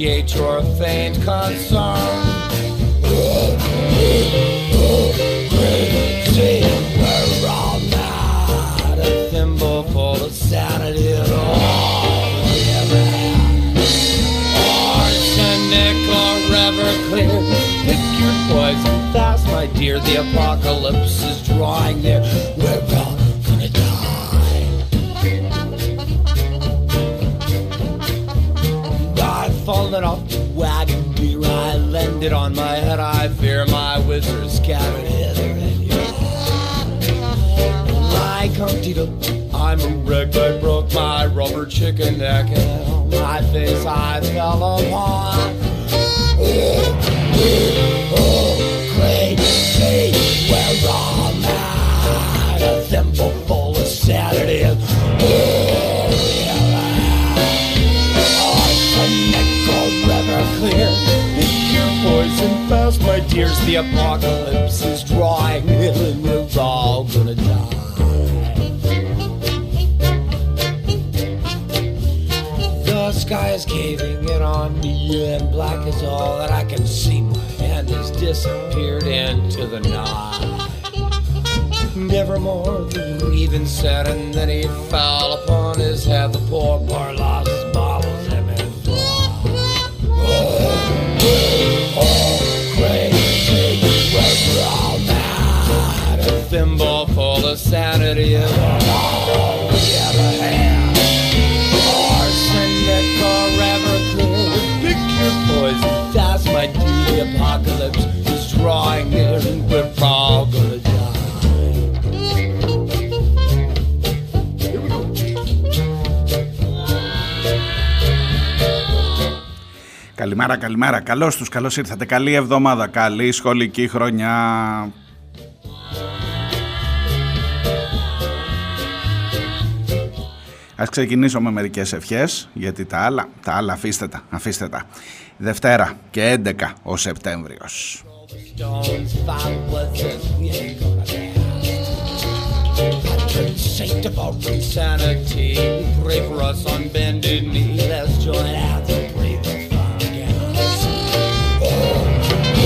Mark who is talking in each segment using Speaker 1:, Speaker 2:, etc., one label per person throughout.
Speaker 1: appreciate your faint concern. We're all not a of sanity. Or. Pick your poison fast, my dear. The apocalypse is drawing near. it on my head. I fear my wizard's scattered hither and yonder. Like Humpty Dumpty, I'm a wreck. I broke my rubber chicken neck, and on my face I fell upon. Oh, great sea, where am I? A thimble full of Saturdays. and fast, my dears. The apocalypse is drawing, and we're all gonna die. The sky is caving in on me, and black is all that I can see. My hand has disappeared into the night. Nevermore the raven said, and then he fell upon his head. The poor Barlas Thimble full of sanity.
Speaker 2: Καλημέρα, καλημέρα. Καλώς τους, καλώς ήρθατε. Καλή εβδομάδα, καλή σχολική χρονιά. Ας ξεκινήσω με μερικές ευχές, γιατί τα άλλα, τα άλλα αφήστε τα, αφήστε τα. Δευτέρα και 11 ο Σεπτέμβριος.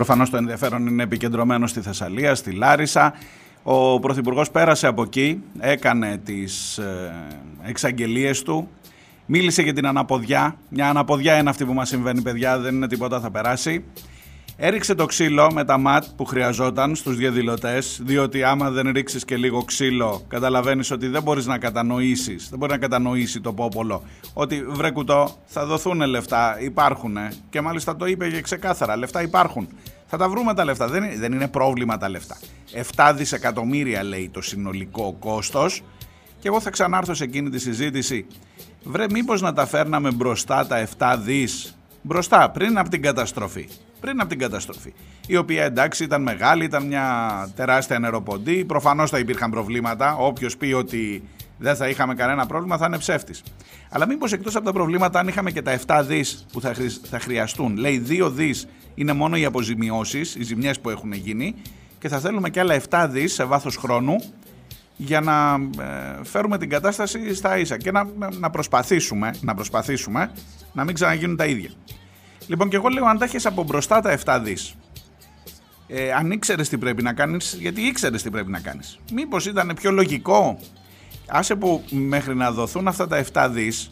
Speaker 2: Προφανώς το ενδιαφέρον είναι επικεντρωμένο στη Θεσσαλία, στη Λάρισα. Ο Πρωθυπουργός πέρασε από εκεί, έκανε τις ε, εξαγγελίες του, μίλησε για την αναποδιά. Μια αναποδιά είναι αυτή που μας συμβαίνει παιδιά, δεν είναι τίποτα, θα περάσει. Έριξε το ξύλο με τα ματ που χρειαζόταν στους διαδηλωτές, διότι άμα δεν ρίξεις και λίγο ξύλο, καταλαβαίνεις ότι δεν μπορείς να κατανοήσεις, δεν μπορεί να κατανοήσει το πόπολο, ότι βρε κουτό, θα δοθούν λεφτά, υπάρχουν και μάλιστα το είπε και ξεκάθαρα, λεφτά υπάρχουν. Θα τα βρούμε τα λεφτά, δεν, δεν είναι πρόβλημα τα λεφτά. 7 δισεκατομμύρια λέει το συνολικό κόστος και εγώ θα ξανάρθω σε εκείνη τη συζήτηση. Βρε μήπως να τα φέρναμε μπροστά τα 7 δις, μπροστά πριν από την καταστροφή πριν από την καταστροφή. Η οποία εντάξει ήταν μεγάλη, ήταν μια τεράστια νεροποντή. Προφανώς θα υπήρχαν προβλήματα. Όποιος πει ότι δεν θα είχαμε κανένα πρόβλημα θα είναι ψεύτης. Αλλά μήπως εκτός από τα προβλήματα, αν είχαμε και τα 7 δις που θα, θα χρειαστούν, λέει 2 δις είναι μόνο οι αποζημιώσεις, οι ζημιές που έχουν γίνει, και θα θέλουμε και άλλα 7 δις σε βάθος χρόνου για να ε, φέρουμε την κατάσταση στα ίσα και να, να, προσπαθήσουμε, να προσπαθήσουμε να μην ξαναγίνουν τα ίδια. Λοιπόν, και εγώ λέω, αν τα έχεις από μπροστά τα 7 δι, ε, αν ήξερες τι πρέπει να κάνεις, γιατί ήξερες τι πρέπει να κάνεις. Μήπως ήταν πιο λογικό, άσε που μέχρι να δοθούν αυτά τα 7 δις,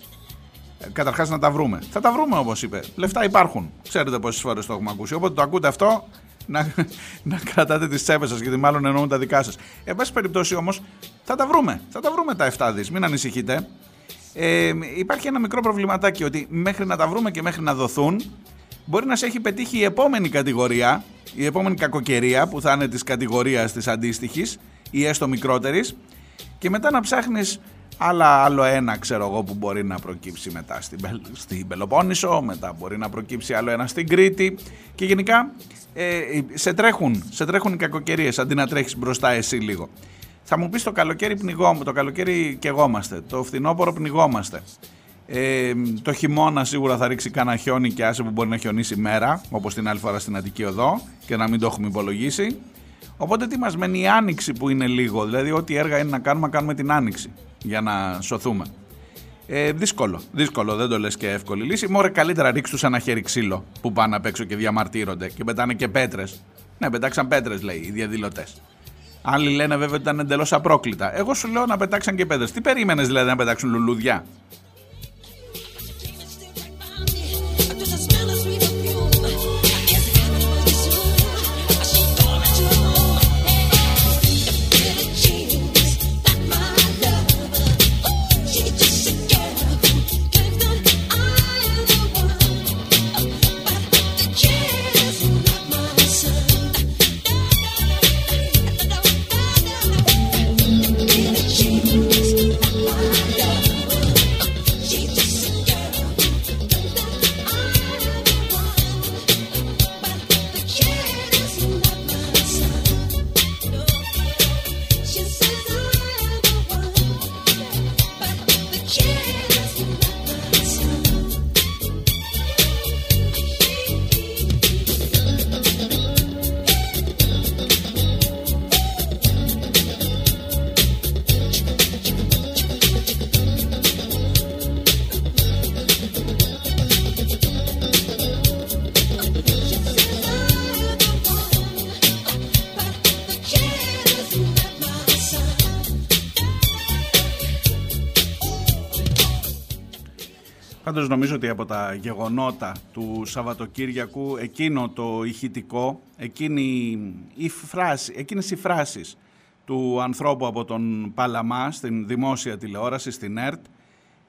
Speaker 2: ε, καταρχάς να τα βρούμε. Θα τα βρούμε όπως είπε. Λεφτά υπάρχουν. Ξέρετε πόσες φορές το έχουμε ακούσει. Όποτε το ακούτε αυτό, να, να κρατάτε τις τσέπες σας, γιατί μάλλον εννοούν τα δικά σας. Εν πάση περιπτώσει όμως, θα τα βρούμε. Θα τα βρούμε τα 7 δις. Μην ανησυχείτε. Ε, υπάρχει ένα μικρό προβληματάκι ότι μέχρι να τα βρούμε και μέχρι να δοθούν μπορεί να σε έχει πετύχει η επόμενη κατηγορία, η επόμενη κακοκαιρία που θα είναι της κατηγορίας της αντίστοιχης ή έστω μικρότερης και μετά να ψάχνεις άλλα άλλο ένα ξέρω εγώ που μπορεί να προκύψει μετά στην, στην Πελοπόννησο, μετά μπορεί να προκύψει άλλο ένα στην Κρήτη και γενικά ε, σε, τρέχουν, σε τρέχουν οι κακοκαιρίες αντί να τρέχεις μπροστά εσύ λίγο. Θα μου πεις το καλοκαίρι πνιγόμαστε, το καλοκαίρι κεγόμαστε, το φθινόπωρο πνιγόμαστε. Ε, το χειμώνα σίγουρα θα ρίξει κανένα χιόνι και άσε που μπορεί να χιονίσει μέρα, όπως την άλλη φορά στην Αττική Οδό και να μην το έχουμε υπολογίσει. Οπότε τι μας μένει η άνοιξη που είναι λίγο, δηλαδή ό,τι έργα είναι να κάνουμε, να κάνουμε την άνοιξη για να σωθούμε. Ε, δύσκολο, δύσκολο, δεν το λες και εύκολη λύση. Μωρέ καλύτερα ρίξ τους ένα χέρι ξύλο που πάνε απ' έξω και διαμαρτύρονται και πετάνε και πέτρες. Ναι, πετάξαν πέτρες λέει οι διαδηλωτές. Άλλοι λένε βέβαια ότι ήταν εντελώς απρόκλητα. Εγώ σου λέω να πετάξαν και πέτρες. Τι περίμενες δηλαδή να πετάξουν λουλούδια; Yeah. Πάντως νομίζω ότι από τα γεγονότα του Σαββατοκύριακου εκείνο το ηχητικό, εκείνη η φράση, εκείνες οι φράσεις του ανθρώπου από τον Παλαμά στην δημόσια τηλεόραση, στην ΕΡΤ,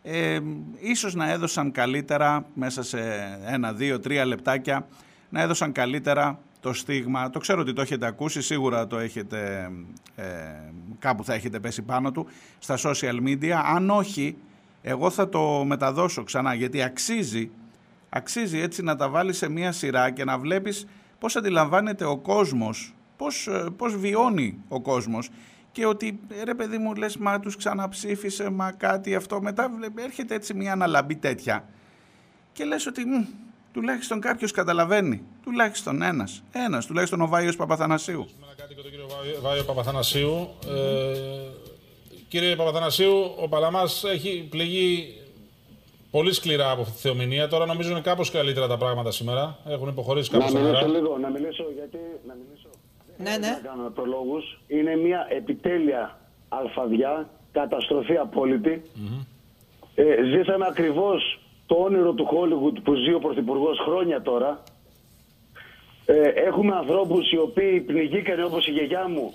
Speaker 2: ε, ίσως να έδωσαν καλύτερα μέσα σε ένα, δύο, τρία λεπτάκια να έδωσαν καλύτερα το στίγμα. Το ξέρω ότι το έχετε ακούσει, σίγουρα το έχετε, ε, κάπου θα έχετε πέσει πάνω του, στα social media. Αν όχι, εγώ θα το μεταδώσω ξανά, γιατί αξίζει, αξίζει έτσι να τα βάλεις σε μία σειρά και να βλέπεις πώς αντιλαμβάνεται ο κόσμος, πώς, ε, πώς βιώνει ο κόσμος και ότι ρε παιδί μου λες μα τους ξαναψήφισε, μα κάτι αυτό, μετά έρχεται έτσι μια αναλαμπή τέτοια και λες ότι τουλάχιστον κάποιος καταλαβαίνει. Τουλάχιστον ένας. Ένας, τουλάχιστον ο Βάιος Παπαθανασίου.
Speaker 3: κάτι και τον κύριο Βάιο Παπαθανασίου. Ε, κύριε Παπαθανασίου, ο Παλαμάς έχει πληγεί πολύ σκληρά από αυτή τη θεομηνία. Τώρα νομίζω είναι κάπως καλύτερα τα πράγματα σήμερα. Έχουν υποχωρήσει κάπως
Speaker 4: Να μιλήσω λίγο, να μιλήσω γιατί. Να μιλήσω.
Speaker 5: Ναι, ναι.
Speaker 4: Να κάνω προλόγους. Είναι μια επιτέλεια αλφαδιά, καταστροφή απόλυτη. Ε, ζήσαμε ακριβώς το όνειρο του Χόλιγουτ που ζει ο Πρωθυπουργός χρόνια τώρα. Ε, έχουμε ανθρώπους οι οποίοι πνιγήκανε όπως η γιαγιά μου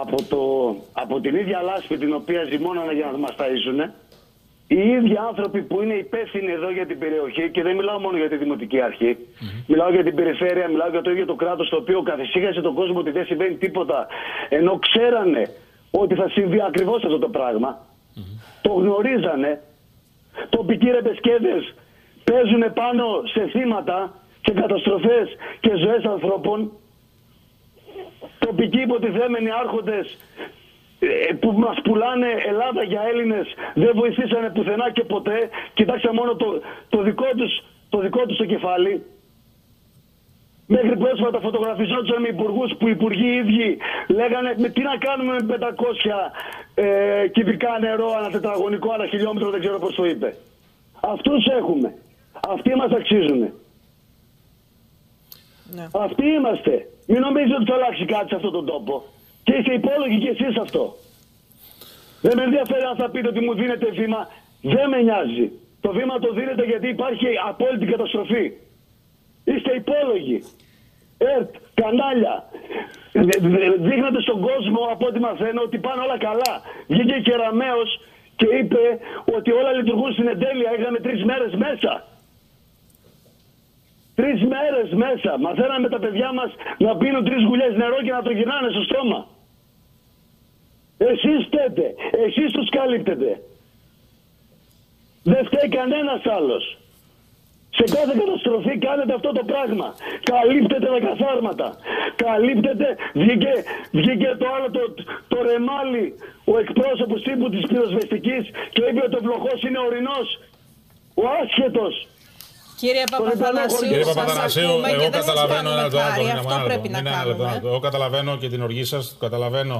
Speaker 4: από, το, από την ίδια λάσπη την οποία ζυμώνανε για να μας ταΐζουν. Οι ίδιοι άνθρωποι που είναι υπεύθυνοι εδώ για την περιοχή και δεν μιλάω μόνο για τη Δημοτική Αρχή, μιλάω για την περιφέρεια, μιλάω για το ίδιο το κράτος το οποίο καθησύχασε τον κόσμο ότι δεν συμβαίνει τίποτα ενώ ξέρανε ότι θα συμβεί ακριβώς αυτό το πράγμα. Το γνωρίζανε τοπικοί ρεπεσκέδες παίζουν πάνω σε θύματα, σε καταστροφές και ζωές ανθρώπων. Τοπικοί υποτιθέμενοι άρχοντες ε, που μας πουλάνε Ελλάδα για Έλληνες δεν βοηθήσανε πουθενά και ποτέ. Κοιτάξτε μόνο το, το, δικό τους, το δικό τους το κεφάλι. Μέχρι πρόσφατα φωτογραφιζόντουσαν με υπουργούς που οι υπουργοί ίδιοι λέγανε με τι να κάνουμε με 500 ε, κυβικά νερό ανά τετραγωνικό, ανά χιλιόμετρο, δεν ξέρω πώς το είπε. Αυτούς έχουμε. Αυτοί μας αξίζουν.
Speaker 5: Ναι.
Speaker 4: Αυτοί είμαστε. Μην νομίζετε ότι θα αλλάξει κάτι σε αυτόν τον τόπο. Και είστε υπόλογοι κι εσείς αυτό. Δεν με ενδιαφέρει αν θα πείτε ότι μου δίνετε βήμα. Δεν με νοιάζει. Το βήμα το δίνετε γιατί υπάρχει απόλυτη καταστροφή. Είστε υπόλογοι. ΕΡΤ, κανάλια. Δείχνετε στον κόσμο από ό,τι μαθαίνω ότι πάνε όλα καλά. Βγήκε και Ραμαίος και είπε ότι όλα λειτουργούν στην εντέλεια. Είχαμε τρεις μέρες μέσα. Τρεις μέρες μέσα. Μαθαίναμε τα παιδιά μας να πίνουν τρεις γουλιές νερό και να το γυρνάνε στο στόμα. Εσείς φταίτε. Εσείς τους καλύπτετε. Δεν φταίει κανένας άλλος. Σε κάθε καταστροφή κάνετε αυτό το πράγμα. Καλύπτετε τα καθάρματα. Καλύπτετε, βγήκε, βγήκε το άλλο το, το ρεμάλι, ο εκπρόσωπος τύπου της πυροσβεστικής και είπε ότι ο βλοχός είναι ορεινός. Ο άσχετος.
Speaker 5: Κύριε Παπαθανασίου,
Speaker 3: Κύριε
Speaker 5: σας
Speaker 3: Παπαθανασίου,
Speaker 5: ακούμε και
Speaker 3: εγώ
Speaker 5: δεν σας
Speaker 3: καταλαβαίνω
Speaker 5: κάνουμε
Speaker 3: ένα λεπτό.
Speaker 5: χάρη.
Speaker 3: ένα
Speaker 5: Αυτό
Speaker 3: λεπτό,
Speaker 5: πρέπει να
Speaker 3: είναι ένα λεπτό, ένα
Speaker 5: κάνουμε.
Speaker 3: λεπτό. Εγώ καταλαβαίνω και την οργή σας, καταλαβαίνω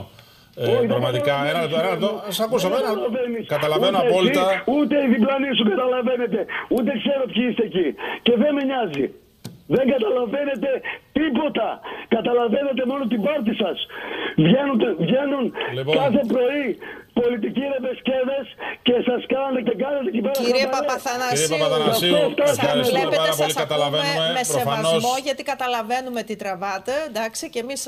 Speaker 3: ε,
Speaker 4: Όχι, δεν
Speaker 3: πραγματικά. Ένα λεπτό, ένα λεπτό.
Speaker 4: καταλαβαίνεις.
Speaker 3: Σας ακούσαμε.
Speaker 4: Δεν
Speaker 3: ένα λεπτό.
Speaker 4: καταλαβαίνεις.
Speaker 3: Καταλαβαίνω
Speaker 4: Ούτε
Speaker 3: απόλυτα.
Speaker 4: εσύ, ούτε οι διπλανοί σου καταλαβαίνετε. Ούτε ξέρω ποιοι είστε εκεί. Και δεν με νοιάζει. Δεν καταλαβαίνετε τίποτα. Καταλαβαίνετε μόνο την πάρτη σας. Βγαίνουν, βγαίνουν
Speaker 3: Λοιπόν.
Speaker 4: κάθε πρωί πολιτικοί ρεπεσκέδες και σας κάνετε και κάνετε εκεί πέρα.
Speaker 5: Κύριε
Speaker 4: χαβαλέ.
Speaker 5: Παπαθανασίου,
Speaker 3: Κύριε Παπαθανασίου,
Speaker 4: Αυτό φτάσαμε.
Speaker 5: σας
Speaker 3: ευχαριστούμε
Speaker 5: βλέπετε,
Speaker 3: πάρα πολύ.
Speaker 5: σας ακούμε
Speaker 3: Καταλαβαίνουμε
Speaker 5: με
Speaker 3: προφανώς.
Speaker 5: σεβασμό γιατί καταλαβαίνουμε τι τραβάτε, εντάξει, και εμείς...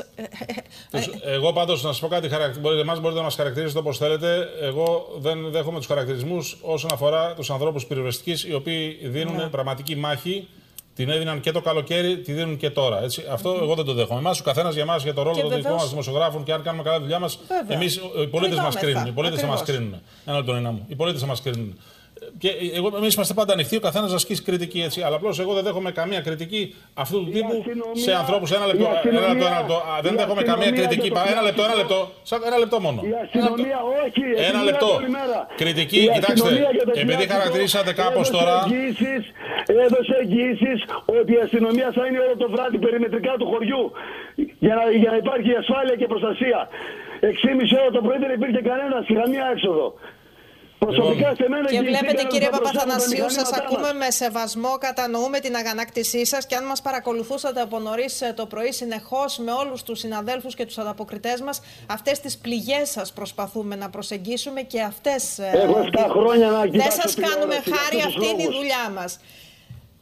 Speaker 3: Τους- Εγώ πάντως να σας πω κάτι χαρακτηριστικό. Μπορείτε, εμάς μπορείτε να μας χαρακτηρίσετε όπως θέλετε. Εγώ δεν δέχομαι τους χαρακτηρισμούς όσον αφορά τους ανθρώπους πυροσβεστική οι οποίοι δίνουν
Speaker 5: Ναι.
Speaker 3: πραγματική μάχη. Την έδιναν και το καλοκαίρι, τη δίνουν και τώρα. Έτσι. Αυτό εγώ δεν το δέχομαι. Εμάς, ο καθένας για εμάς, για το ρόλο
Speaker 5: Και
Speaker 3: των δικών
Speaker 5: βεβαίως-
Speaker 3: μας δημοσιογράφων και αν κάνουμε καλά τη δουλειά μας,
Speaker 5: Βέβαια.
Speaker 3: εμείς οι πολίτες μας
Speaker 5: Κρινόμεθα.
Speaker 3: κρίνουν. Οι πολίτες θα μας
Speaker 5: Ακριβώς.
Speaker 3: κρίνουν. Ένα λεπτό, Νίνα μου. Οι πολίτες θα μας κρίνουν. Και εγώ, εμείς είμαστε πάντα ανοιχτοί, ο καθένας να ασκήσει κριτική έτσι. Αλλά απλώς εγώ δεν δέχομαι καμία κριτική αυτού του τύπου
Speaker 4: αστυνομία-
Speaker 3: σε ανθρώπους. Ένα λεπτό,
Speaker 4: η
Speaker 3: ένα λεπτό, ένα
Speaker 4: αστυνομία-
Speaker 3: λεπτό. Α, Δεν
Speaker 4: η
Speaker 3: δέχομαι καμία
Speaker 4: αστυνομία
Speaker 3: κριτική.
Speaker 4: για το
Speaker 3: Πα- Ένα λεπτό, ένα λεπτό. Σαν- Ένα λεπτό μόνο.
Speaker 4: Η αστυνομία, όχι. εσύ
Speaker 3: Ένα
Speaker 4: μιλάς
Speaker 3: λεπτό.
Speaker 4: όλη μέρα.
Speaker 3: Κριτική,
Speaker 4: Η
Speaker 3: κοιτάξτε,
Speaker 4: αστυνομία για το
Speaker 3: επειδή
Speaker 4: χιλιάτικο
Speaker 3: χαρακτηρίσατε κάπως
Speaker 4: έδωσε
Speaker 3: τώρα-
Speaker 4: εγγύησεις, έδωσε εγγύησεις ότι η αστυνομία θα είναι όλο το βράδυ περιμετρικά του χωριού για να, για να υπάρχει ασφάλεια και προστασία. 6,5 ώρα το πρωί δεν υπήρχε κανένας, καμία έξοδο. Προσωπικά
Speaker 3: Λοιπόν,
Speaker 4: σε μένα
Speaker 5: Και βλέπετε
Speaker 4: η
Speaker 5: κύριε
Speaker 4: θα προσέχουμε τα
Speaker 5: Παπαθανασίου, σας
Speaker 4: μηχανήματά
Speaker 5: ακούμε
Speaker 4: μας.
Speaker 5: με σεβασμό, κατανοούμε την αγανάκτησή σας και αν μας παρακολουθούσατε από νωρίς το πρωί συνεχώς με όλους τους συναδέλφους και τους ανταποκριτές μας, αυτές τις πληγές σας προσπαθούμε να προσεγγίσουμε και αυτές... ε,
Speaker 4: Έχω 7 χρόνια να
Speaker 5: Δεν
Speaker 4: κοιτάξω
Speaker 5: σας κάνουμε
Speaker 4: τηλεόραση, για
Speaker 5: χάρη,
Speaker 4: αυτούς τους
Speaker 5: αυτή είναι η
Speaker 4: λόγους.
Speaker 5: δουλειά μας.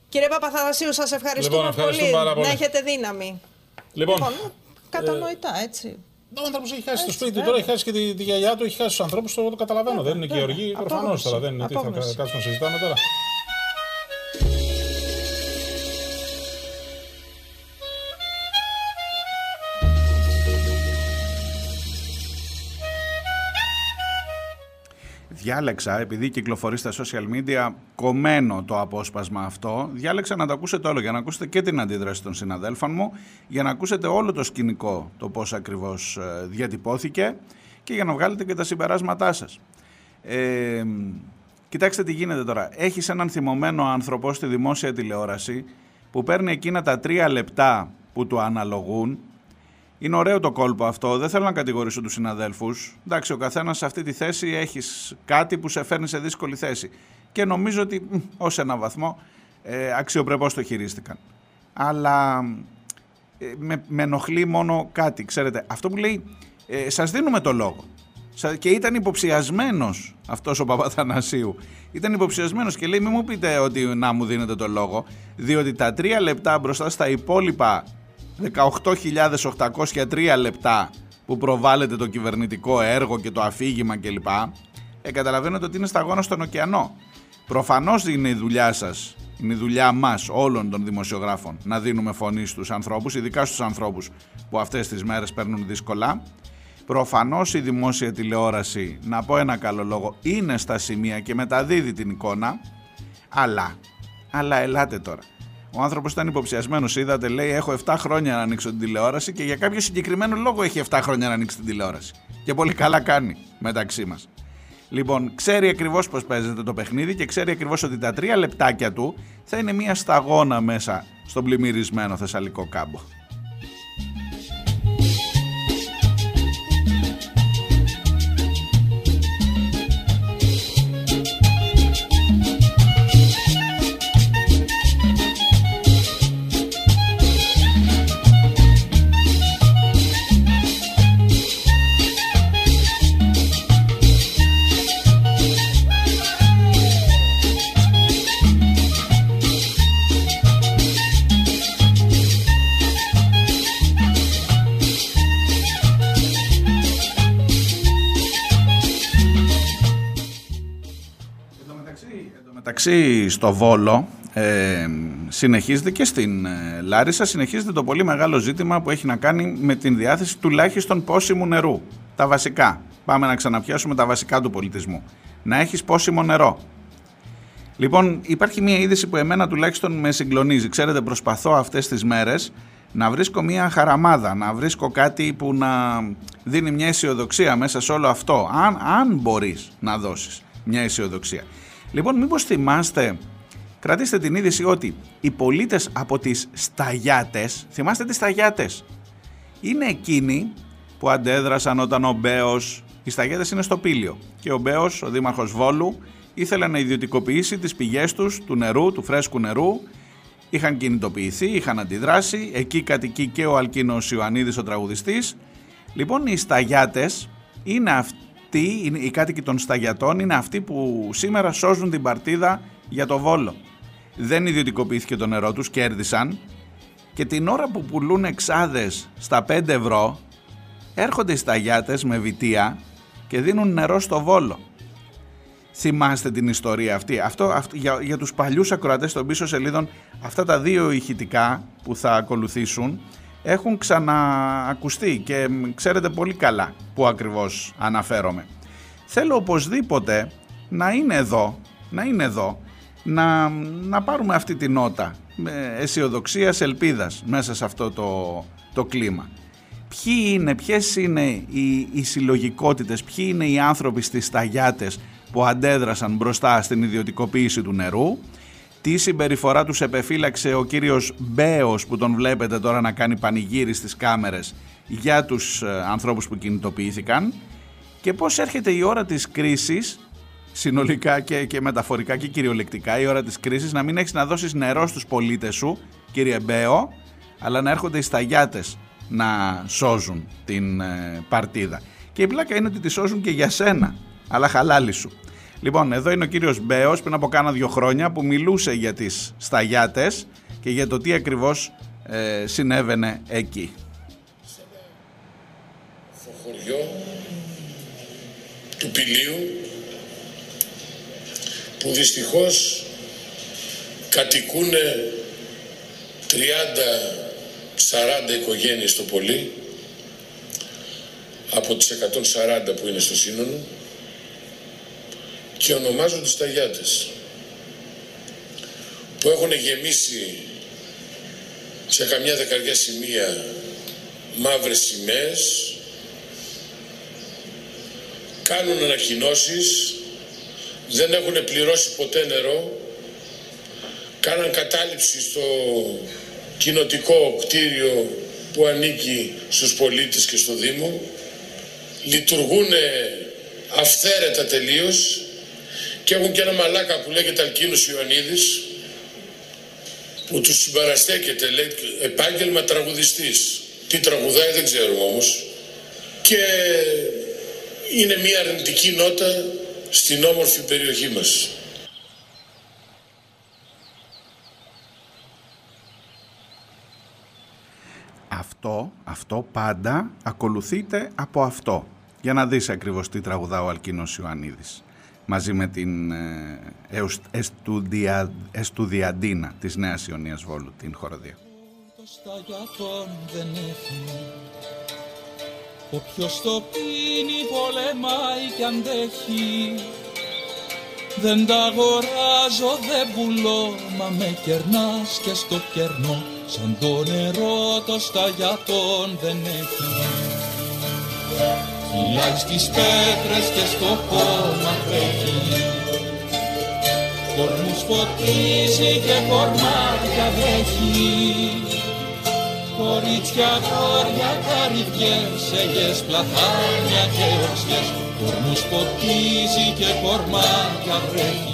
Speaker 5: Κύριε Παπαθανασίου, σας ευχαριστούμε,
Speaker 3: Λοιπόν, ευχαριστούμε
Speaker 5: πολύ.
Speaker 3: πάρα πολύ.
Speaker 5: Να έχετε δύναμη.
Speaker 3: Λοιπόν,
Speaker 5: Λοιπόν, κατανοητά, έτσι.
Speaker 3: Ο άνθρωπος έχει χάσει το
Speaker 5: Έτσι,
Speaker 3: σπίτι του,
Speaker 5: βέβαια.
Speaker 3: τώρα έχει χάσει και τη, τη γιαγιά του, έχει χάσει τους ανθρώπους, το, το καταλαβαίνω.
Speaker 5: Βέβαια,
Speaker 3: δεν είναι και
Speaker 5: βέβαια.
Speaker 3: Γεωργοί, προφανώς
Speaker 5: Απόγνωση.
Speaker 3: τώρα. Δεν είναι τι θα
Speaker 5: Απόγνωση.
Speaker 3: κα- κάτσουμε να συζητάμε τώρα.
Speaker 2: Διάλεξα, επειδή κυκλοφορεί στα social media κομμένο το απόσπασμα αυτό, διάλεξα να το ακούσετε όλο για να ακούσετε και την αντίδραση των συναδέλφων μου, για να ακούσετε όλο το σκηνικό, το πώς ακριβώς ε, διατυπώθηκε και για να βγάλετε και τα συμπεράσματά σας. Ε, κοιτάξτε τι γίνεται τώρα. Έχεις έναν θυμωμένο άνθρωπο στη δημόσια τηλεόραση που παίρνει εκείνα τα τρία λεπτά που του αναλογούν είναι ωραίο το κόλπο αυτό. Δεν θέλω να κατηγορήσω τους συναδέλφους. Εντάξει, ο καθένας σε αυτή τη θέση έχεις κάτι που σε φέρνει σε δύσκολη θέση. Και νομίζω ότι ως ένα βαθμό ε, αξιοπρεπώς το χειρίστηκαν. Αλλά ε, με, με ενοχλεί μόνο κάτι. Ξέρετε, αυτό που λέει, ε, σας δίνουμε το λόγο. Σα- Και ήταν υποψιασμένος αυτός ο Παπαθανασίου. Ήταν υποψιασμένος και λέει μην μου πείτε ότι να μου δίνετε το λόγο. Διότι τα τρία λεπτά μπροστά στα υπόλοιπα 18.803 λεπτά που προβάλλεται το κυβερνητικό έργο και το αφήγημα κλπ. Ε, καταλαβαίνετε ότι είναι σταγόνα στον ωκεανό. Προφανώς είναι η δουλειά σας, είναι η δουλειά μας όλων των δημοσιογράφων να δίνουμε φωνή στους ανθρώπους, ειδικά στους ανθρώπους που αυτές τις μέρες παίρνουν δύσκολα. Προφανώς η δημόσια τηλεόραση, να πω ένα καλό λόγο, είναι στα σημεία και μεταδίδει την εικόνα, αλλά, αλλά ελάτε τώρα. Ο άνθρωπος ήταν υποψιασμένος. Είδατε, λέει: Έχω 7 χρόνια να ανοίξω την τηλεόραση και για κάποιο συγκεκριμένο λόγο έχει 7 χρόνια να ανοίξει την τηλεόραση. Και πολύ καλά κάνει μεταξύ μας. Λοιπόν, ξέρει ακριβώς πώς παίζεται το παιχνίδι και ξέρει ακριβώς ότι τα τρία λεπτάκια του θα είναι μια σταγόνα μέσα στον πλημμυρισμένο Θεσσαλικό κάμπο. Μεταξύ στο Βόλο ε, συνεχίζεται και στην ε, Λάρισα συνεχίζεται το πολύ μεγάλο ζήτημα που έχει να κάνει με την διάθεση τουλάχιστον πόσιμου νερού. Τα βασικά. Πάμε να ξαναπιάσουμε τα βασικά του πολιτισμού. Να έχεις πόσιμο νερό. Λοιπόν, υπάρχει μια είδηση που εμένα τουλάχιστον με συγκλονίζει. Ξέρετε, προσπαθώ αυτές τις μέρες να βρίσκω μια χαραμάδα, να βρίσκω κάτι που να δίνει μια αισιοδοξία μέσα σε όλο αυτό. Αν, αν μπορείς να δώσεις μια αισιοδοξία. Λοιπόν, μήπως θυμάστε, κρατήστε την είδηση ότι οι πολίτες από τις σταγιάτες, θυμάστε τις σταγιάτες, είναι εκείνοι που αντέδρασαν όταν ο Μπέος, οι σταγιάτες είναι στο Πήλιο και ο Μπέος, ο δήμαρχος Βόλου, ήθελε να ιδιωτικοποιήσει τις πηγές τους του νερού, του φρέσκου νερού. Είχαν κινητοποιηθεί, είχαν αντιδράσει. Εκεί κατοικεί και ο Αλκίνος Ιωαννίδης, ο τραγουδιστής. Λοιπόν, οι σταγιάτες είναι αυτοί, είναι- οι κάτοικοι των σταγιατών είναι αυτοί που σήμερα σώζουν την παρτίδα για το Βόλο. Δεν ιδιωτικοποιήθηκε το νερό τους, κέρδισαν και την ώρα που πουλούν εξάδες στα 5 ευρώ έρχονται οι σταγιάτες με βιτία και δίνουν νερό στο Βόλο. Θυμάστε την ιστορία αυτή. Αυτό, αυτό για, για τους παλιούς ακροατές των πίσω σελίδων αυτά τα δύο ηχητικά που θα ακολουθήσουν έχουν ξαναακουστεί και μ, ξέρετε πολύ καλά που ακριβώς αναφέρομαι. Θέλω οπωσδήποτε να είναι εδώ, να είναι εδώ, να, να πάρουμε αυτή τη νότα με αισιοδοξίας, ελπίδας μέσα σε αυτό το, το κλίμα. Ποιοι είναι, ποιες είναι οι, οι συλλογικότητες, ποιοι είναι οι άνθρωποι στις σταγιάτες που αντέδρασαν μπροστά στην ιδιωτικοποίηση του νερού, τι συμπεριφορά τους επεφύλαξε ο κύριος Μπέος που τον βλέπετε τώρα να κάνει πανηγύρι στις κάμερες για τους ε, ανθρώπους που κινητοποιήθηκαν; Και πώς έρχεται η ώρα της κρίσης συνολικά και, και μεταφορικά και κυριολεκτικά η ώρα της κρίσης να μην έχεις να δώσεις νερό στους πολίτες σου, κύριε Μπέο, αλλά να έρχονται οι σταγιάτες να σώζουν την ε, παρτίδα. Και η πλάκα είναι ότι τη σώζουν και για σένα, αλλά χαλάλι σου. Λοιπόν, εδώ είναι ο κύριος Μπέος πριν από κάνα δύο χρόνια που μιλούσε για τις σταγιάτες και για το τι ακριβώς ε, συνέβαινε εκεί.
Speaker 6: Στο χωριό του Πηλίου που δυστυχώς κατοικούν 30-40 οικογένειες το πολύ από τις 140 που είναι στο σύνολο και ονομάζονται σταγιάτες που έχουν γεμίσει σε καμιά δεκαριά σημεία μαύρες σημαίες κάνουν ανακοινώσεις δεν έχουν πληρώσει ποτέ νερό κάναν κατάληψη στο κοινοτικό κτίριο που ανήκει στους πολίτες και στο Δήμο λειτουργούν αυθαίρετα τελείως και έχουν και ένα μαλάκα που λέγεται Αλκίνος Ιωαννίδης που τους συμπαραστέκεται, λέει επάγγελμα τραγουδιστής. Τι τραγουδάει δεν ξέρουμε όμως. Και είναι μια αρνητική νότα στην όμορφη περιοχή μας.
Speaker 2: Αυτό, αυτό πάντα ακολουθείται από αυτό. Για να δεις ακριβώς τι τραγουδά ο Αλκίνος Ιωαννίδης μαζί με την ε, εστουδια, Εστουδιαντίνα της Νέας Ιωνίας Βόλου, την χοροδία. Το δεν έχει. Όποιος το πίνει πολεμάει κι αντέχει Δεν τα αγοράζω, δεν πουλώ Μα με κερνάς και στο κερνό. Σαν το νερό το σταγιατόν δεν έχει Φυλάει στις πέτρες και στο χώμα τρέχει. Κορμούς φωτίζει και κορμάτια δέχει Κορίτσια, χώρια, καρυδιές, έγες, πλαθάνια και οξιές Κορμούς φωτίζει και κορμάτια βρέχει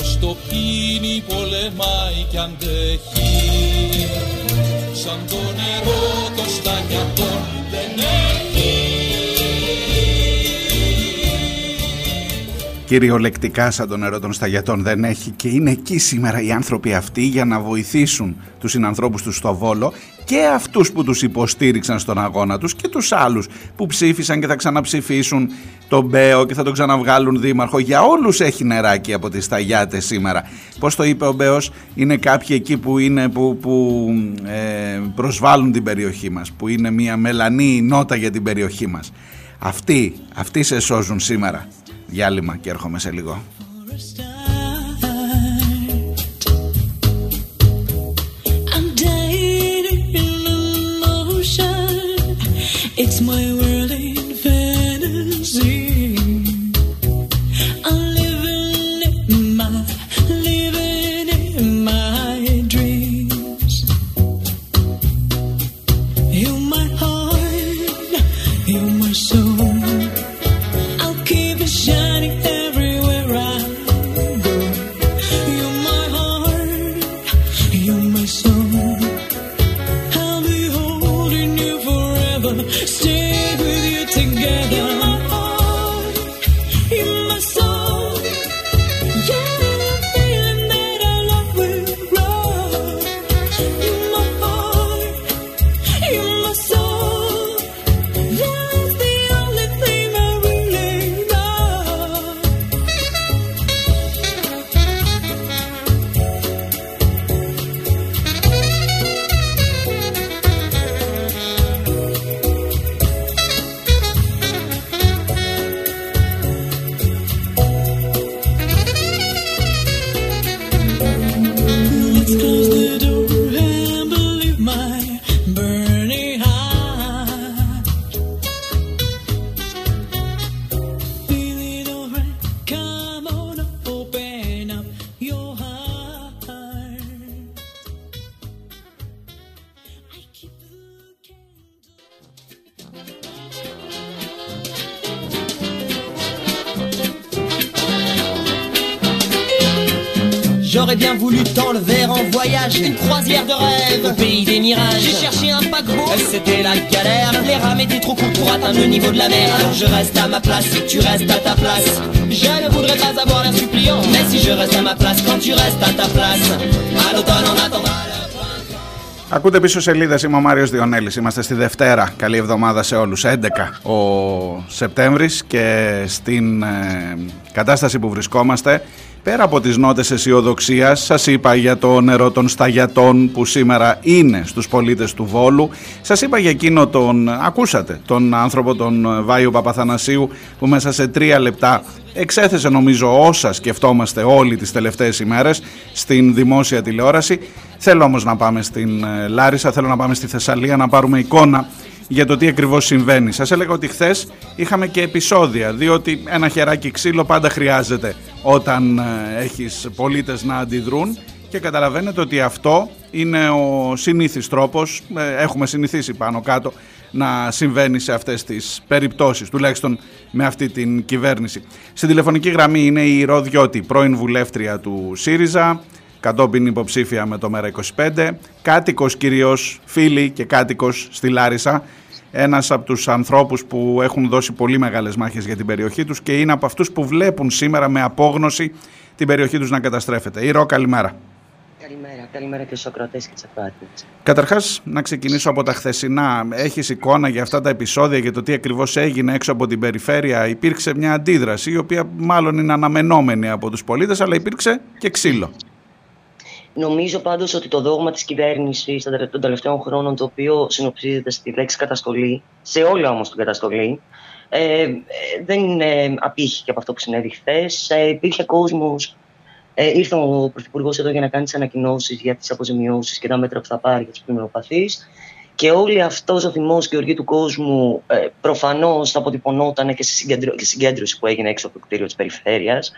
Speaker 2: Όποιος το πίνει πολεμάει κι αντέχει Σαν το νερό το σταγιατό δεν έχει. Κυριολεκτικά σαν το νερό των σταγιατών δεν έχει. Και είναι εκεί σήμερα οι άνθρωποι αυτοί για να βοηθήσουν τους συνανθρώπους τους στο Βόλο και αυτούς που τους υποστήριξαν στον αγώνα τους και τους άλλους που ψήφισαν και θα ξαναψηφίσουν τον Μπέο και θα τον ξαναβγάλουν δήμαρχο. Για όλους έχει νεράκι από τις σταγιάτες σήμερα. Πώς το είπε ο Μπέος, είναι κάποιοι εκεί που, είναι, που, που ε, προσβάλλουν την περιοχή μας, που είναι μια μελανή νότα για την περιοχή μας. Αυτοί, αυτοί σε σώζουν σήμερα. Διάλειμμα και έρχομαι σε λίγο.
Speaker 7: J'aurais bien voulu t'enlever en voyage, une croisière de rêve au pays des mirages. J'ai cherché un paquebot, c'était la galère. Les rames étaient trop courtes pour atteindre le niveau de la mer. Alors je reste à ma place si tu restes à ta place. Je ne voudrais pas avoir l'air suppliant, mais si je reste à ma place quand tu restes à ta place, à l'automne on attendra.
Speaker 2: Ακούτε πίσω σελίδε. Είμαι ο Μάριο Διονέλη. Είμαστε στη Δευτέρα. Καλή εβδομάδα σε όλου. 11 ο Σεπτέμβρη και στην ε, κατάσταση που βρισκόμαστε Πέρα από τις νότες αισιοδοξίας, σας είπα για το νερό των σταγιατών που σήμερα είναι στους πολίτες του Βόλου. Σας είπα για εκείνο τον, ακούσατε, τον άνθρωπο τον Βάιο Παπαθανασίου που μέσα σε τρία λεπτά εξέθεσε νομίζω όσα σκεφτόμαστε όλοι τις τελευταίες ημέρες στην δημόσια τηλεόραση. Θέλω όμως να πάμε στην ε, Λάρισα, θέλω να πάμε στη Θεσσαλία να πάρουμε εικόνα για το τι ακριβώς συμβαίνει. Σας έλεγα ότι χθες είχαμε και επεισόδια, διότι ένα χεράκι ξύλο πάντα χρειάζεται όταν ε, έχεις πολίτες να αντιδρούν και καταλαβαίνετε ότι αυτό είναι ο συνήθις τρόπος, ε, έχουμε συνηθίσει πάνω κάτω να συμβαίνει σε αυτές τις περιπτώσεις, τουλάχιστον με αυτή την κυβέρνηση. Στην τηλεφωνική γραμμή είναι η Ροδιώτη, πρώην βουλεύτρια του ΣΥΡΙΖΑ, κατόπιν υποψήφια με το ΜΕΡΑ25, κάτοικος κυρίως, φίλη και κάτοικος στη Λάρισα, ένας από τους ανθρώπους που έχουν δώσει πολύ μεγάλες μάχες για την περιοχή τους και είναι από αυτούς που βλέπουν σήμερα με απόγνωση την περιοχή τους να καταστρέφεται. Ηρώ, καλημέρα.
Speaker 8: Καλημέρα, καλημέρα και στους ακροατές και τις ακροατές.
Speaker 2: Καταρχάς, να ξεκινήσω από τα χθεσινά. Έχεις εικόνα για αυτά τα επεισόδια, για το τι ακριβώς έγινε έξω από την περιφέρεια. Υπήρξε μια αντίδραση, η οποία μάλλον είναι αναμενόμενη από τους πολίτες, αλλά υπήρξε και ξύλο.
Speaker 8: Νομίζω πάντως ότι το δόγμα της κυβέρνησης των τελευταίων χρόνων, το οποίο συνοψίζεται στη λέξη καταστολή, σε όλα όμως την καταστολή, ε, δεν είναι απήχη από αυτό που συνέβη χθες. Ε, υπήρχε κόσμος. Ε, ήρθε ο Πρωθυπουργός εδώ για να κάνει τις ανακοινώσεις για τις αποζημιώσεις και τα μέτρα που θα πάρει για τους πλημμυροπαθεί. Και όλο αυτός ο θυμός και η οργή του κόσμου ε, προφανώς αποτυπωνόταν και στη συγκέντρωση που έγινε έξω από το κτίριο της περιφέρειας.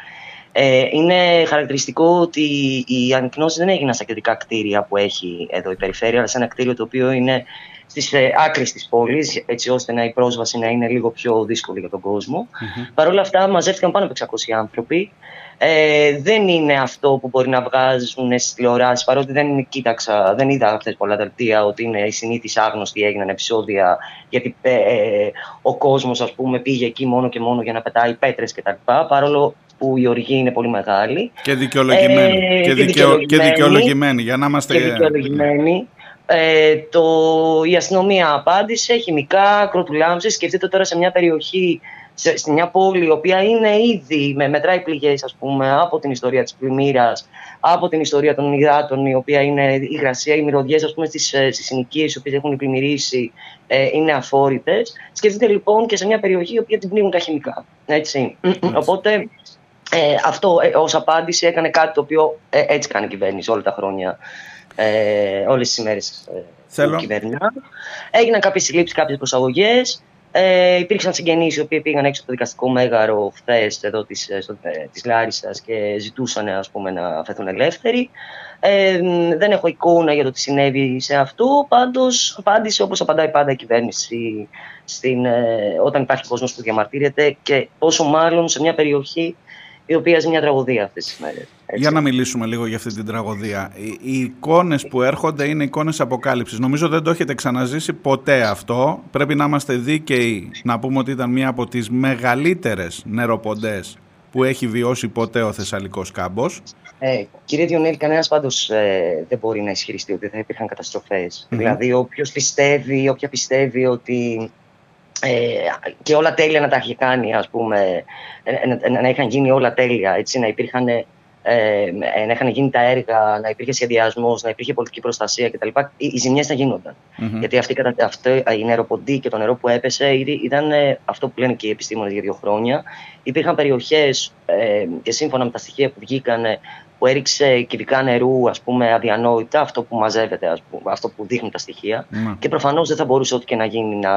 Speaker 8: Ε, είναι χαρακτηριστικό ότι οι ανακοινώσει δεν έγιναν στα κεντρικά κτίρια που έχει εδώ η περιφέρεια, αλλά σε ένα κτίριο το οποίο είναι στις ε, άκρε της πόλης, έτσι ώστε να η πρόσβαση να είναι λίγο πιο δύσκολη για τον κόσμο. Mm-hmm. Παρ' όλα αυτά, μαζεύτηκαν πάνω από 600 άνθρωποι. Ε, δεν είναι αυτό που μπορεί να βγάζουν στις τηλεοράσεις, παρότι δεν κοίταξα, δεν είδα χθε πολλά δελτία ότι είναι η συνήθις άγνωστη, έγιναν επεισόδια, γιατί ε, ε, ο κόσμος, ας πούμε, πήγε εκεί μόνο και μόνο για να πετάει πέτρες κτλ. Παρόλο που η οργή είναι πολύ μεγάλη.
Speaker 2: Και δικαιολογημένη. Ε, και, δικαιολογημένη, και δικαιολογημένη, για να είμαστε...
Speaker 8: Και δικαιολογημένη. Ε, το, η αστυνομία απάντησε, χημικά, κροτουλάμψη. Σκεφτείτε τώρα σε μια περιοχή, σε, σε μια πόλη, η οποία είναι ήδη, με μετράει πληγές, ας πούμε, από την ιστορία της πλημμύρας, από την ιστορία των υδάτων, η οποία είναι η υγρασία, οι μυρωδιές, ας πούμε, στις, ε, στις συνοικίες, οι οποίες έχουν πλημμυρίσει, ε, είναι αφόρητες. Σκεφτείτε λοιπόν και σε μια περιοχή, η οποία την πνίγουν τα χημικά. Έτσι. Οπότε ε, αυτό ε, ως απάντηση έκανε κάτι το οποίο ε, έτσι κάνει η κυβέρνηση όλα τα χρόνια, ε, όλες τις ημέρες ε, που κυβερνά. Έγιναν κάποιες συλλήψεις, κάποιες προσαγωγές. Ε, υπήρξαν συγγενείς οι οποίοι πήγαν έξω από το δικαστικό μέγαρο χθες εδώ της, ε, στο, ε, της Λάρισας και ζητούσαν ας πούμε, να φεθούν ελεύθεροι. Ε, δεν έχω εικόνα για το τι συνέβη σε αυτό. Πάντως απάντησε όπως απαντάει πάντα η κυβέρνηση στην, ε, όταν υπάρχει κόσμος που διαμαρτύρεται και όσο μάλλον σε μια περιοχή η οποία ζει μια τραγωδία αυτές τις μέρες.
Speaker 2: Για να μιλήσουμε λίγο για αυτή την τραγωδία. Οι, οι εικόνες που έρχονται είναι εικόνες αποκάλυψης. Νομίζω δεν το έχετε ξαναζήσει ποτέ αυτό. Πρέπει να είμαστε δίκαιοι να πούμε ότι ήταν μία από τις μεγαλύτερες νεροποντές που έχει βιώσει ποτέ ο Θεσσαλικός κάμπος.
Speaker 8: Ε, κύριε Διονέλη, κανένας πάντως ε, δεν μπορεί να ισχυριστεί ότι θα υπήρχαν Δηλαδή, όποιος πιστεύει, όποια πιστεύει ότι ε, και όλα τέλεια να τα έχει κάνει, ας πούμε, να, να, να είχαν γίνει όλα τέλεια, έτσι, να υπήρχαν ε, να είχαν γίνει τα έργα, να υπήρχε σχεδιασμός, να υπήρχε πολιτική προστασία κτλ. Οι, οι ζημιές θα γινονταν Γιατί αυτή, αυτή, η νεροποντή και το νερό που έπεσε ήταν ε, αυτό που λένε και οι επιστήμονες για δύο χρόνια. Υπήρχαν περιοχές ε, και σύμφωνα με τα στοιχεία που βγήκαν που έριξε κυβικά νερού ας πούμε αδιανόητα, αυτό που μαζεύεται, ας πούμε, αυτό που δείχνουν τα στοιχεια Και προφανώς δεν θα μπορούσε ό,τι και να γίνει να,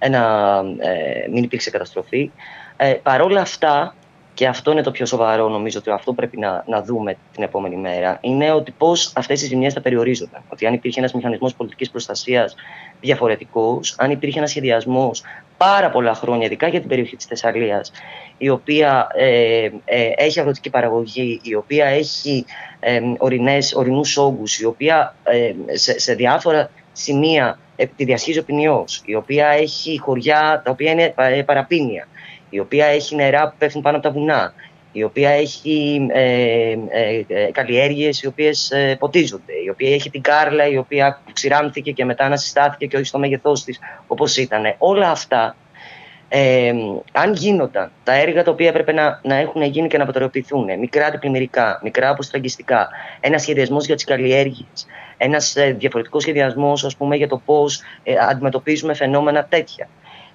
Speaker 8: ένα, ε, μην υπήρξε καταστροφή. Ε, Παρ' όλα αυτά, και αυτό είναι το πιο σοβαρό, νομίζω ότι αυτό πρέπει να, να δούμε την επόμενη μέρα, είναι ότι πώς αυτές οι ζημιές θα περιορίζονται. Ότι αν υπήρχε ένας μηχανισμός πολιτικής προστασίας διαφορετικό, αν υπήρχε ένας σχεδιασμός πάρα πολλά χρόνια, ειδικά για την περιοχή της Θεσσαλίας, η οποία ε, ε, έχει αγροτική παραγωγή, η οποία έχει ε, ορεινούς όγκους, η οποία ε, σε, σε διάφορα σημεία τη διασχίζει ο ποινιός, η οποία έχει χωριά τα οποία είναι παραπίνια, η οποία έχει νερά που πέφτουν πάνω από τα βουνά, η οποία έχει ε, ε, ε καλλιέργειες οι οποίες ε, ποτίζονται, η οποία έχει την Κάρλα η οποία ξηράνθηκε και μετά ανασυστάθηκε και όχι στο μέγεθός της όπως ήταν. Όλα αυτά, ε, αν γίνονταν τα έργα τα οποία έπρεπε να, να έχουν γίνει και να αποτελοποιηθούν, μικρά αντιπλημμυρικά, μικρά αποστραγγιστικά, ένα σχεδιασμός για τις καλλιέργειες, ένας διαφορετικός σχεδιασμός ας πούμε, για το πώς αντιμετωπίζουμε φαινόμενα τέτοια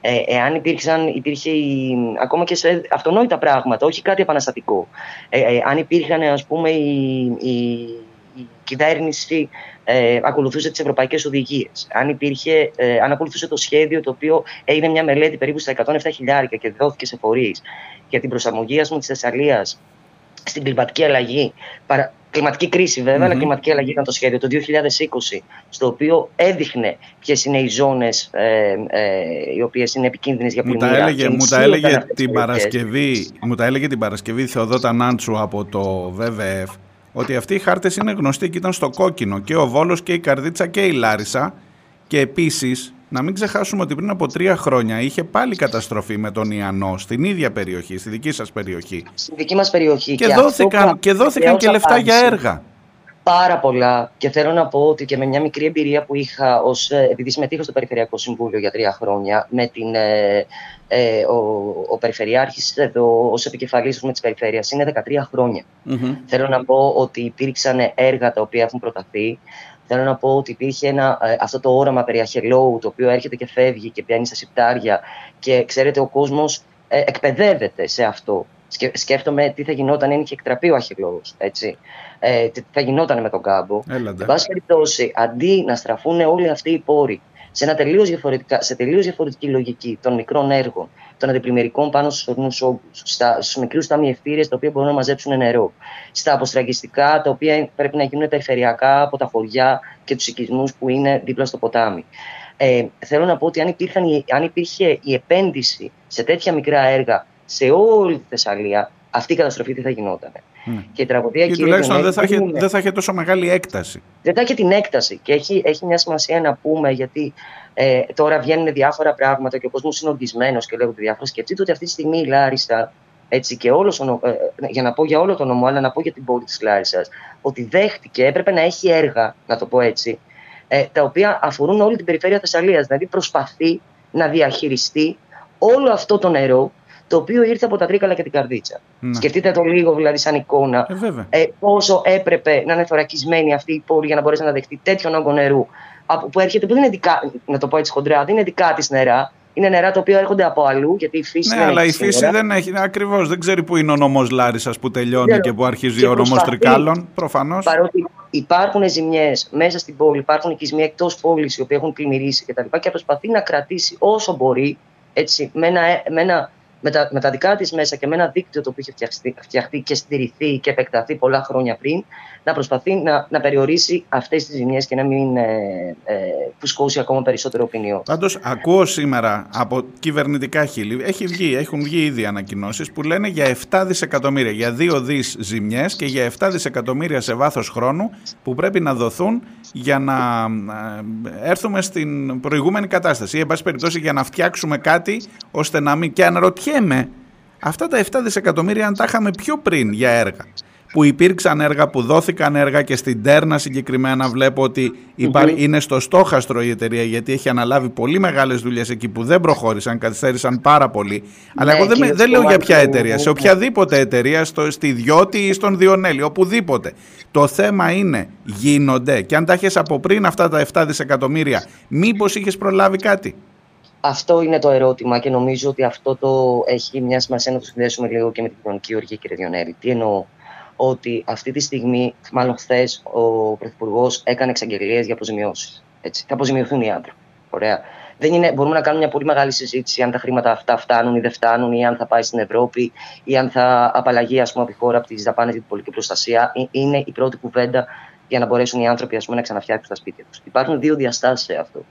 Speaker 8: ε, εάν υπήρξαν, υπήρχε η, ακόμα και σε αυτονόητα πράγματα, όχι κάτι επαναστατικό. Ε, ε, αν υπήρχαν, ας πούμε, η, η, η κυβέρνηση ε, ακολουθούσε τις ευρωπαϊκές οδηγίες. Αν, υπήρχε, ε, αν ακολουθούσε το σχέδιο το οποίο έγινε μια μελέτη περίπου στα 107 χιλιάρικα και δόθηκε σε φορείς για την προσαρμογή ας πούμε, της Θεσσαλίας στην κλιματική αλλαγή, παρα, κλιματική κρίση βέβαια, mm-hmm. αλλά κλιματική αλλαγή ήταν το σχέδιο το 2020, στο οποίο έδειχνε ποιες είναι οι ζώνες ε, ε, οι οποίες είναι επικίνδυνες για πλημμύρα.
Speaker 2: Μου τα έλεγε, μου τα έλεγε την, Παρασκευή, μου τα έλεγε την Παρασκευή Θεοδότα Νάντσου από το ΒΒΕΦ ότι αυτοί οι χάρτες είναι γνωστοί και ήταν στο κόκκινο και ο Βόλος και η Καρδίτσα και η Λάρισα και επίσης να μην ξεχάσουμε ότι πριν από τρία χρόνια είχε πάλι καταστροφή με τον Ιαννό στην ίδια περιοχή, στη δική σας περιοχή.
Speaker 8: Στη δική μας περιοχή.
Speaker 2: Και, και δόθηκαν, και, δόθηκαν και λεφτά για έργα.
Speaker 8: Πάρα πολλά και θέλω να πω ότι και με μια μικρή εμπειρία που είχα ως, ε, επειδή συμμετείχα στο Περιφερειακό Συμβούλιο για τρία χρόνια με την, ε, ε, ο, ο Περιφερειάρχης εδώ ως επικεφαλής με της Περιφέρειας είναι 13 χρόνια. Mm-hmm. Θέλω να πω ότι υπήρξαν έργα τα οποία έχουν προταθεί Θέλω να πω ότι υπήρχε ένα, ε, αυτό το όραμα περί αχελόου, το οποίο έρχεται και φεύγει και πιάνει στα σιπτάρια και ξέρετε ο κόσμος ε, εκπαιδεύεται σε αυτό. Σκέφτομαι τι θα γινόταν αν είχε εκτραπεί ο αχελόους, έτσι. Ε, τι θα γινόταν με τον κάμπο. Εν πάση περιπτώσει, αντί να στραφούν όλοι αυτοί οι πόροι σε, ένα τελείως σε τελείως διαφορετική λογική των μικρών έργων, των αντιπλημμυρικών πάνω στους ορεινούς όγκους, στους μικρούς ταμιευτήρε τα οποία μπορούν να μαζέψουν νερό, στα αποστραγγιστικά τα οποία πρέπει να γίνουν περιφερειακά από τα χωριά και τους οικισμούς που είναι δίπλα στο ποτάμι. Ε, θέλω να πω ότι αν, υπήρχαν, αν υπήρχε η επένδυση σε τέτοια μικρά έργα σε όλη τη Θεσσαλία, αυτή η καταστροφή δεν θα γινόταν. Mm. Και η τραγωδία
Speaker 2: και τουλάχιστον δεν θα, είχε, δεν θα είχε τόσο μεγάλη έκταση.
Speaker 8: Δεν θα είχε την έκταση. Και έχει, έχει μια σημασία να πούμε, γιατί ε, τώρα βγαίνουν διάφορα πράγματα και ο κόσμος είναι οργισμένος και λέγονται διάφορα. Σκεφτείτε ότι αυτή τη στιγμή η Λάρισα, έτσι και όλος, ε, για να πω για όλο τον νομό, αλλά να πω για την πόλη της Λάρισα, ότι δέχτηκε, έπρεπε να έχει έργα, να το πω έτσι, ε, τα οποία αφορούν όλη την περιφέρεια Θεσσαλίας. Δηλαδή προσπαθεί να διαχειριστεί όλο αυτό το νερό το οποίο ήρθε από τα Τρίκαλα και την Καρδίτσα. Ναι. Σκεφτείτε το λίγο δηλαδή σαν εικόνα.
Speaker 2: Ε,
Speaker 8: ε, πόσο έπρεπε να είναι θωρακισμένη αυτή η πόλη για να μπορέσει να δεχτεί τέτοιον όγκο νερού από, που έρχεται, που δεν είναι δικά, να το πω έτσι χοντρά, δεν είναι δικά της νερά. Είναι νερά τα οποία έρχονται από αλλού, γιατί η φύση
Speaker 2: ναι,
Speaker 8: δεν
Speaker 2: αλλά η φύση δεν έχει. Ακριβώς. Δεν ξέρει που είναι ο νόμο Λάρισας που τελειώνει και που αρχίζει ο νόμο Τρικάλων. Προφανώς.
Speaker 8: Παρότι υπάρχουν ζημιές μέσα στην πόλη, υπάρχουν οικισμοί εκτός πόλης οι οποίοι έχουν πλημμυρίσει κτλ. Και, και προσπαθεί να κρατήσει όσο μπορεί έτσι, με ένα, με ένα με τα, με τα δικά της μέσα και με ένα δίκτυο το οποίο είχε φτιαχτεί, και στηριχθεί και επεκταθεί πολλά χρόνια πριν, να προσπαθεί να, να περιορίσει αυτές τις ζημιές και να μην ε, ε, φουσκώσει ακόμα περισσότερο ποινιό.
Speaker 2: Πάντως, ακούω σήμερα από κυβερνητικά χείλη, έχει βγει, έχουν βγει ήδη ανακοινώσεις που λένε για 7 δισεκατομμύρια, για 2 δις ζημιές και για 7 δισεκατομμύρια σε βάθος χρόνου που πρέπει να δοθούν για να ε, έρθουμε στην προηγούμενη κατάσταση. Ή, εν πάση περιπτώσει, για να φτιάξουμε κάτι ώστε να μην. Και αναρωτιέμαι, αυτά τα 7 δισεκατομμύρια αν τα είχαμε πιο πριν για έργα που υπήρξαν έργα, που δόθηκαν έργα και στην Τέρνα συγκεκριμένα βλέπω ότι είναι στο στόχαστρο η εταιρεία γιατί έχει αναλάβει πολύ μεγάλες δουλειές εκεί που δεν προχώρησαν, καθυστέρησαν πάρα πολύ. Αλλά ναι, εγώ δεν, δεν λέω για ποια εταιρεία, σε οποιαδήποτε εταιρεία, στο, στη Διώτη ή στον Διονέλη, οπουδήποτε. Το θέμα είναι γίνονται και αν τα έχεις από πριν αυτά τα 7 δισεκατομμύρια, μήπως είχες προλάβει κάτι;
Speaker 8: Αυτό είναι το ερώτημα και νομίζω ότι αυτό το έχει μια σημασία να το συνδέσουμε λίγο και με την κοινωνική οργή, κύριε Διονέλη. Τι εννοώ; Ότι αυτή τη στιγμή, μάλλον χθες, ο Πρωθυπουργός έκανε εξαγγελίες για αποζημιώσεις. Θα αποζημιωθούν οι άνθρωποι. Ωραία. δεν είναι, μπορούμε να κάνουμε μια πολύ μεγάλη συζήτηση αν τα χρήματα αυτά φτάνουν ή δεν φτάνουν, ή αν θα πάει στην Ευρώπη, ή αν θα απαλλαγεί ας πούμε, από τη χώρα από τις δαπάνες για την πολιτική προστασία. Ε, είναι η πρώτη κουβέντα για να μπορέσουν οι άνθρωποι ας πούμε, να ξαναφτιάξουν τα σπίτια τους. Υπάρχουν δύο διαστάσεις σε αυτό.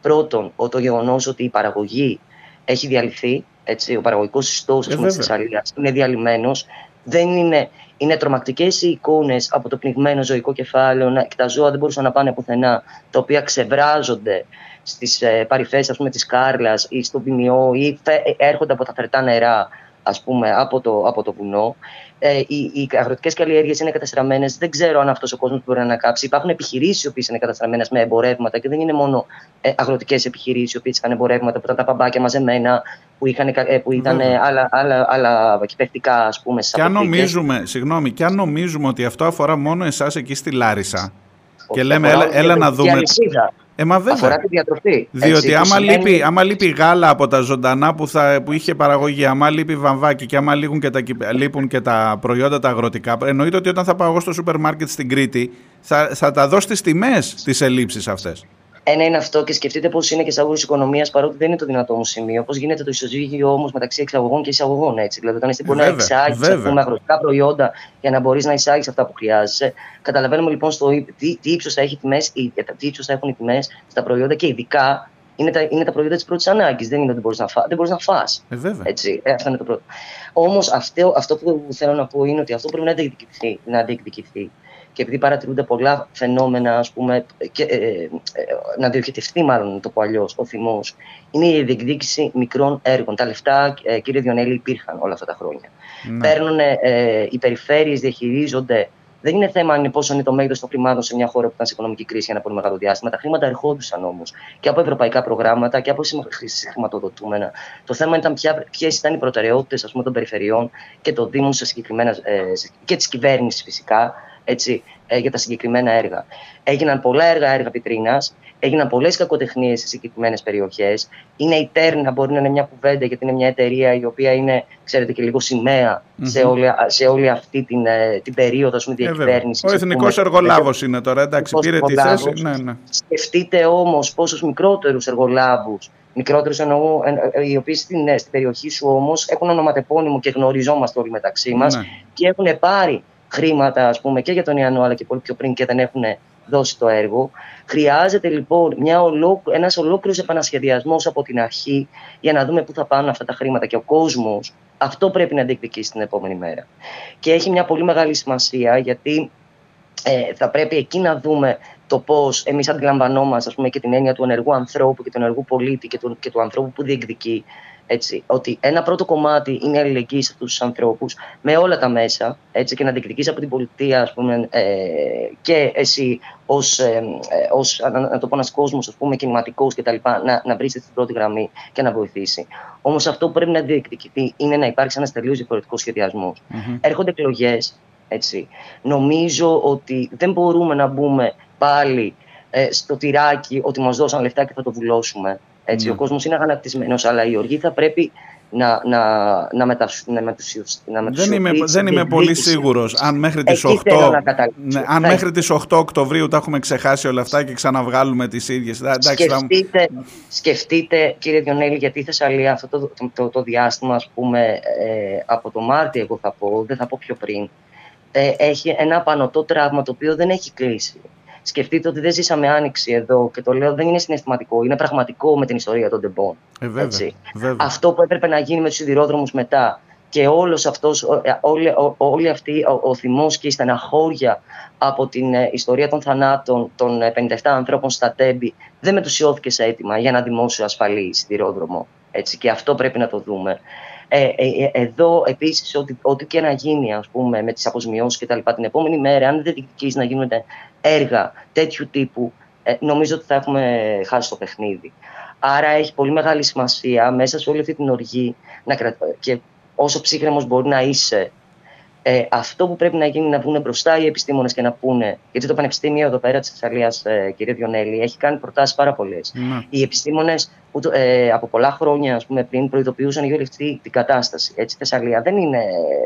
Speaker 8: Πρώτον, το γεγονός ότι η παραγωγή έχει διαλυθεί, έτσι, ο παραγωγικός ιστός ε, της Θεσσαλίας είναι διαλυμένος. Δεν είναι, είναι τρομακτικές οι εικόνες από το πνιγμένο ζωικό κεφάλαιο και τα ζώα δεν μπορούσαν να πάνε πουθενά, τα οποία ξεβράζονται στις ε, παρυφές της Κάρλας ή στο ποινιό ή ε, έρχονται από τα φερτά νερά ας πούμε, από το, από το βουνό. Ε, οι, οι αγροτικές καλλιέργειες είναι καταστραμμένες. Δεν ξέρω αν αυτός ο κόσμος μπορεί να ανακάψει. Υπάρχουν επιχειρήσεις οι οποίες είναι καταστραμμένες με εμπορεύματα και δεν είναι μόνο ε, αγροτικές επιχειρήσεις οι οποίες είχαν εμπορεύματα που ήταν τα παμπάκια μαζεμένα, που, είχαν, ε, που ήταν ε, άλλα, άλλα, άλλα κυπευτικά, ας πούμε.
Speaker 2: Και αν νομίζουμε, συγγνώμη, και αν νομίζουμε ότι αυτό αφορά μόνο εσάς εκεί στη Λάρισα. Και λέμε, έλα, έλα να δούμε.
Speaker 8: Ε, μα βέβαια. Αφορά τη διατροφή.
Speaker 2: Διότι έτσι, άμα, σημαίνει... λείπει, άμα λείπει γάλα από τα ζωντανά που, θα, που είχε παραγωγή, άμα λείπει βαμβάκι και άμα λείπουν και, τα, λείπουν και τα προϊόντα τα αγροτικά, εννοείται ότι όταν θα πάω εγώ στο σούπερ μάρκετ στην Κρήτη θα, θα τα δω στις τιμές τις ελλείψεις αυτές.
Speaker 8: Ένα είναι αυτό και σκεφτείτε πώς είναι και στα τη οικονομίας, παρότι δεν είναι το δυνατό μου σημείο. Πώς γίνεται το ισοζύγιο όμως μεταξύ εξαγωγών και εισαγωγών. Έτσι. Δηλαδή, όταν είσαι μπορεί να εξάγεις αγροτικά προϊόντα για να μπορείς να εισάγεις αυτά που χρειάζεσαι. Καταλαβαίνουμε λοιπόν στο τι, τι ύψος θα, θα έχουν οι τιμές στα προϊόντα και ειδικά είναι τα, είναι τα προϊόντα της πρώτης ανάγκης. Δεν είναι ότι μπορείς να, φά, δεν μπορείς να φας.
Speaker 2: Ε,
Speaker 8: Έτσι, ε, αυτό είναι το πρώτο. Όμως αυτό, αυτό που θέλω να πω είναι ότι αυτό πρέπει να διεκδικηθεί. Να διεκδικηθεί και επειδή παρατηρούνται πολλά φαινόμενα, ας πούμε, και, ε, ε, να διοχετευτεί μάλλον το πω αλλιώς ο θυμός, είναι η διεκδίκηση μικρών έργων. Τα λεφτά, ε, κύριε Διονέλη, υπήρχαν όλα αυτά τα χρόνια. Ναι. Παίρνουν, ε, οι περιφέρειες διαχειρίζονται. Δεν είναι θέμα αν πόσο είναι το μέγεθο των χρημάτων σε μια χώρα που ήταν σε οικονομική κρίση για ένα πολύ μεγάλο διάστημα. Τα χρήματα ερχόντουσαν όμως και από ευρωπαϊκά προγράμματα και από χρηματοδοτούμενα. Το θέμα ήταν ποιες ήταν οι προτεραιότητες των περιφερειών και των Δήμων σε συγκεκριμένα, ε, και της κυβέρνησης φυσικά έτσι, ε, για τα συγκεκριμένα έργα. Έγιναν πολλά έργα, έργα πιτρίνα, έγιναν πολλές κακοτεχνίες σε συγκεκριμένες περιοχές. Είναι η Τέρνα, μπορεί να είναι μια κουβέντα, γιατί είναι μια εταιρεία η οποία είναι, ξέρετε, και λίγο σε, όλη, σε όλη αυτή την, ε, την περίοδο τη διακυβέρνησης.
Speaker 2: Ο εθνικός εργολάβος είναι τώρα, εντάξει, πήρε τη θέση. Ναι, ναι.
Speaker 8: Σκεφτείτε όμως πόσους μικρότερους εργολάβους μικρότερους εννοώ, ε, οι οποίοι στην, στην περιοχή σου όμως έχουν ονοματεπώνυμο και γνωριζόμαστε όλοι μεταξύ μας ναι. και έχουν πάρει χρήματα ας πούμε, και για τον Ιαννό αλλά και πολύ πιο πριν και δεν έχουν δώσει το έργο. Χρειάζεται λοιπόν μια ολόκλη, ένας ολόκληρος επανασχεδιασμός από την αρχή για να δούμε πού θα πάνε αυτά τα χρήματα και ο κόσμος αυτό πρέπει να διεκδικήσει την επόμενη μέρα. Και έχει μια πολύ μεγάλη σημασία γιατί ε, θα πρέπει εκεί να δούμε το πώς εμείς αντιλαμβανόμαστε ας πούμε, και την έννοια του ενεργού ανθρώπου και του ενεργού πολίτη και του, και του ανθρώπου που διεκδικεί έτσι, ότι ένα πρώτο κομμάτι είναι η αλληλεγγύη σε αυτούς τους ανθρώπους με όλα τα μέσα έτσι, και να διεκδικήσει από την πολιτεία ας πούμε, ε, και εσύ ως ε, ως, να, να το πω ένας κόσμος κινηματικός κτλ. Να, να βρίσκεται στην πρώτη γραμμή και να βοηθήσει. Όμως αυτό που πρέπει να διεκδικηθεί είναι να υπάρξει ένας τελείως διαφορετικός σχεδιασμός. Mm-hmm. Έρχονται εκλογές. Έτσι. Νομίζω ότι δεν μπορούμε να μπούμε πάλι ε, στο τυράκι ότι μας δώσαν λεφτά και θα το βουλώσουμε. Έτσι, ναι. Ο κόσμος είναι αγανακτισμένος, αλλά η οργή θα πρέπει να, να, να, μετασ, να,
Speaker 2: να Δεν είμαι, δεν είμαι πολύ σίγουρος αν μέχρι τις 8, ναι, αν μέχρι τις 8 Οκτωβρίου τα έχουμε ξεχάσει όλα αυτά και ξαναβγάλουμε τις ίδιες.
Speaker 8: Σκεφτείτε, σκεφτείτε, κύριε Διονέλη, γιατί η Θεσσαλία αυτό το, το, το, διάστημα, ας πούμε, ε, από το Μάρτιο, εγώ θα πω, δεν θα πω πιο πριν, ε, έχει ένα πανωτό τραύμα το οποίο δεν έχει κλείσει. Σκεφτείτε ότι δεν ζήσαμε άνοιξη εδώ και το λέω δεν είναι συναισθηματικό, είναι πραγματικό με την ιστορία των τεμπών.
Speaker 2: Ε, βέβαια,
Speaker 8: Αυτό που έπρεπε να γίνει με τους σιδηρόδρομους μετά και όλος αυτός, ε, όλη, όλη αυτή ο, ο θυμός και η στεναχώρια από την ε, ιστορία των θανάτων των 57 ανθρώπων στα Τέμπη δεν μετουσιώθηκε σε έτοιμα για ένα δημόσιο ασφαλή σιδηρόδρομο. Έτσι, και αυτό πρέπει να το δούμε. Ε, ε, ε, εδώ επίσης, ό,τι, ό,τι και να γίνει ας πούμε, με τις αποσμιώσει κτλ. την επόμενη μέρα, αν δεν διεκδικήσει να γίνουν έργα τέτοιου τύπου, ε, νομίζω ότι θα έχουμε χάσει το παιχνίδι. Άρα έχει πολύ μεγάλη σημασία μέσα σε όλη αυτή την οργή να και όσο ψύχρεμος μπορεί να είσαι ε, αυτό που πρέπει να γίνει είναι να βγουν μπροστά οι επιστήμονες και να πούνε. Γιατί το Πανεπιστήμιο εδώ πέρα της Θεσσαλίας, ε, κύριε Διονέλη, έχει κάνει προτάσεις πάρα πολλές. Ναι. Οι επιστήμονες ε, από πολλά χρόνια ας πούμε, πριν προειδοποιούσαν για όλη αυτή την κατάσταση. Έτσι, η Θεσσαλία δεν είναι.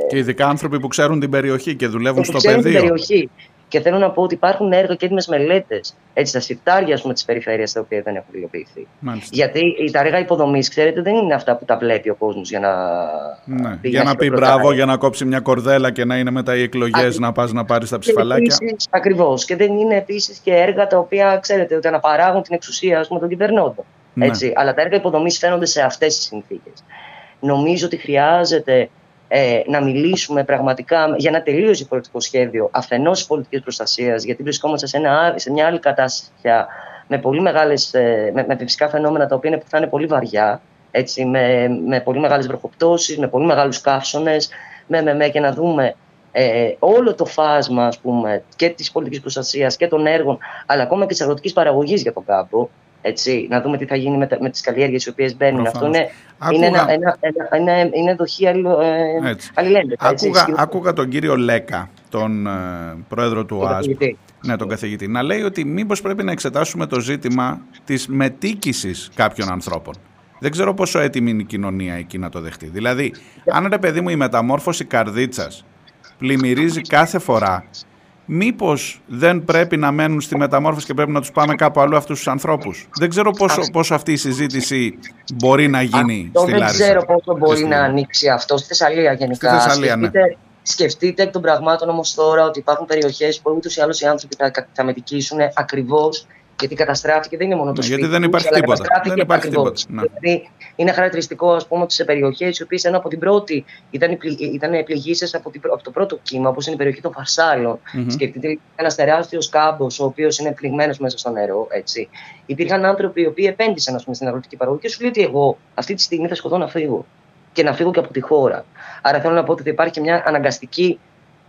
Speaker 2: Και ειδικά άνθρωποι που ξέρουν την περιοχή και δουλεύουν στο πεδίο. Την περιοχή.
Speaker 8: Και θέλω να πω ότι υπάρχουν έργα και έτοιμες μελέτες στα συρτάρια της περιφέρειας τα οποία δεν έχουν υλοποιηθεί. Γιατί τα έργα υποδομής, ξέρετε, δεν είναι αυτά που τα βλέπει ο κόσμος για να.
Speaker 2: Ναι. Για να πει μπράβο, για να κόψει μια κορδέλα και να είναι μετά οι εκλογές να πας να πάρεις τα ψηφαλάκια.
Speaker 8: Ακριβώς. Και δεν είναι επίσης και έργα τα οποία ξέρετε ότι αναπαράγουν την εξουσία ας πούμε, των κυβερνώντων. Ναι. Έτσι. Αλλά τα έργα υποδομής φαίνονται σε αυτές τις συνθήκες. Νομίζω ότι χρειάζεται ε, να μιλήσουμε πραγματικά για ένα τελείως πολιτικό σχέδιο αφενός τη πολιτικής προστασίας, γιατί βρισκόμαστε σε, ένα, σε μια άλλη κατάσταση με πολύ μεγάλες, ε, με, με φυσικά φαινόμενα τα οποία θα είναι πολύ βαριά, έτσι, με, με πολύ μεγάλες βροχοπτώσεις, με πολύ μεγάλους καύσονες, με, με, με, και να δούμε ε, όλο το φάσμα ας πούμε, και της πολιτικής προστασίας και των έργων, αλλά ακόμα και της αγροτικής παραγωγής για τον κάμπο, έτσι, να δούμε τι θα γίνει με, με τις καλλιέργειες οι οποίες μπαίνουν. Αυτό είναι, είναι, ένα, ένα, ένα, είναι, είναι δοχή αλληλένδετα.
Speaker 2: Άκουγα, άκουγα τον κύριο Λέκα, τον ε, πρόεδρο του ΟΑΣΠ, ναι, τον καθηγητή, να λέει ότι μήπως πρέπει να εξετάσουμε το ζήτημα της μετήκησης κάποιων ανθρώπων. Δεν ξέρω πόσο έτοιμη είναι η κοινωνία εκεί να το δεχτεί. Δηλαδή, αν ρε παιδί μου η μεταμόρφωση καρδίτσας πλημμυρίζει κάθε φορά μήπως δεν πρέπει να μένουν στη μεταμόρφωση και πρέπει να τους πάμε κάπου αλλού αυτούς τους ανθρώπους; Δεν ξέρω πόσο, πόσο αυτή η συζήτηση μπορεί να γίνει
Speaker 8: αυτό στη Λάρισα. Δεν ξέρω πόσο μπορεί να ανοίξει αυτό στη Θεσσαλία γενικά.
Speaker 2: Στη Θεσσαλία, ναι.
Speaker 8: σκεφτείτε, ναι. Σκεφτείτε εκ των πραγμάτων όμως τώρα ότι υπάρχουν περιοχές που ούτως ή άλλως οι άνθρωποι θα, θα μετικήσουν ακριβώς γιατί καταστράφηκε, δεν είναι μόνο το
Speaker 2: ναι,
Speaker 8: σπίτι.
Speaker 2: Γιατί δεν υπάρχει
Speaker 8: αλλά
Speaker 2: τίποτα. Δεν υπάρχει τίποτα.
Speaker 8: Ναι. Δηλαδή, είναι χαρακτηριστικό ας πούμε, σε περιοχές οι οποίες από την πρώτη ήταν, ήταν πληγήσεις από, από, το πρώτο κύμα, όπως είναι η περιοχή των Φαρσάλων. Mm-hmm. Σκεφτείτε ένας τεράστιος κάμπος, ο οποίος είναι πληγμένος μέσα στο νερό. Έτσι. Υπήρχαν άνθρωποι οι οποίοι επένδυσαν πούμε, στην αγροτική παραγωγή και σου λέει ότι εγώ αυτή τη στιγμή θα σκοτώ να φύγω. Και να φύγω και από τη χώρα. Άρα θέλω να πω ότι θα υπάρχει μια αναγκαστική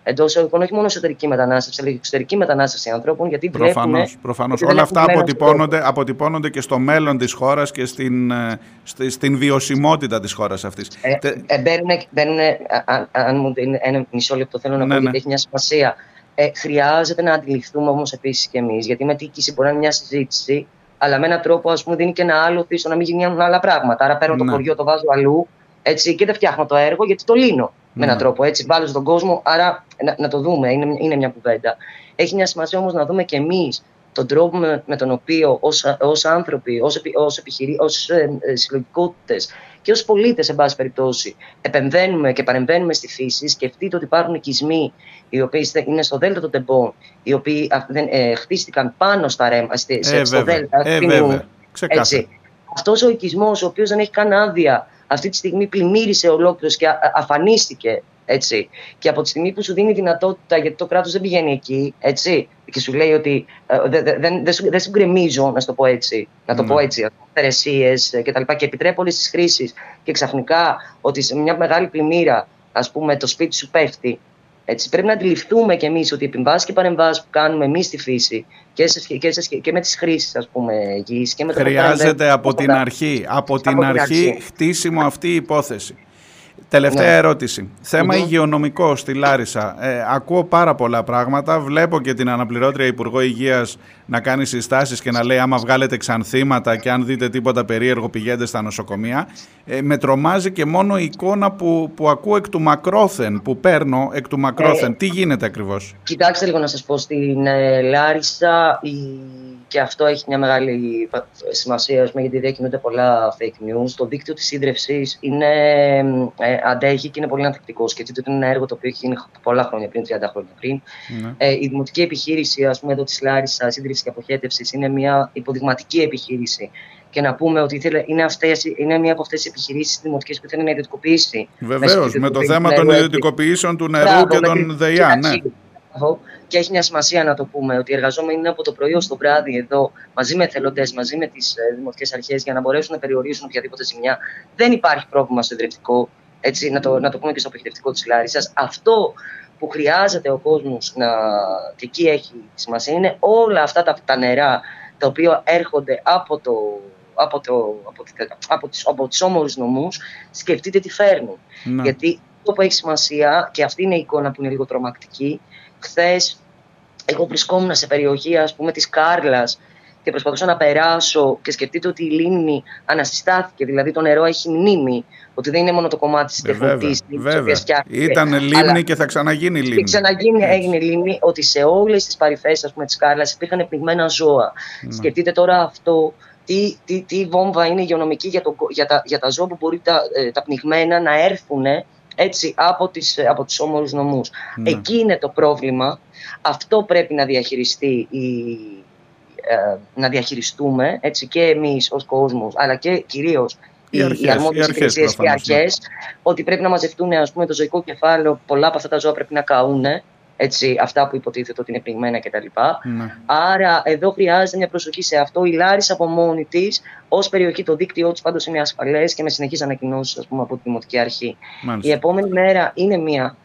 Speaker 8: εντός εισαγωγικών όχι μόνο εσωτερική μετανάστευση, αλλά και εξωτερική μετανάστευση ανθρώπων. Γιατί
Speaker 2: προφανώς, προφανώς. Όλα αυτά αποτυπώνονται, αποτυπώνονται και στο μέλλον της χώρας και στην, ε, στην βιωσιμότητα της χώρας αυτής.
Speaker 8: Ε, ε, μπαίνουν, αν, αν μου δίνει ένα μισό λεπτό, θέλω να ναι, πω ναι. ότι έχει μια σημασία. Ε, χρειάζεται να αντιληφθούμε όμως επίσης κι εμείς, γιατί με τίκηση μπορεί να είναι μια συζήτηση, αλλά με έναν τρόπο ας πούμε, δίνει και ένα άλλο πίσω να μην γίνουν άλλα πράγματα. Άρα παίρνω ναι. το χωριό, το βάζω αλλού έτσι, και δεν φτιάχνω το έργο γιατί το λύνω με έναν ναι. τρόπο. Έτσι, βάλω στον κόσμο. Άρα να, να το δούμε, είναι, είναι μια κουβέντα. Έχει μια σημασία όμως να δούμε και εμείς τον τρόπο με, με τον οποίο ως, άνθρωποι, ως, ως, επιχειρή, ως ε, ε, συλλογικότητες και ως πολίτες, εν πάση περιπτώσει, επεμβαίνουμε και παρεμβαίνουμε στη φύση. Σκεφτείτε ότι υπάρχουν οικισμοί οι οποίοι είναι στο Δέλτα των Τεμπών, οι οποίοι δεν, ε, χτίστηκαν πάνω στα ρέμα, ε, στο Δέλτα.
Speaker 2: Ε, βέβαια. Έτσι.
Speaker 8: Αυτός ο οικισμός, ο οποίος δεν έχει καν άδεια αυτή τη στιγμή πλημμύρισε ολόκληρος και αφανίστηκε. Έτσι. Και από τη στιγμή που σου δίνει δυνατότητα, γιατί το κράτος δεν πηγαίνει εκεί, έτσι, και σου λέει ότι ε, δεν δε, δε, δε, σου γκρεμίζω, να το πω έτσι, να το πω ναι. έτσι, υπηρεσίες κτλ. Και, και επιτρέπω όλες τις χρήσεις. Και ξαφνικά ότι σε μια μεγάλη πλημμύρα, ας πούμε, το σπίτι σου πέφτει έτσι, πρέπει να αντιληφθούμε κι εμείς ότι οι επιμβάσει και παρεμβάσεις που κάνουμε εμείς στη φύση και, σε, και, σε, και με τις χρήσεις γης και με
Speaker 2: το Χρειάζεται από την αρχή, από την αρχή χτίσιμο αυτή η υπόθεση. Τελευταία ναι. ερώτηση. Θέμα υγειονομικό στη Λάρισα. Ε, ακούω πάρα πολλά πράγματα. Βλέπω και την αναπληρώτρια Υπουργό Υγείας να κάνει συστάσεις και να λέει: Άμα βγάλετε ξανθήματα και αν δείτε τίποτα περίεργο, πηγαίνετε στα νοσοκομεία. Ε, με τρομάζει και μόνο η εικόνα που, που ακούω εκ του μακρόθεν, που παίρνω εκ του μακρόθεν. Ε, Τι γίνεται ακριβώς;
Speaker 8: Κοιτάξτε λίγο να σας πω. Στην ε, Λάρισα η και αυτό έχει μια μεγάλη σημασία, γιατί διακινούνται πολλά fake news. Το δίκτυο της ίδρυυση ε, αντέχει και είναι πολύ ανθεκτικός. Σκεφτείτε ότι είναι ένα έργο το οποίο έχει γίνει πολλά χρόνια πριν, 30 χρόνια πριν. Ναι. Ε, η δημοτική επιχείρηση, ας πούμε, εδώ της Λάρισας, ίδρυση και αποχέτευσης, είναι μια υποδειγματική επιχείρηση. Και να πούμε ότι είναι, αυτές, είναι μια από αυτές τι επιχειρήσεις δημοτικές που θέλει να ιδιωτικοποιήσει.
Speaker 2: Βεβαίως, με το θέμα των ιδιωτικοποιήσεων του νερού και των ΔΕΙΑ. Ναι
Speaker 8: και έχει μια σημασία να το πούμε ότι οι εργαζόμενοι είναι από το πρωί ως το βράδυ εδώ μαζί με εθελοντές, μαζί με τις ε, δημοτικές αρχές για να μπορέσουν να περιορίσουν οποιαδήποτε ζημιά. Δεν υπάρχει πρόβλημα στο ιδρυτικό, έτσι, να, το, να το πούμε και στο αποχαιρετικό της Λάρισας. Αυτό που χρειάζεται ο κόσμος να. και εκεί έχει σημασία είναι όλα αυτά τα, τα νερά τα οποία έρχονται από το, από, το, από, από, τις, από τις όμορους νομούς, σκεφτείτε τι φέρνουν. Ναι. Γιατί αυτό που έχει σημασία, και αυτή είναι η εικόνα που είναι λίγο τρομακτική, χθες εγώ βρισκόμουν σε περιοχή ας πούμε της Κάρλας και προσπαθούσα να περάσω και σκεφτείτε ότι η λίμνη ανασυστάθηκε, δηλαδή το νερό έχει μνήμη, ότι δεν είναι μόνο το κομμάτι της
Speaker 2: Ε,
Speaker 8: τεχνητής
Speaker 2: βέβαια. Ήταν λίμνη και θα ξαναγίνει λίμνη.
Speaker 8: Και ξαναγίνει, έγινε λίμνη, ότι σε όλες τις παρυφές της Κάρλας υπήρχαν πνιγμένα ζώα.
Speaker 2: Ναι.
Speaker 8: Σκεφτείτε τώρα αυτό τι, τι, τι βόμβα είναι υγειονομική για, το, για, τα, για τα ζώα που μπορεί τα, ε, τα πνιγμένα να έρθουν έτσι, από, τις, από τους όμορους νομούς.
Speaker 2: Ναι.
Speaker 8: Εκεί είναι το πρόβλημα. Αυτό πρέπει να διαχειριστεί η, ε, να διαχειριστούμε έτσι, και εμείς ως κόσμος, αλλά και κυρίως
Speaker 2: Οι
Speaker 8: οι,
Speaker 2: αρχές,
Speaker 8: οι αρμόδιες
Speaker 2: οι αρχές
Speaker 8: υπηρεσίες και
Speaker 2: προφανώς, ναι.
Speaker 8: αρχές, ότι πρέπει να μαζευτούν ας πούμε, το ζωικό κεφάλαιο, πολλά από αυτά τα ζώα πρέπει να καούν, έτσι, αυτά που υποτίθεται ότι είναι πνιγμένα κτλ.
Speaker 2: Ναι.
Speaker 8: Άρα εδώ χρειάζεται μια προσοχή σε αυτό. Η Λάρισα από μόνη της, ως περιοχή, το δίκτυό της πάντως είναι ασφαλές και με συνεχείς ανακοινώσεις από τη Δημοτική Αρχή.
Speaker 2: Μάλιστα.
Speaker 8: Η επόμενη μέρα είναι μία.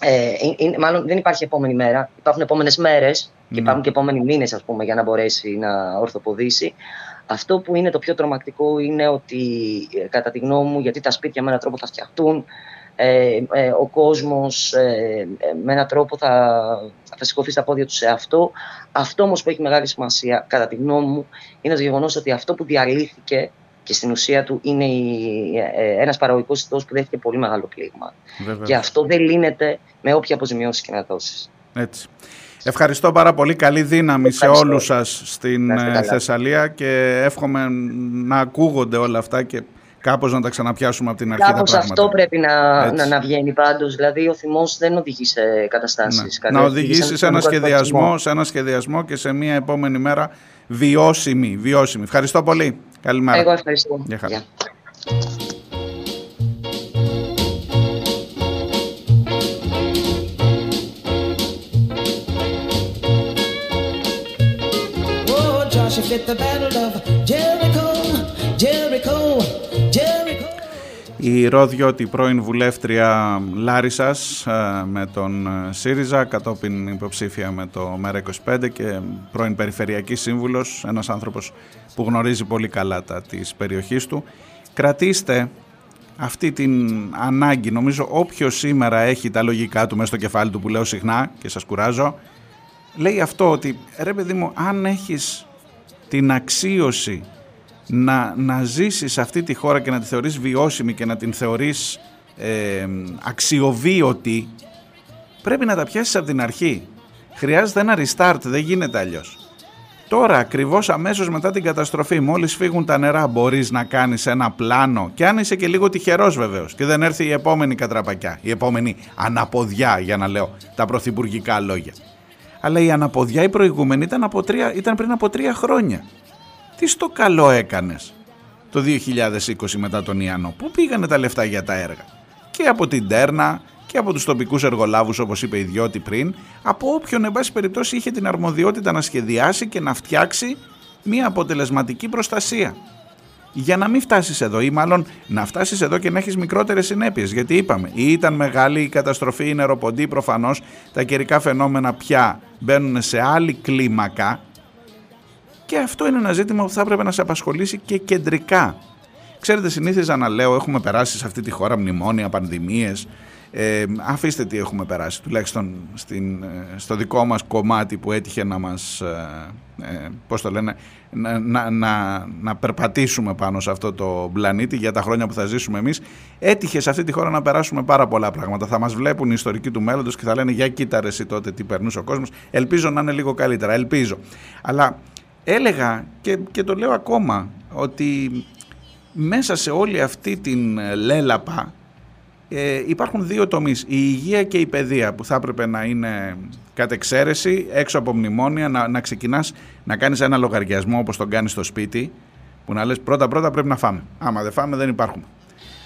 Speaker 8: Ε, είναι, μάλλον δεν υπάρχει επόμενη μέρα. Υπάρχουν επόμενες μέρες και
Speaker 2: Ναι.
Speaker 8: υπάρχουν και επόμενοι μήνες, ας πούμε, για να μπορέσει να ορθοποδήσει. Αυτό που είναι το πιο τρομακτικό είναι ότι, ε, κατά τη γνώμη μου, γιατί τα σπίτια με έναν τρόπο θα φτιαχτούν, ε, ε, ο κόσμος ε, ε, με έναν τρόπο θα, θα σηκωθεί στα πόδια του σε αυτό. Αυτό όμως που έχει μεγάλη σημασία, κατά τη γνώμη μου, είναι το γεγονός ότι αυτό που διαλύθηκε και στην ουσία του είναι η, ε, ένας παραγωγικός ιστός που δέχεται πολύ μεγάλο πλήγμα.
Speaker 2: Βεβαίως.
Speaker 8: Και αυτό δεν λύνεται με όποια αποζημιώσεις και να δώσεις.
Speaker 2: Έτσι. Ευχαριστώ πάρα πολύ. Καλή δύναμη
Speaker 8: Ευχαριστώ.
Speaker 2: σε όλους σας στην
Speaker 8: Να είστε
Speaker 2: ε,
Speaker 8: καλά.
Speaker 2: Θεσσαλία και εύχομαι να ακούγονται όλα αυτά και κάπως να τα ξαναπιάσουμε από την αρχή τα
Speaker 8: Κάπως
Speaker 2: πράγματα.
Speaker 8: αυτό πρέπει να,
Speaker 2: Έτσι.
Speaker 8: να, να βγαίνει πάντως. Δηλαδή ο θυμός δεν οδηγεί σε καταστάσεις.
Speaker 2: Ναι. Να οδηγήσει σε ένα, σχεδιασμό, σε ένα σχεδιασμό και σε μια επόμενη μέρα βιώσιμη. βιώσιμη. Ευχαριστώ πολύ. Καλημέρα.
Speaker 8: Εγώ ευχαριστώ.
Speaker 2: Γεια χαρά.
Speaker 8: Γεια.
Speaker 7: Oh, Joshua fit the battle of
Speaker 2: Η Ρώδιοτη πρώην βουλεύτρια Λάρισας ε, με τον ε, ΣΥΡΙΖΑ, κατόπιν υποψήφια με το ΜΕΡΑ25 και πρώην περιφερειακή σύμβουλος, ένας άνθρωπος που γνωρίζει πολύ καλά τα της περιοχής του. Κρατήστε αυτή την ανάγκη, νομίζω όποιος σήμερα έχει τα λογικά του μέσα στο κεφάλι του που λέω συχνά και σας κουράζω, λέει αυτό ότι ρε παιδί μου αν έχεις την αξίωση να, να ζήσεις σε αυτή τη χώρα και να τη θεωρείς βιώσιμη και να την θεωρείς ε, αξιοβίωτη πρέπει να τα πιάσεις από την αρχή. Χρειάζεται ένα restart, δεν γίνεται αλλιώς. Τώρα, ακριβώς αμέσως μετά την καταστροφή, μόλις φύγουν τα νερά, μπορείς να κάνεις ένα πλάνο και αν είσαι και λίγο τυχερός βεβαίως και δεν έρθει η επόμενη κατραπακιά, η επόμενη αναποδιά για να λέω τα πρωθυπουργικά λόγια. Αλλά η αναποδιά η προηγούμενη ήταν, από τρία, ήταν πριν από τρία χρόνια. Τι στο καλό έκανες το 2020 μετά τον Ιαννό; Πού πήγανε τα λεφτά για τα έργα; Και από την Τέρνα και από τους τοπικούς εργολάβους όπως είπε η Διώτη πριν. Από όποιον εν πάση περιπτώσει είχε την αρμοδιότητα να σχεδιάσει και να φτιάξει μια αποτελεσματική προστασία. Για να μην φτάσεις εδώ ή μάλλον να φτάσεις εδώ και να έχεις μικρότερες συνέπειες. Γιατί είπαμε, ή ήταν μεγάλη η καταστροφή, η νεροποντή προφανώς, τα καιρικά φαινόμενα πια μπαίνουν σε άλλη κλίμακα και αυτό είναι ένα ζήτημα που θα έπρεπε να σε απασχολήσει και κεντρικά. Ξέρετε, συνήθιζα να λέω: Έχουμε περάσει σε αυτή τη χώρα μνημόνια, πανδημίες. Ε, αφήστε τι έχουμε περάσει, τουλάχιστον στην, ε, στο δικό μας κομμάτι που έτυχε να μας, ε, ε, πώς το λένε, να, να, να, να περπατήσουμε πάνω σε αυτό το πλανήτη για τα χρόνια που θα ζήσουμε εμείς. Έτυχε σε αυτή τη χώρα να περάσουμε πάρα πολλά πράγματα. Θα μας βλέπουν οι ιστορικοί του μέλλοντος και θα λένε για κοίτα ρε εσύ τότε τι περνούσε ο κόσμος. Ελπίζω να είναι λίγο καλύτερα, ελπίζω. Αλλά έλεγα και, και το λέω ακόμα ότι μέσα σε όλη αυτή την ε, λέλαπα ε, υπάρχουν δύο τομείς, η υγεία και η παιδεία που θα έπρεπε να είναι κατ' εξαίρεση έξω από μνημόνια να, να ξεκινάς να κάνεις ένα λογαριασμό όπως τον κάνεις στο σπίτι που να λες πρώτα πρώτα πρέπει να φάμε, άμα δεν φάμε δεν υπάρχουμε.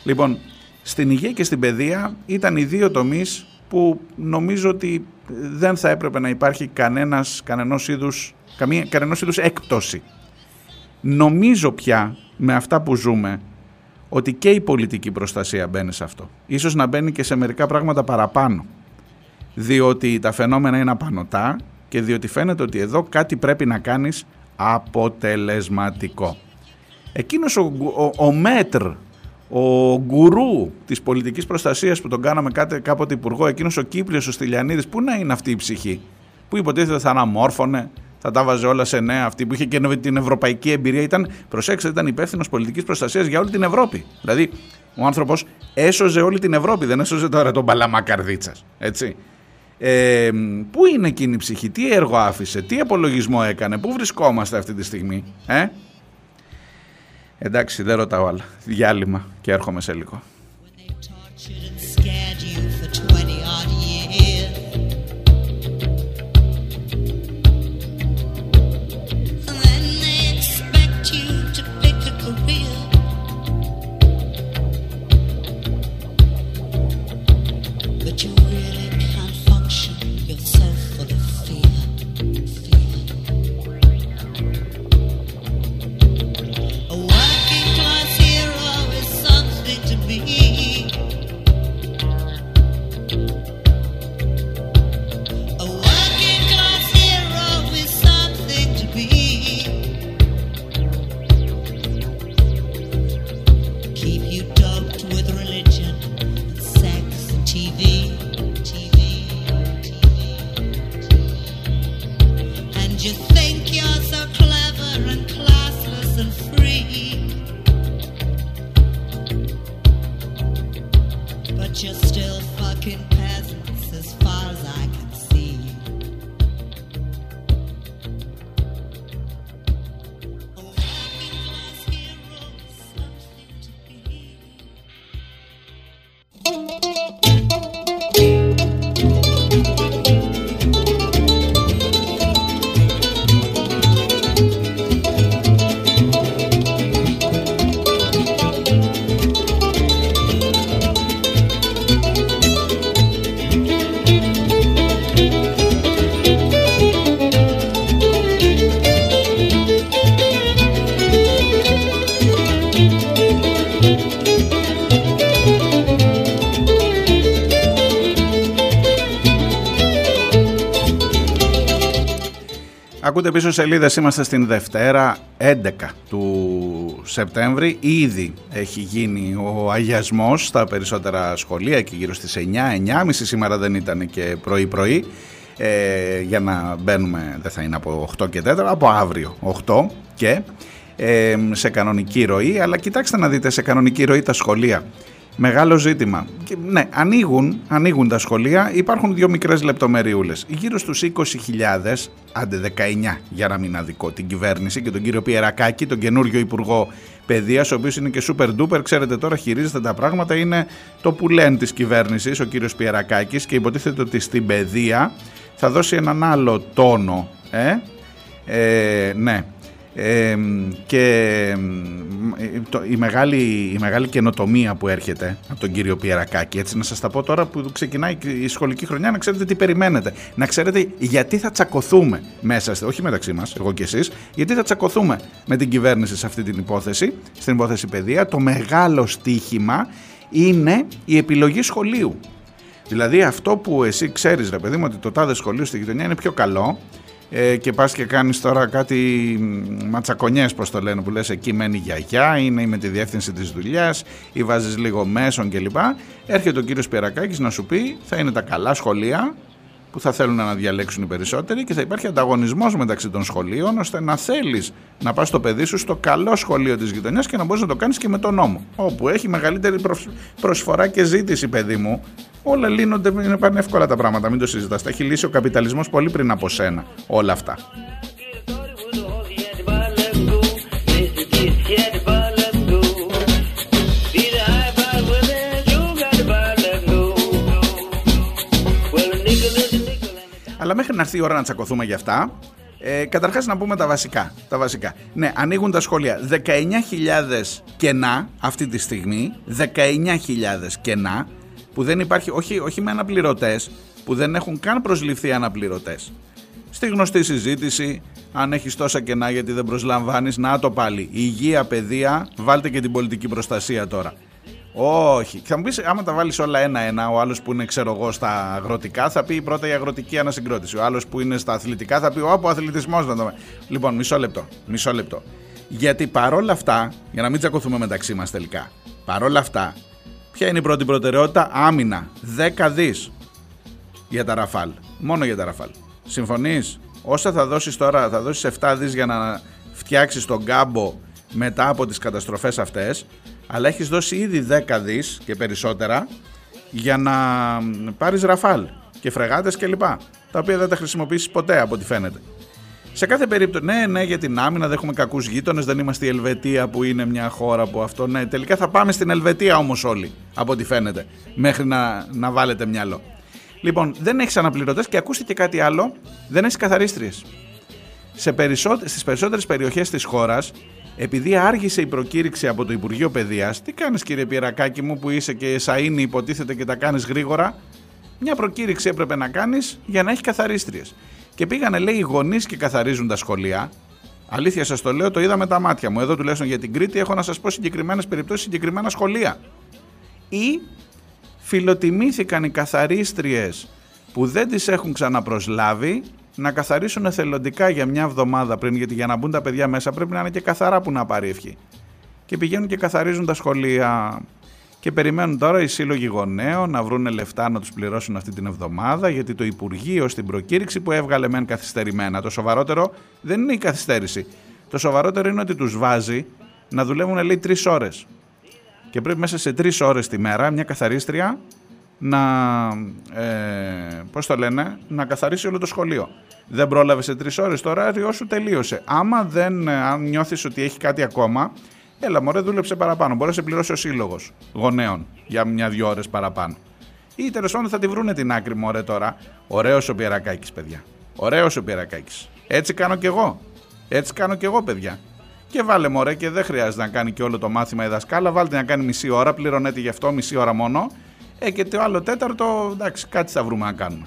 Speaker 2: Λοιπόν, στην υγεία και στην παιδεία ήταν οι δύο τομείς που νομίζω ότι δεν θα έπρεπε να υπάρχει κανένας, κανενός είδους, καμία, κανενός είδους έκπτωση. Νομίζω πια με αυτά που ζούμε ότι και η πολιτική προστασία μπαίνει σε αυτό. Ίσως να μπαίνει και σε μερικά πράγματα παραπάνω. Διότι τα φαινόμενα είναι απανοτά και διότι φαίνεται ότι εδώ κάτι πρέπει να κάνεις αποτελεσματικό. Εκείνος ο, ο, ο μέτρ, ο γκουρού της πολιτικής προστασίας που τον κάναμε κάτε, κάποτε υπουργό, εκείνος ο Κύπριος ο Στυλιανίδης, πού να είναι αυτή η ψυχή, που υποτίθεται θα αναμόρφωνε θα τα βάζε όλα σε νέα. Αυτή που είχε και την ευρωπαϊκή εμπειρία ήταν, προσέξτε, ήταν υπεύθυνος πολιτικής προστασίας για όλη την Ευρώπη. Δηλαδή, ο άνθρωπος έσωζε όλη την Ευρώπη, δεν έσωζε τώρα τον Παλαμά Καρδίτσα. Έτσι. Ε, πού είναι εκείνη η ψυχή, τι έργο άφησε, τι απολογισμό έκανε, πού βρισκόμαστε αυτή τη στιγμή. Ε; Εντάξει, δεν ρωτάω άλλα. Διάλειμμα και έρχομαι σε λίγο. Ακούτε πίσω σελίδες, είμαστε στην Δευτέρα 11 του Σεπτέμβρη. Ήδη έχει γίνει ο αγιασμός στα περισσότερα σχολεία, εκεί γύρω στις 9, 9.30 σήμερα δεν ήταν και πρωί-πρωί. Ε, για να μπαίνουμε, δεν θα είναι από 8 και 4, από αύριο 8 και ε, σε κανονική ροή. Αλλά κοιτάξτε να δείτε, σε κανονική ροή τα σχολεία Μεγάλο ζήτημα. Και, ναι, ανοίγουν, ανοίγουν τα σχολεία, υπάρχουν δύο μικρές λεπτομεριούλες. Γύρω στους 20.000, άντε 19 για να μην αδικό, την κυβέρνηση και τον κύριο Πιερακάκη, τον καινούριο Υπουργό Παιδείας, ο οποίος είναι και super duper, ξέρετε τώρα χειρίζεται τα πράγματα, είναι το που λένε της κυβέρνησης, ο κύριος Πιερακάκης και υποτίθεται ότι στην παιδεία θα δώσει έναν άλλο τόνο, ε, ε ναι, και το, η, μεγάλη, η μεγάλη καινοτομία που έρχεται από τον κύριο Πιερακάκη, έτσι να σας τα πω τώρα που ξεκινάει η σχολική χρονιά, να ξέρετε τι περιμένετε. Να ξέρετε γιατί θα τσακωθούμε μέσα, όχι μεταξύ μας, εγώ και εσείς, γιατί θα τσακωθούμε με την κυβέρνηση σε αυτή την υπόθεση, στην υπόθεση παιδεία. Το μεγάλο στίχημα είναι η επιλογή σχολείου. Δηλαδή αυτό που εσύ ξέρεις ρε παιδί μου ότι το τάδε σχολείο στη γειτονιά είναι πιο καλό ε, και πας και κάνεις τώρα κάτι ματσακονιές πως το λένε που λες εκεί μένει η γιαγιά, είναι με τη διεύθυνση της δουλειάς ή βάζεις λίγο μέσον κλπ. Έρχεται ο κύριος Πιερακάκης να σου πει θα είναι τα καλά σχολεία που θα θέλουν να διαλέξουν οι περισσότεροι και θα υπάρχει ανταγωνισμός μεταξύ των σχολείων ώστε να θέλεις να πας το παιδί σου στο καλό σχολείο της γειτονιάς και να μπορείς να το κάνεις και με τον νόμο όπου έχει μεγαλύτερη προσφορά και ζήτηση παιδί μου όλα λύνονται, είναι πάνε εύκολα τα πράγματα, μην το συζητάς. Τα έχει λύσει ο καπιταλισμός πολύ πριν από σένα όλα αυτά. Αλλά μέχρι να έρθει η ώρα να τσακωθούμε για αυτά, ε, καταρχάς να πούμε τα βασικά, τα βασικά. Ναι, ανοίγουν τα σχολεία. 19.000 κενά αυτή τη στιγμή, 19.000 κενά, που δεν υπάρχει, όχι, όχι με αναπληρωτές, που δεν έχουν καν προσληφθεί αναπληρωτές. Στη γνωστή συζήτηση, αν έχεις τόσα κενά γιατί δεν προσλαμβάνεις, να το πάλι. Υγεία, παιδεία, βάλτε και την πολιτική προστασία τώρα. Όχι. Θα μου πεις, άμα τα βάλεις όλα ένα-ένα, ο άλλος που είναι, ξέρω εγώ, στα αγροτικά θα πει πρώτα η αγροτική ανασυγκρότηση. Ο άλλος που είναι στα αθλητικά θα πει, ο αθλητισμός να το Λοιπόν, μισό λεπτό. Μισό λεπτό. Γιατί παρόλα αυτά, για να μην τσακωθούμε μεταξύ μας τελικά, παρόλα αυτά, ποια είναι η πρώτη προτεραιότητα, άμυνα. 10 δις για τα ραφάλ. Μόνο για τα ραφάλ. Συμφωνείς, όσα θα δώσεις τώρα, θα δώσεις 7 δις για να φτιάξεις τον κάμπο μετά από τις καταστροφές αυτές, αλλά έχεις δώσει ήδη 10 δις και περισσότερα για να πάρεις ραφάλ και φρεγάτες κλπ. Τα οποία δεν τα χρησιμοποιήσεις ποτέ από ό,τι φαίνεται. Σε κάθε περίπτωση, ναι, ναι, για την άμυνα δεν έχουμε κακούς γείτονες, δεν είμαστε η Ελβετία που είναι μια χώρα που αυτό. Ναι, τελικά θα πάμε στην Ελβετία όμως όλοι, από ό,τι φαίνεται, μέχρι να, να βάλετε μυαλό. Λοιπόν, δεν έχεις αναπληρωτές και ακούστηκε κάτι άλλο, δεν έχεις καθαρίστριες. Σε περισσότε, στις περισσότερες περιοχές της χώρας, επειδή άργησε η προκήρυξη από το Υπουργείο Παιδείας, τι κάνεις κύριε Πιερακάκη μου που είσαι και σαΐνη υποτίθεται και τα κάνεις γρήγορα, μια προκήρυξη έπρεπε να κάνεις για να έχει καθαρίστριες. Και πήγανε λέει οι γονείς και καθαρίζουν τα σχολεία, Αλήθεια σας το λέω, το είδα με τα μάτια μου. Εδώ τουλάχιστον για την Κρήτη έχω να σας πω συγκεκριμένες περιπτώσεις, συγκεκριμένα σχολεία. Ή φιλοτιμήθηκαν οι καθαρίστριες που δεν τις έχουν ξαναπροσλάβει να καθαρίσουν εθελοντικά για μια εβδομάδα πριν, γιατί για να μπουν τα παιδιά μέσα πρέπει να είναι και καθαρά που να πάρει ευχή. Και πηγαίνουν και καθαρίζουν τα σχολεία. Και περιμένουν τώρα οι σύλλογοι γονέων να βρουν λεφτά να τους πληρώσουν αυτή την εβδομάδα, γιατί το Υπουργείο στην προκήρυξη που έβγαλε μεν καθυστερημένα. Το σοβαρότερο δεν είναι η καθυστέρηση. Το σοβαρότερο είναι ότι τους βάζει να δουλεύουν, λέει, τρεις ώρες. Και πρέπει μέσα σε τρεις ώρες τη μέρα μια καθαρίστρια να, ε, πώς το λένε, να καθαρίσει όλο το σχολείο. Δεν πρόλαβες σε τρεις ώρες, το ωράριό σου τελείωσε. Άμα δεν, ε, αν νιώθεις ότι έχει κάτι ακόμα, έλα μωρέ, δούλεψε παραπάνω. Μπορείς να σε πληρώσει ο σύλλογος γονέων για μια-δυο ώρες παραπάνω. Ή τέλος πάντων θα τη βρούνε την άκρη, μωρέ τώρα. Ωραίος ο Πιερακάκης, παιδιά. Ωραίος ο Πιερακάκης. Έτσι κάνω κι εγώ. Έτσι κάνω κι εγώ, παιδιά. Και βάλε μωρέ και δεν χρειάζεται να κάνει και όλο το μάθημα η δασκάλα. Βάλτε να κάνει μισή ώρα, πληρώνεται γι' αυτό μισή ώρα μόνο ε, και το άλλο τέταρτο, εντάξει, κάτι θα βρούμε να κάνουμε.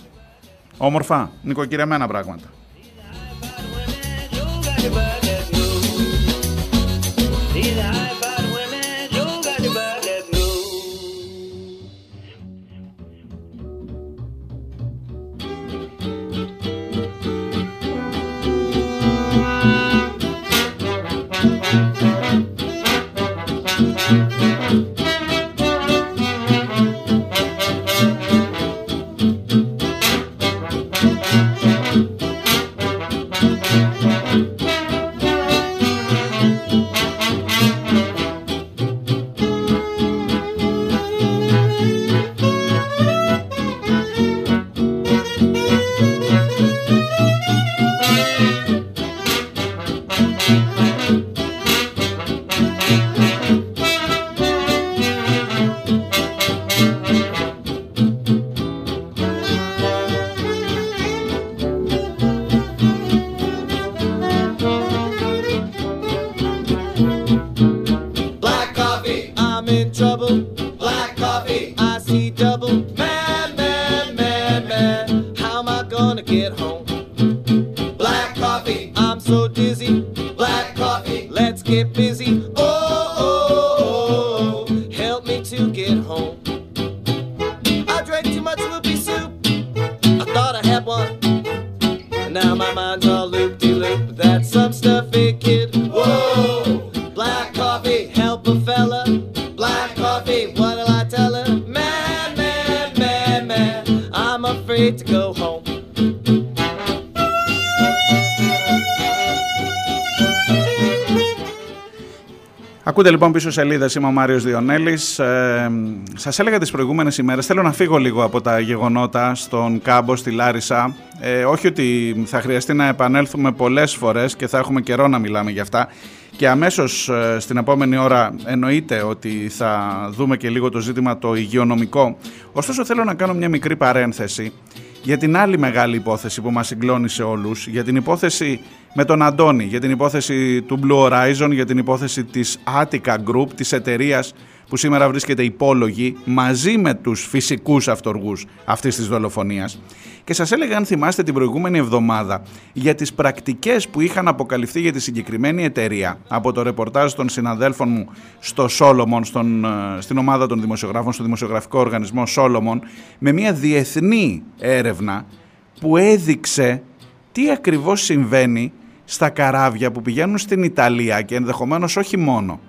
Speaker 2: Όμορφα, νοικοκυρεμένα πράγματα. Ακούτε λοιπόν πίσω σελίδες, είμαι ο Μάριος Διονέλης. Ε, Σας έλεγα τις προηγούμενες ημέρες. Θέλω να φύγω λίγο από τα γεγονότα στον κάμπο, στη Λάρισα. Ε, όχι ότι θα χρειαστεί να επανέλθουμε πολλές φορές και θα έχουμε καιρό να μιλάμε για αυτά. Και αμέσως ε, στην επόμενη ώρα εννοείται ότι θα δούμε και λίγο το ζήτημα το υγειονομικό. Ωστόσο, θέλω να κάνω μια μικρή παρένθεση για την άλλη μεγάλη υπόθεση που μας συγκλώνησε όλους, για την υπόθεση με τον Αντώνη, για την υπόθεση του Blue Horizon, για την υπόθεση της Attica Group, της εταιρείας που σήμερα βρίσκεται υπόλογη μαζί με τους φυσικούς αυτοργούς αυτής της δολοφονίας. Και σας έλεγα αν θυμάστε την προηγούμενη εβδομάδα για τις πρακτικές που είχαν αποκαλυφθεί για τη συγκεκριμένη εταιρεία από το ρεπορτάζ των συναδέλφων μου στο Solomon, στον, ε, στην ομάδα των δημοσιογράφων, στο δημοσιογραφικό οργανισμό Solomon, με μια διεθνή έρευνα που έδειξε τι ακριβώς συμβαίνει στα καράβια που πηγαίνουν στην Ιταλία και ενδεχομένως όχι μόνο.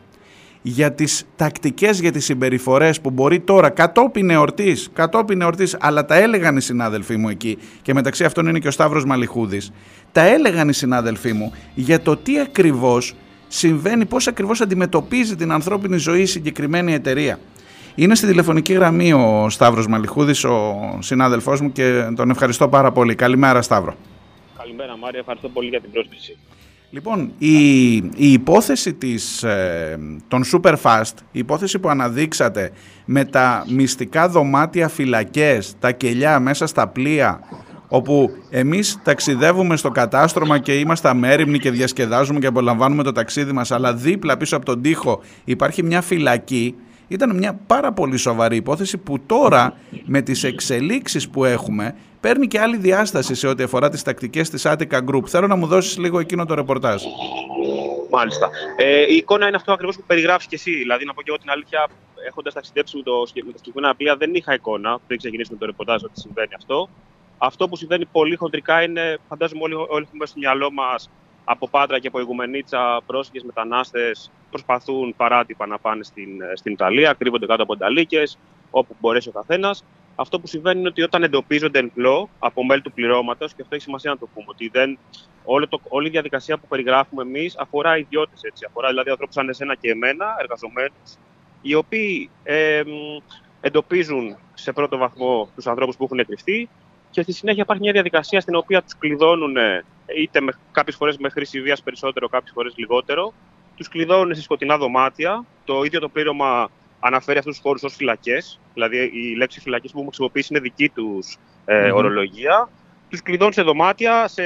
Speaker 2: για τις τακτικές, για τις συμπεριφορές που μπορεί τώρα κατόπιν εορτής, κατόπιν εορτής, αλλά τα έλεγαν οι συνάδελφοί μου εκεί και μεταξύ αυτών είναι και ο Σταύρος Μαλιχούδης, τα έλεγαν οι συνάδελφοί μου για το τι ακριβώς συμβαίνει, πώς ακριβώς αντιμετωπίζει την ανθρώπινη ζωή η συγκεκριμένη εταιρεία. Είναι στη τηλεφωνική γραμμή ο Σταύρος Μαλιχούδης, ο συνάδελφός μου και τον ευχαριστώ πάρα πολύ. Καλημέρα Σταύρο.
Speaker 9: Καλημέρα Μάρια, ευχαριστώ πολύ για την πρόσκληση.
Speaker 2: Λοιπόν, η, η υπόθεση της, ε, των Superfast, η υπόθεση που αναδείξατε με τα μυστικά δωμάτια φυλακές, τα κελιά μέσα στα πλοία, όπου εμείς ταξιδεύουμε στο κατάστρωμα και είμαστε αμέριμνοι και διασκεδάζουμε και απολαμβάνουμε το ταξίδι μας, αλλά δίπλα πίσω από τον τοίχο υπάρχει μια φυλακή, ήταν μια πάρα πολύ σοβαρή υπόθεση που τώρα με τις εξελίξεις που έχουμε παίρνει και άλλη διάσταση σε ό,τι αφορά τις τακτικές της Attica Group. Θέλω να μου δώσεις λίγο εκείνο το ρεπορτάζ.
Speaker 9: Μάλιστα. Ε, η εικόνα είναι αυτό ακριβώς που περιγράφεις και εσύ. Δηλαδή, να πω και εγώ την αλήθεια, έχοντας ταξιδέψει με, το, με τα συγκεκριμένα πλοία, δεν είχα εικόνα πριν ξεκινήσουμε το ρεπορτάζ ότι συμβαίνει αυτό. Αυτό που συμβαίνει πολύ χοντρικά είναι, φαντάζομαι όλοι, όλοι έχουμε στο μυαλό μας από Πάτρα και από Ιγουμενίτσα πρόσφυγες μετανάστες προσπαθούν παράτυπα να πάνε στην, στην Ιταλία, κρύβονται κάτω από ταλίκε, όπου μπορέσει ο καθένας. Αυτό που συμβαίνει είναι ότι όταν εντοπίζονται εν πλώ από μέλη του πληρώματος, και αυτό έχει σημασία να το πούμε, ότι δεν, όλο το, όλη η διαδικασία που περιγράφουμε εμείς αφορά ιδιώτες. Αφορά δηλαδή ανθρώπους σαν εσένα και εμένα, εργαζομένους, οι οποίοι ε, εντοπίζουν σε πρώτο βαθμό τους ανθρώπους που έχουν κρυφτεί και στη συνέχεια υπάρχει μια διαδικασία στην οποία τους κλειδώνουν είτε κάποιες φορές με χρήση βίας περισσότερο, κάποιες φορές λιγότερο. Τους κλειδώνουν σε σκοτεινά δωμάτια. Το ίδιο το πλήρωμα αναφέρει αυτούς τους χώρους ως φυλακές. Δηλαδή, η λέξη φυλακές που έχουμε χρησιμοποιήσει είναι δική τους ε, ορολογία. Τους κλειδώνουν σε δωμάτια, σε,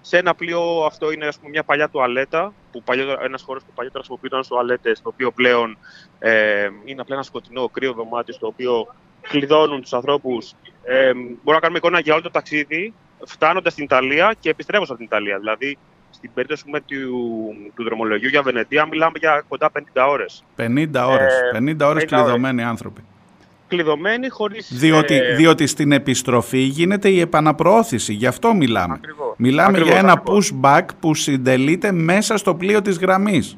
Speaker 9: σε ένα πλοίο. Αυτό είναι ας πούμε, μια παλιά τουαλέτα. Που ένας χώρος που παλιότερα χρησιμοποιούνταν τουαλέτες, το οποίο πλέον ε, είναι απλά ένα σκοτεινό κρύο δωμάτιο, στο οποίο κλειδώνουν τους ανθρώπους. Ε, μπορούμε να κάνουμε εικόνα για όλο το ταξίδι, φτάνοντας στην Ιταλία και επιστρέφοντας στην Ιταλία. Δηλαδή, στην περίπτωση με, του, του δρομολογίου για Βενετία, μιλάμε για κοντά 50 ώρες.
Speaker 2: 50 ώρες. 50 ώρες κλειδωμένοι άνθρωποι.
Speaker 9: Κλειδωμένοι χωρίς.
Speaker 2: Διότι, ε... διότι στην επιστροφή γίνεται η επαναπροώθηση. Γι' αυτό μιλάμε.
Speaker 9: Ακριβώς.
Speaker 2: Μιλάμε
Speaker 9: Ακριβώς,
Speaker 2: για ένα
Speaker 9: ακριβώς.
Speaker 2: pushback που συντελείται μέσα στο πλοίο της γραμμής.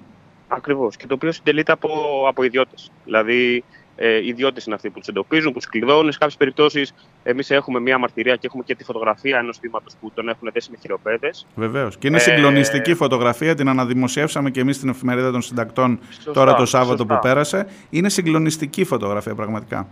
Speaker 9: Ακριβώς. Και το οποίο συντελείται από, από ιδιώτες. Δηλαδή, ε, ιδιώτες είναι αυτοί που τους εντοπίζουν, που τους κλειδώνουν. Σε κάποιες περιπτώσεις, εμείς έχουμε μία μαρτυρία και έχουμε και τη φωτογραφία ενός θύματος που τον έχουν δέσει με χειροπέδες.
Speaker 2: Βεβαίως. Και είναι
Speaker 9: Ε,
Speaker 2: συγκλονιστική φωτογραφία, την αναδημοσιεύσαμε και εμείς στην εφημερίδα των συντακτών
Speaker 9: Σωστά,
Speaker 2: τώρα το Σάββατο
Speaker 9: σωστά.
Speaker 2: που πέρασε. Είναι συγκλονιστική φωτογραφία πραγματικά.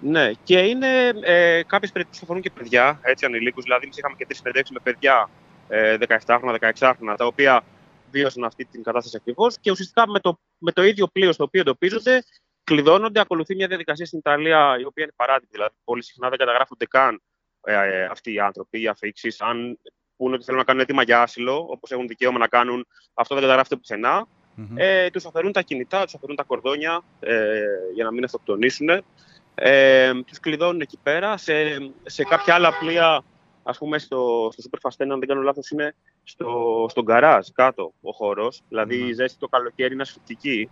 Speaker 9: Ναι, και είναι ε, κάποιες περιπτώσεις αφορούν και παιδιά, έτσι ανηλίκους. Δηλαδή, εμείς είχαμε και τρεις συνεντεύξεις με παιδιά ε, 17χρονα, 16χρονα, τα οποία βίωσαν αυτή την κατάσταση ακριβώς. Και ουσιαστικά με το, με το ίδιο πλοίο στο οποίο εντοπίζονται, κλειδώνονται. Ακολουθεί μια διαδικασία στην Ιταλία η οποία είναι παράδειγμα. Δηλαδή, πολύ συχνά δεν καταγράφονται καν ε, ε, αυτοί οι άνθρωποι, οι αφήξεις. Αν πούνε ότι θέλουν να κάνουν έτοιμα για άσυλο, όπως έχουν δικαίωμα να κάνουν, αυτό δεν καταγράφεται πουθενά.
Speaker 2: Μμμ.
Speaker 9: Ε, τους αφαιρούν τα κινητά, τους αφαιρούν τα κορδόνια ε, για να μην αυτοκτονήσουν. Ε, τους κλειδώνουν εκεί πέρα. Σε, σε κάποια άλλα πλοία, ας πούμε στο, στο Super Fast 1, αν δεν κάνω λάθος, είναι στο, στον γκαράζ κάτω ο χώρος. Δηλαδή η ζέστη το καλοκαίρι είναι ασφυκτική.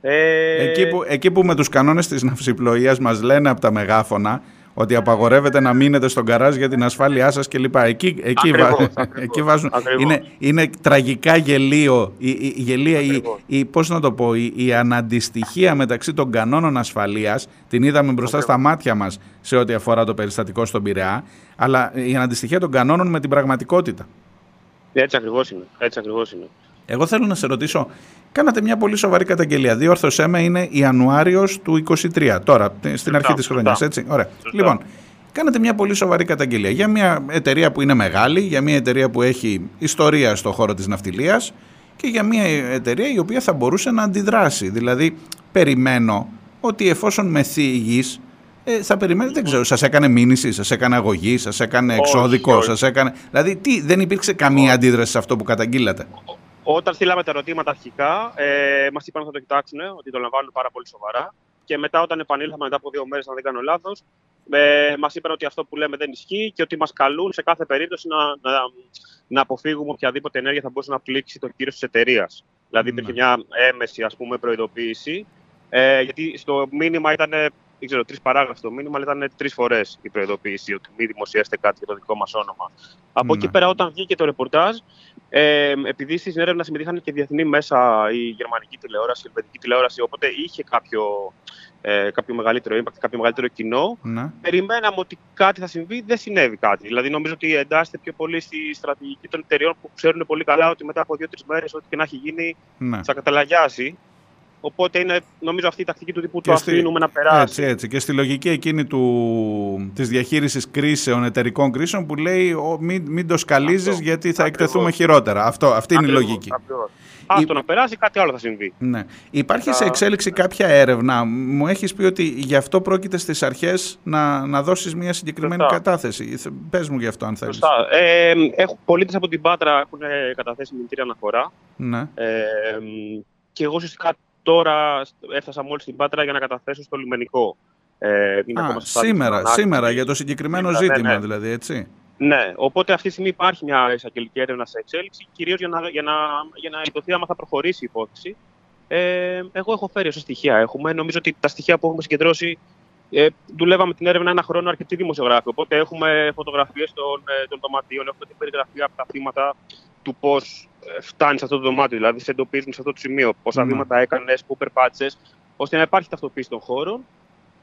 Speaker 9: Ε,
Speaker 2: Εκεί που, εκεί που με τους κανόνες της ναυσιπλοείας μας λένε από τα μεγάφωνα ότι απαγορεύεται να μείνετε στον καράζ για την ασφάλειά σας κλπ. Εκεί, εκεί,
Speaker 9: Ακριβώς,
Speaker 2: βα-
Speaker 9: ακριβώς,
Speaker 2: εκεί βάζουν.
Speaker 9: ακριβώς.
Speaker 2: Είναι, είναι τραγικά γελίο, η, η, η γελία, η,
Speaker 9: Ακριβώς.
Speaker 2: η, πώς να το πω, η, η αναντιστοιχία μεταξύ των κανόνων ασφαλείας, την είδαμε μπροστά στα μάτια μας σε ό,τι αφορά το περιστατικό στον Πειραιά, αλλά η αναντιστοιχία των κανόνων με την πραγματικότητα.
Speaker 9: Έτσι ακριβώς είναι. Έτσι ακριβώς είναι.
Speaker 2: Εγώ θέλω να σε ρωτήσω, κάνατε μια πολύ σοβαρή καταγγελία. Διόρθωσέ με, είναι Ιανουάριος του 23, τώρα, στην αρχή της
Speaker 9: σωστά.
Speaker 2: χρονιά, έτσι. Ωραία.
Speaker 9: Σωστά.
Speaker 2: Λοιπόν, κάνατε μια πολύ σοβαρή καταγγελία για μια εταιρεία που είναι μεγάλη, για μια εταιρεία που έχει ιστορία στον χώρο της ναυτιλίας και για μια εταιρεία η οποία θα μπορούσε να αντιδράσει. Δηλαδή, περιμένω ότι εφόσον μεθεί υγιής, ε, θα περιμένετε, δεν ξέρω, σας έκανε μήνυση, σας έκανε αγωγή, σας έκανε
Speaker 9: Όχι,
Speaker 2: εξώδικο,
Speaker 9: όχι.
Speaker 2: σας έκανε... Δηλαδή, τι, δεν υπήρξε καμία αντίδραση σε αυτό που καταγγείλατε;
Speaker 9: Όταν στείλαμε τα ερωτήματα αρχικά, ε, μας είπαν ότι θα το κοιτάξουν, ότι το λαμβάνουν πάρα πολύ σοβαρά. Και μετά, όταν επανήλθαμε μετά από δύο μέρες, αν δεν κάνω λάθος, ε, μας είπαν ότι αυτό που λέμε δεν ισχύει και ότι μας καλούν σε κάθε περίπτωση να, να, να αποφύγουμε οποιαδήποτε ενέργεια θα μπορούσε να πλήξει το κύριο της εταιρείας. Δηλαδή, υπήρχε μια έμεση ας πούμε, προειδοποίηση. Ε, γιατί στο μήνυμα ήταν, δεν ξέρω, τρεις παράγραφοι το μήνυμα, αλλά ήταν τρεις φορές η προειδοποίηση ότι μην δημοσιεύσετε κάτι για το δικό μας όνομα. Από
Speaker 2: Ναι.
Speaker 9: εκεί πέρα, όταν βγήκε το ρεπορτάζ, Ε, επειδή στη έρευνα συμμετείχαν και διεθνή μέσα η γερμανική τηλεόραση, η ελβετική τηλεόραση, οπότε είχε κάποιο, ε, κάποιο μεγαλύτερο impact, κάποιο μεγαλύτερο κοινό.
Speaker 2: Ναι.
Speaker 9: Περιμέναμε ότι κάτι θα συμβεί, δεν συνέβη κάτι. Δηλαδή, νομίζω ότι εντάσσεται πιο πολύ στη στρατηγική των εταιριών που ξέρουν πολύ καλά ότι μετά από δύο-τρεις μέρες, ό,τι και να έχει γίνει,
Speaker 2: Ναι.
Speaker 9: θα καταλαγιάσει. Οπότε είναι, νομίζω, αυτή η τακτική του τύπου
Speaker 2: Και
Speaker 9: το
Speaker 2: στη-
Speaker 9: αφήνουμε να περάσει.
Speaker 2: Έτσι, έτσι. Και στη λογική εκείνη του, της διαχείρισης κρίσεων, εταιρικών κρίσεων που λέει ο, μην, μην το σκαλίζεις
Speaker 9: Αυτό.
Speaker 2: γιατί θα
Speaker 9: Ακριβώς.
Speaker 2: εκτεθούμε χειρότερα. Αυτό, αυτή είναι η
Speaker 9: Ακριβώς,
Speaker 2: λογική.
Speaker 9: ακριβώς. Άστο να περάσει, κάτι άλλο θα συμβεί.
Speaker 2: Ναι. Υπάρχει σε
Speaker 9: Θα-
Speaker 2: εξέλιξη κάποια έρευνα; Μου έχεις πει ότι γι' αυτό πρόκειται στις αρχές να, να δώσεις μια συγκεκριμένη
Speaker 9: Σωστά.
Speaker 2: κατάθεση; Θε- Πες μου γι' αυτό αν θέλεις.
Speaker 9: Σωστά. Ε, έχουν, πολίτες από την Πάτρα έχουν ε, καταθέσει μηνυτήρια αναφορά.
Speaker 2: Ναι.
Speaker 9: Ε, μ, και εγώ ουσιαστικά τώρα έφτασα μόλις στην Πάτρα για να καταθέσω στο λιμενικό. Ε, είναι
Speaker 2: Α,
Speaker 9: ακόμα στο στάδιο της
Speaker 2: σήμερα,
Speaker 9: ανάλυσης.
Speaker 2: σήμερα για το συγκεκριμένο
Speaker 9: Σήμερα, ναι,
Speaker 2: ζήτημα
Speaker 9: ναι.
Speaker 2: δηλαδή, έτσι.
Speaker 9: Ναι, οπότε αυτή τη στιγμή υπάρχει μια εισαγγελική έρευνα σε εξέλιξη, κυρίως για να, για να, για να ειδωθεί άμα θα προχωρήσει η υπόθεση. Ε, εγώ έχω φέρει όσα στοιχεία έχουμε. Νομίζω ότι τα στοιχεία που έχουμε συγκεντρώσει. Ε, δουλεύαμε την έρευνα ένα χρόνο αρκετοί δημοσιογράφοι. Οπότε έχουμε φωτογραφίες των, ε, των δωματίων, έχουμε την περιγραφή από τα θύματα του πώς φτάνει σε αυτό το δωμάτιο. Δηλαδή, σε εντοπίζουν σε αυτό το σημείο πόσα
Speaker 2: Ναι.
Speaker 9: βήματα έκανες, πού περπάτησες, ώστε να υπάρχει ταυτοποίηση των χώρων.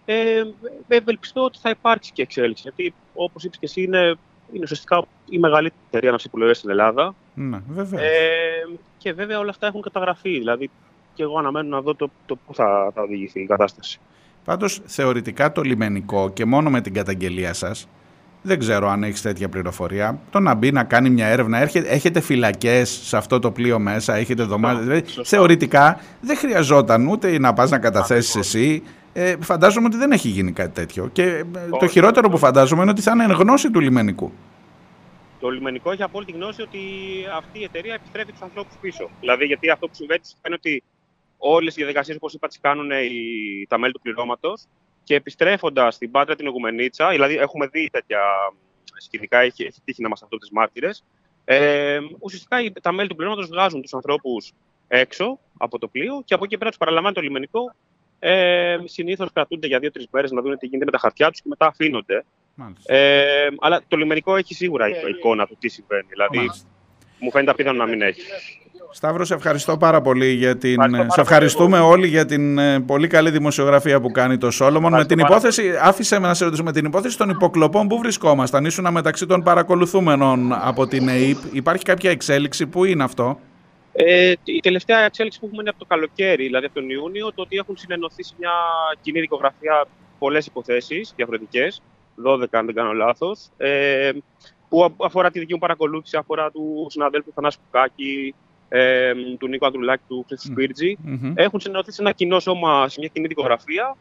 Speaker 9: Ε, ευελπιστώ ότι θα υπάρξει και εξέλιξη. Γιατί, όπως είπες και εσύ, είναι, είναι ουσιαστικά η μεγαλύτερη εταιρεία ναυσιπλοεία στην Ελλάδα.
Speaker 2: Ναι, βέβαια.
Speaker 9: Ε, και βέβαια όλα αυτά έχουν καταγραφεί. Δηλαδή, και εγώ αναμένω να δω το, το πού θα, θα οδηγηθεί η κατάσταση.
Speaker 2: Πάντως θεωρητικά το λιμενικό και μόνο με την καταγγελία σας δεν ξέρω αν έχεις τέτοια πληροφορία. Το να μπει να κάνει μια έρευνα, έρχεται, έχετε φυλακές σε αυτό το πλοίο μέσα, έχετε δωμάτια; Δηλαδή,
Speaker 9: σωστά.
Speaker 2: θεωρητικά δεν χρειαζόταν ούτε να πας να καταθέσεις
Speaker 9: Ακριβώς.
Speaker 2: εσύ. Ε, φαντάζομαι ότι δεν έχει γίνει κάτι τέτοιο. Και ε, το
Speaker 9: Όχι,
Speaker 2: χειρότερο που
Speaker 9: όχι.
Speaker 2: φαντάζομαι είναι ότι θα είναι εν γνώση του λιμενικού.
Speaker 9: Το λιμενικό έχει απόλυτη γνώση ότι αυτή η εταιρεία επιστρέφει τους ανθρώπους πίσω. Δηλαδή, γιατί αυτό που συμβαίνει είναι ότι όλες οι διαδικασίες, όπως είπα, τις κάνουν οι, τα μέλη του πληρώματος και επιστρέφοντας στην Πάτρα την Ουγουμενίτσα, δηλαδή έχουμε δει τέτοια σκηνικά, έχει, έχει τύχει να μας αυτό τις μάρτυρες. Ε, ουσιαστικά οι- τα μέλη του πληρώματος βγάζουν τους ανθρώπους έξω από το πλοίο και από εκεί πέρα τους παραλαμβάνει το λιμενικό. Ε, Συνήθως κρατούνται για δύο-τρεις μέρες να δουν τι γίνεται με τα χαρτιά τους και μετά αφήνονται.
Speaker 2: Μάλιστα.
Speaker 9: Ε, αλλά το λιμενικό έχει σίγουρα εικόνα του τι συμβαίνει. Δηλαδή,
Speaker 2: Μάλιστα.
Speaker 9: μου φαίνεται απίθανο να μην έχει.
Speaker 2: Σταύρο, σε ευχαριστώ πάρα πολύ για την.
Speaker 9: Ευχαριστώ πάρα
Speaker 2: σε
Speaker 9: πολύ
Speaker 2: ευχαριστούμε όλοι για την ε, πολύ καλή δημοσιογραφία που κάνει το Σόλομον. Με
Speaker 9: Ευχαριστώ
Speaker 2: την
Speaker 9: πάρα
Speaker 2: υπόθεση, άφησε με να σε ρωτήσω, με την υπόθεση των υποκλοπών, πού βρισκόμασταν, ήσουν μεταξύ των παρακολουθούμενων από την ΕΕΠ. Υπάρχει κάποια εξέλιξη, πού είναι αυτό;
Speaker 9: Ε, η τελευταία εξέλιξη που έχουμε είναι από το καλοκαίρι, δηλαδή από τον Ιούνιο, το ότι έχουν συνενωθεί σε μια κοινή δικογραφία πολλές υποθέσεις διαφορετικές, 12 αν δεν κάνω λάθος, ε, που α- αφορά τη δική μου παρακολούθηση, αφορά τους συναδέλφους Θανάση Κουκάκη, ε, του Νίκο Ανδρουλάκη, του Χρήστη Σπίρτζη.
Speaker 2: Μμμ.
Speaker 9: Έχουν συνενωθεί σε ένα κοινό σώμα, σε μια κοινή δικογραφία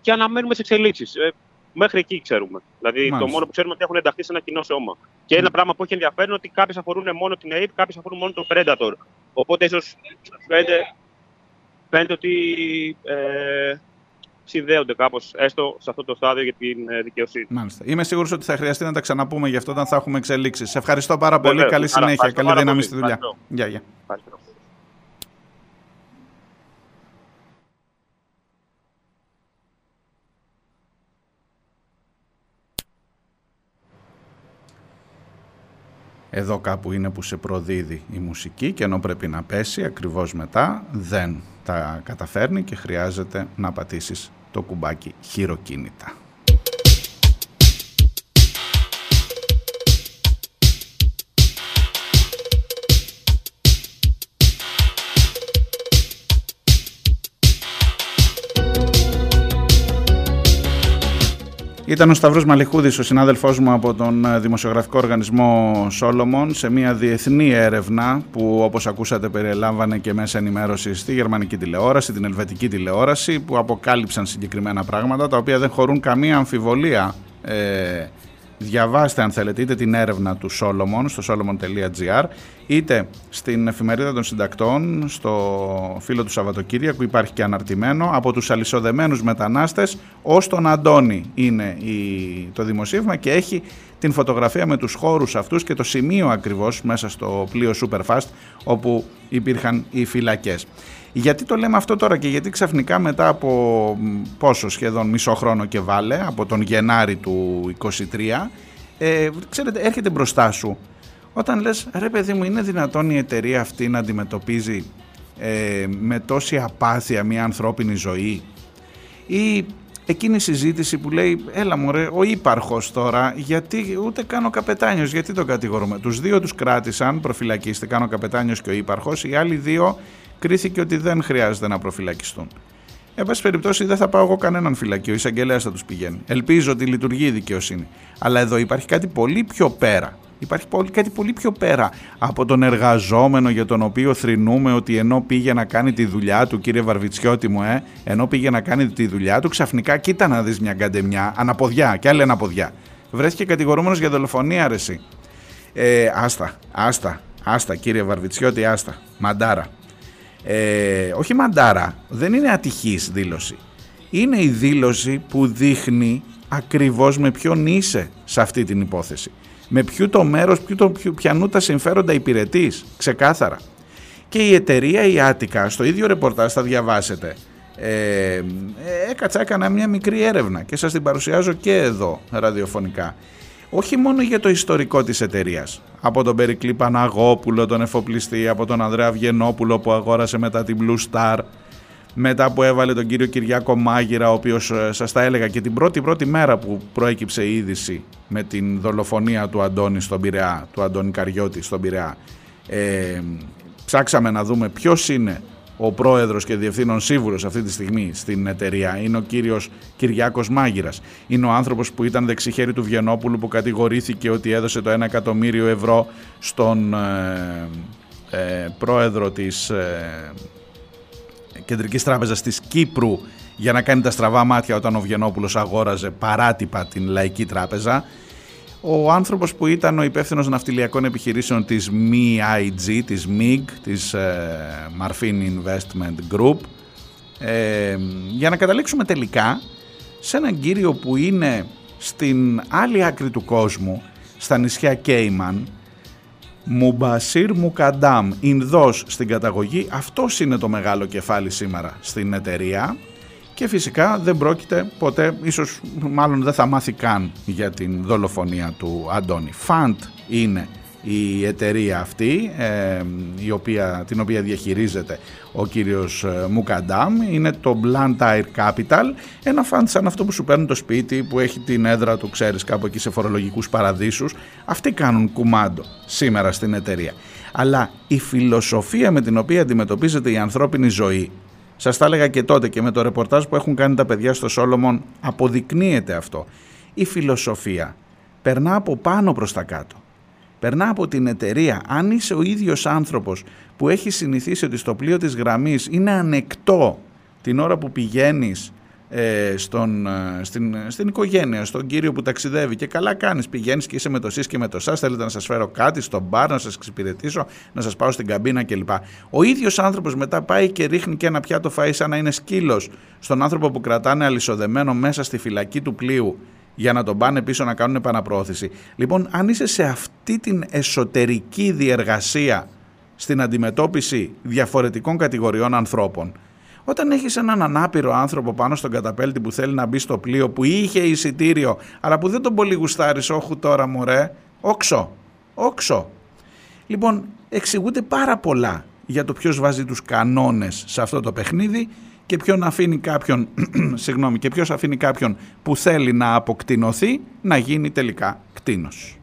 Speaker 9: και αναμένουμε τις εξελίξεις. Ε, μέχρι εκεί ξέρουμε. Δηλαδή,
Speaker 2: Μάλιστα.
Speaker 9: το μόνο που ξέρουμε είναι ότι έχουν ενταχθεί σε ένα κοινό σώμα. Και ένα πράγμα που έχει ενδιαφέρον είναι ότι κάποιες αφορούν μόνο την ΑΕΠ, κάποιες αφορούν μόνο τον Predator. Οπότε, ίσως φαίνεται, φαίνεται ότι ε, συνδέονται κάπως, έστω σε αυτό το στάδιο για την ε, δικαιοσύνη.
Speaker 2: Μάλιστα. Είμαι σίγουρος ότι θα χρειαστεί να τα ξαναπούμε γι' αυτό όταν θα έχουμε εξελίξεις. Σε ευχαριστώ πάρα πολύ.
Speaker 9: Βεβαίως.
Speaker 2: Καλή
Speaker 9: Άρα,
Speaker 2: συνέχεια.
Speaker 9: ευχαριστώ
Speaker 2: Καλή
Speaker 9: πάρα
Speaker 2: δύναμη
Speaker 9: πολύ.
Speaker 2: στη δουλειά.
Speaker 9: Ευχαριστώ.
Speaker 2: Γεια, γεια.
Speaker 9: Ευχαριστώ.
Speaker 2: Εδώ κάπου είναι που σε προδίδει η μουσική και ενώ πρέπει να πέσει ακριβώς μετά δεν τα καταφέρνει και χρειάζεται να πατήσεις το κουμπάκι χειροκίνητα. Ήταν ο Σταυρός Μαλιχούδης, ο συνάδελφός μου από τον ε, δημοσιογραφικό οργανισμό Σόλομον, σε μια διεθνή έρευνα που όπως ακούσατε περιελάμβανε και μέσα ενημέρωση στη γερμανική τηλεόραση, την ελβετική τηλεόραση, που αποκάλυψαν συγκεκριμένα πράγματα, τα οποία δεν χωρούν καμία αμφιβολία. Ε, διαβάστε αν θέλετε είτε την έρευνα του Solomon στο solomon.gr είτε στην εφημερίδα των συντακτών στο φύλλο του Σαββατοκύριακου υπάρχει και αναρτημένο από τους αλυσοδεμένους μετανάστες ως τον Αντώνη είναι η, το δημοσίευμα και έχει την φωτογραφία με τους χώρους αυτούς και το σημείο ακριβώς μέσα στο πλοίο Superfast όπου υπήρχαν οι φυλακές. Γιατί το λέμε αυτό τώρα και γιατί ξαφνικά μετά από μ, πόσο σχεδόν μισό χρόνο και βάλε, από τον Γενάρη του 23, ε, ξέρετε έρχεται μπροστά σου Όταν λες ρε παιδί μου είναι δυνατόν η εταιρεία αυτή να αντιμετωπίζει ε, με τόση απάθεια μια ανθρώπινη ζωή ή εκείνη η συζήτηση που λέει έλα μωρέ ο ύπαρχος τώρα γιατί ούτε καν ο καπετάνιος γιατί τον κατηγορούμε τους δύο τους κράτησαν προφυλακίστηκαν ο καπετάνιος και ο ύπαρχος οι άλλοι δύο κρίθηκε ότι δεν χρειάζεται να προφυλακιστούν Εν πάση περιπτώσει, δεν θα πάω εγώ κανέναν φυλακείο. Ο εισαγγελέας θα τους πηγαίνει. Ελπίζω ότι λειτουργεί η δικαιοσύνη. Αλλά εδώ υπάρχει κάτι πολύ πιο πέρα. Υπάρχει κάτι πολύ πιο πέρα από τον εργαζόμενο για τον οποίο θρυνούμε ότι ενώ πήγε να κάνει τη δουλειά του, κύριε Βαρβιτσιώτη μου, ε, ενώ πήγε να κάνει τη δουλειά του, ξαφνικά κοίτα να δεις μια γκαντεμιά, αναποδιά και άλλη αναποδιά. Βρέθηκε κατηγορούμενος για δολοφονία, αρεσί. Ε, άστα, άστα, άστα, κύριε Βαρβιτσιώτη, άστα. Μαντάρα. Ε, όχι μαντάρα, δεν είναι ατυχής δήλωση. Είναι η δήλωση που δείχνει ακριβώς με ποιον είσαι σε αυτή την υπόθεση. Με ποιο το μέρος, ποιο το, ποιανού τα συμφέροντα υπηρετείς, ξεκάθαρα. Και η εταιρεία η Άτικα, στο ίδιο ρεπορτάζ θα διαβάσετε, ε, έκατσα, έκανα μια μικρή έρευνα και σας την παρουσιάζω και εδώ ραδιοφωνικά όχι μόνο για το ιστορικό της εταιρείας. Από τον Περικλή Παναγόπουλο, τον εφοπλιστή, από τον Ανδρέα Βγενόπουλο που αγόρασε μετά την Blue Star, μετά που έβαλε τον κύριο Κυριάκο Μάγειρα, ο οποίος ε, σας τα έλεγα και την πρώτη πρώτη μέρα που προέκυψε η είδηση με την δολοφονία του Αντώνη στον Πειραιά, του Αντώνη Καριώτη στον Πειραιά. Ε, ψάξαμε να δούμε ποιος είναι ο πρόεδρος και διευθύνων σίγουρος αυτή τη στιγμή στην εταιρεία είναι ο κύριος Κυριάκος Μάγειρας. Είναι ο άνθρωπος που ήταν δεξιχέρι του Βιενόπουλου που κατηγορήθηκε ότι έδωσε το 1 εκατομμύριο ευρώ στον ε, ε, πρόεδρο της ε, Κεντρικής Τράπεζας της Κύπρου για να κάνει τα στραβά μάτια όταν ο Βιενόπουλος αγόραζε παράτυπα την Λαϊκή Τράπεζα ο άνθρωπος που ήταν ο υπεύθυνος ναυτιλιακών επιχειρήσεων της MIG, της MIG, της ε, Marfin Investment Group, ε, για να καταλήξουμε τελικά σε έναν κύριο που είναι στην άλλη άκρη του κόσμου, στα νησιά Κέιμαν, Μουμπασίρ Μουκαντάμ, Ινδός στην καταγωγή, αυτός είναι το μεγάλο κεφάλι σήμερα στην εταιρεία και φυσικά δεν πρόκειται ποτέ, ίσως μάλλον δεν θα μάθει καν για την δολοφονία του Αντώνη. Φαντ είναι η εταιρεία αυτή ε, η οποία, την οποία διαχειρίζεται ο κύριος ε, Μουκαντάμ. Είναι το Blantyre Capital. Ένα φαντ σαν αυτό που σου παίρνει το σπίτι που έχει την έδρα του ξέρεις κάπου εκεί σε φορολογικούς παραδείσους. Αυτοί κάνουν κουμάντο σήμερα στην εταιρεία. Αλλά η φιλοσοφία με την οποία αντιμετωπίζεται η ανθρώπινη ζωή σας τα έλεγα και τότε και με το ρεπορτάζ που έχουν κάνει τα παιδιά στο Σόλομον αποδεικνύεται αυτό. Η φιλοσοφία περνά από πάνω προς τα κάτω. Περνά από την εταιρεία. Αν είσαι ο ίδιος άνθρωπος που έχει συνηθίσει ότι στο πλοίο της γραμμής είναι ανεκτό την ώρα που πηγαίνεις ε, στον, ε, στην, στην οικογένεια, στον κύριο που ταξιδεύει και καλά κάνεις, πηγαίνεις και είσαι με το ΣΥΣ και με το ΣΑΣ, θέλετε να σας φέρω κάτι στο μπαρ, να σας εξυπηρετήσω, να σας πάω στην καμπίνα κλπ. Ο ίδιος άνθρωπος μετά πάει και ρίχνει και ένα πιάτο φαΐ σαν να είναι σκύλος στον άνθρωπο που κρατάνε αλυσοδεμένο μέσα στη φυλακή του πλοίου για να τον πάνε πίσω να κάνουν επαναπρόθεση. Λοιπόν, αν είσαι σε αυτή την εσωτερική διεργασία στην αντιμετώπιση διαφορετικών κατηγοριών ανθρώπων, όταν έχεις έναν ανάπηρο άνθρωπο πάνω στον καταπέλτη που θέλει να μπει στο πλοίο που είχε εισιτήριο αλλά που δεν τον πολύ γουστάρεις, όχου τώρα μωρέ, όξο, όξο. Λοιπόν, εξηγούνται πάρα πολλά για το ποιος βάζει τους κανόνες σε αυτό το παιχνίδι και ποιον αφήνει κάποιον, συγγνώμη, και ποιος αφήνει κάποιον που θέλει να αποκτηνωθεί να γίνει τελικά κτίνος.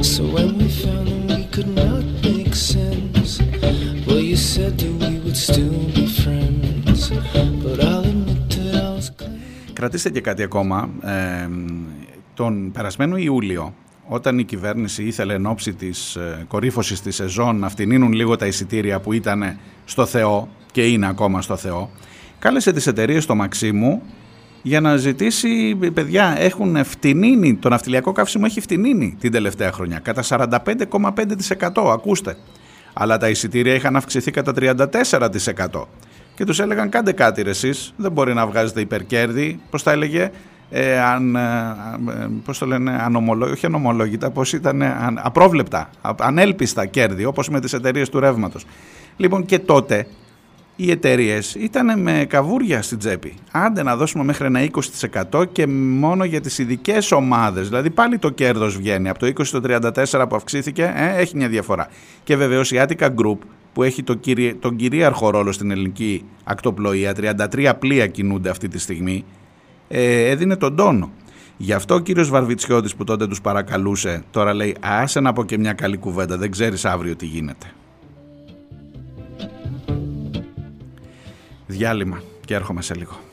Speaker 2: So when we found we could not make sense, well, you said that we would still be friends. But I'll admit that I was Κρατήστε και κάτι ακόμα. Ε, τον περασμένο Ιούλιο, όταν η κυβέρνηση ήθελε εν ώψη της ε, κορύφωσης της σεζόν να φτηνίνουν λίγο τα εισιτήρια που ήταν στο Θεό και είναι ακόμα στο Θεό, κάλεσε τις εταιρείες στο Μαξίμου για να ζητήσει, παιδιά, έχουν φτηνίνει, το ναυτιλιακό καύσιμο έχει φτηνίνει την τελευταία χρονιά, κατά 45,5%, ακούστε. Αλλά τα εισιτήρια είχαν αυξηθεί κατά 34%. Και τους έλεγαν κάντε κάτι ρε εσείς, δεν μπορεί να βγάζετε υπερκέρδη, πώς τα έλεγε, ε, αν, ε, ε πώς το λένε, ανομολόγητα, όχι ανομολόγητα, πώς ήταν, αν, απρόβλεπτα, ανέλπιστα κέρδη, όπως με τις εταιρείες του ρεύματος. Λοιπόν και τότε οι εταιρείες ήταν με καβούρια στην τσέπη. Άντε να δώσουμε μέχρι ένα 20% και μόνο για τις ειδικές ομάδες. Δηλαδή πάλι το κέρδος βγαίνει. Από το 20% στο 34% που αυξήθηκε ε, έχει μια διαφορά. Και βεβαίως η Attica Group που έχει το τον κυρίαρχο ρόλο στην ελληνική ακτοπλοεία, 33 πλοία κινούνται αυτή τη στιγμή, ε, έδινε τον τόνο. Γι' αυτό ο κύριος Βαρβιτσιώτης που τότε τους παρακαλούσε τώρα λέει άσε να πω και μια καλή κουβέντα, δεν ξέρεις αύριο τι γίνεται. Διάλειμμα και έρχομαι σε λίγο.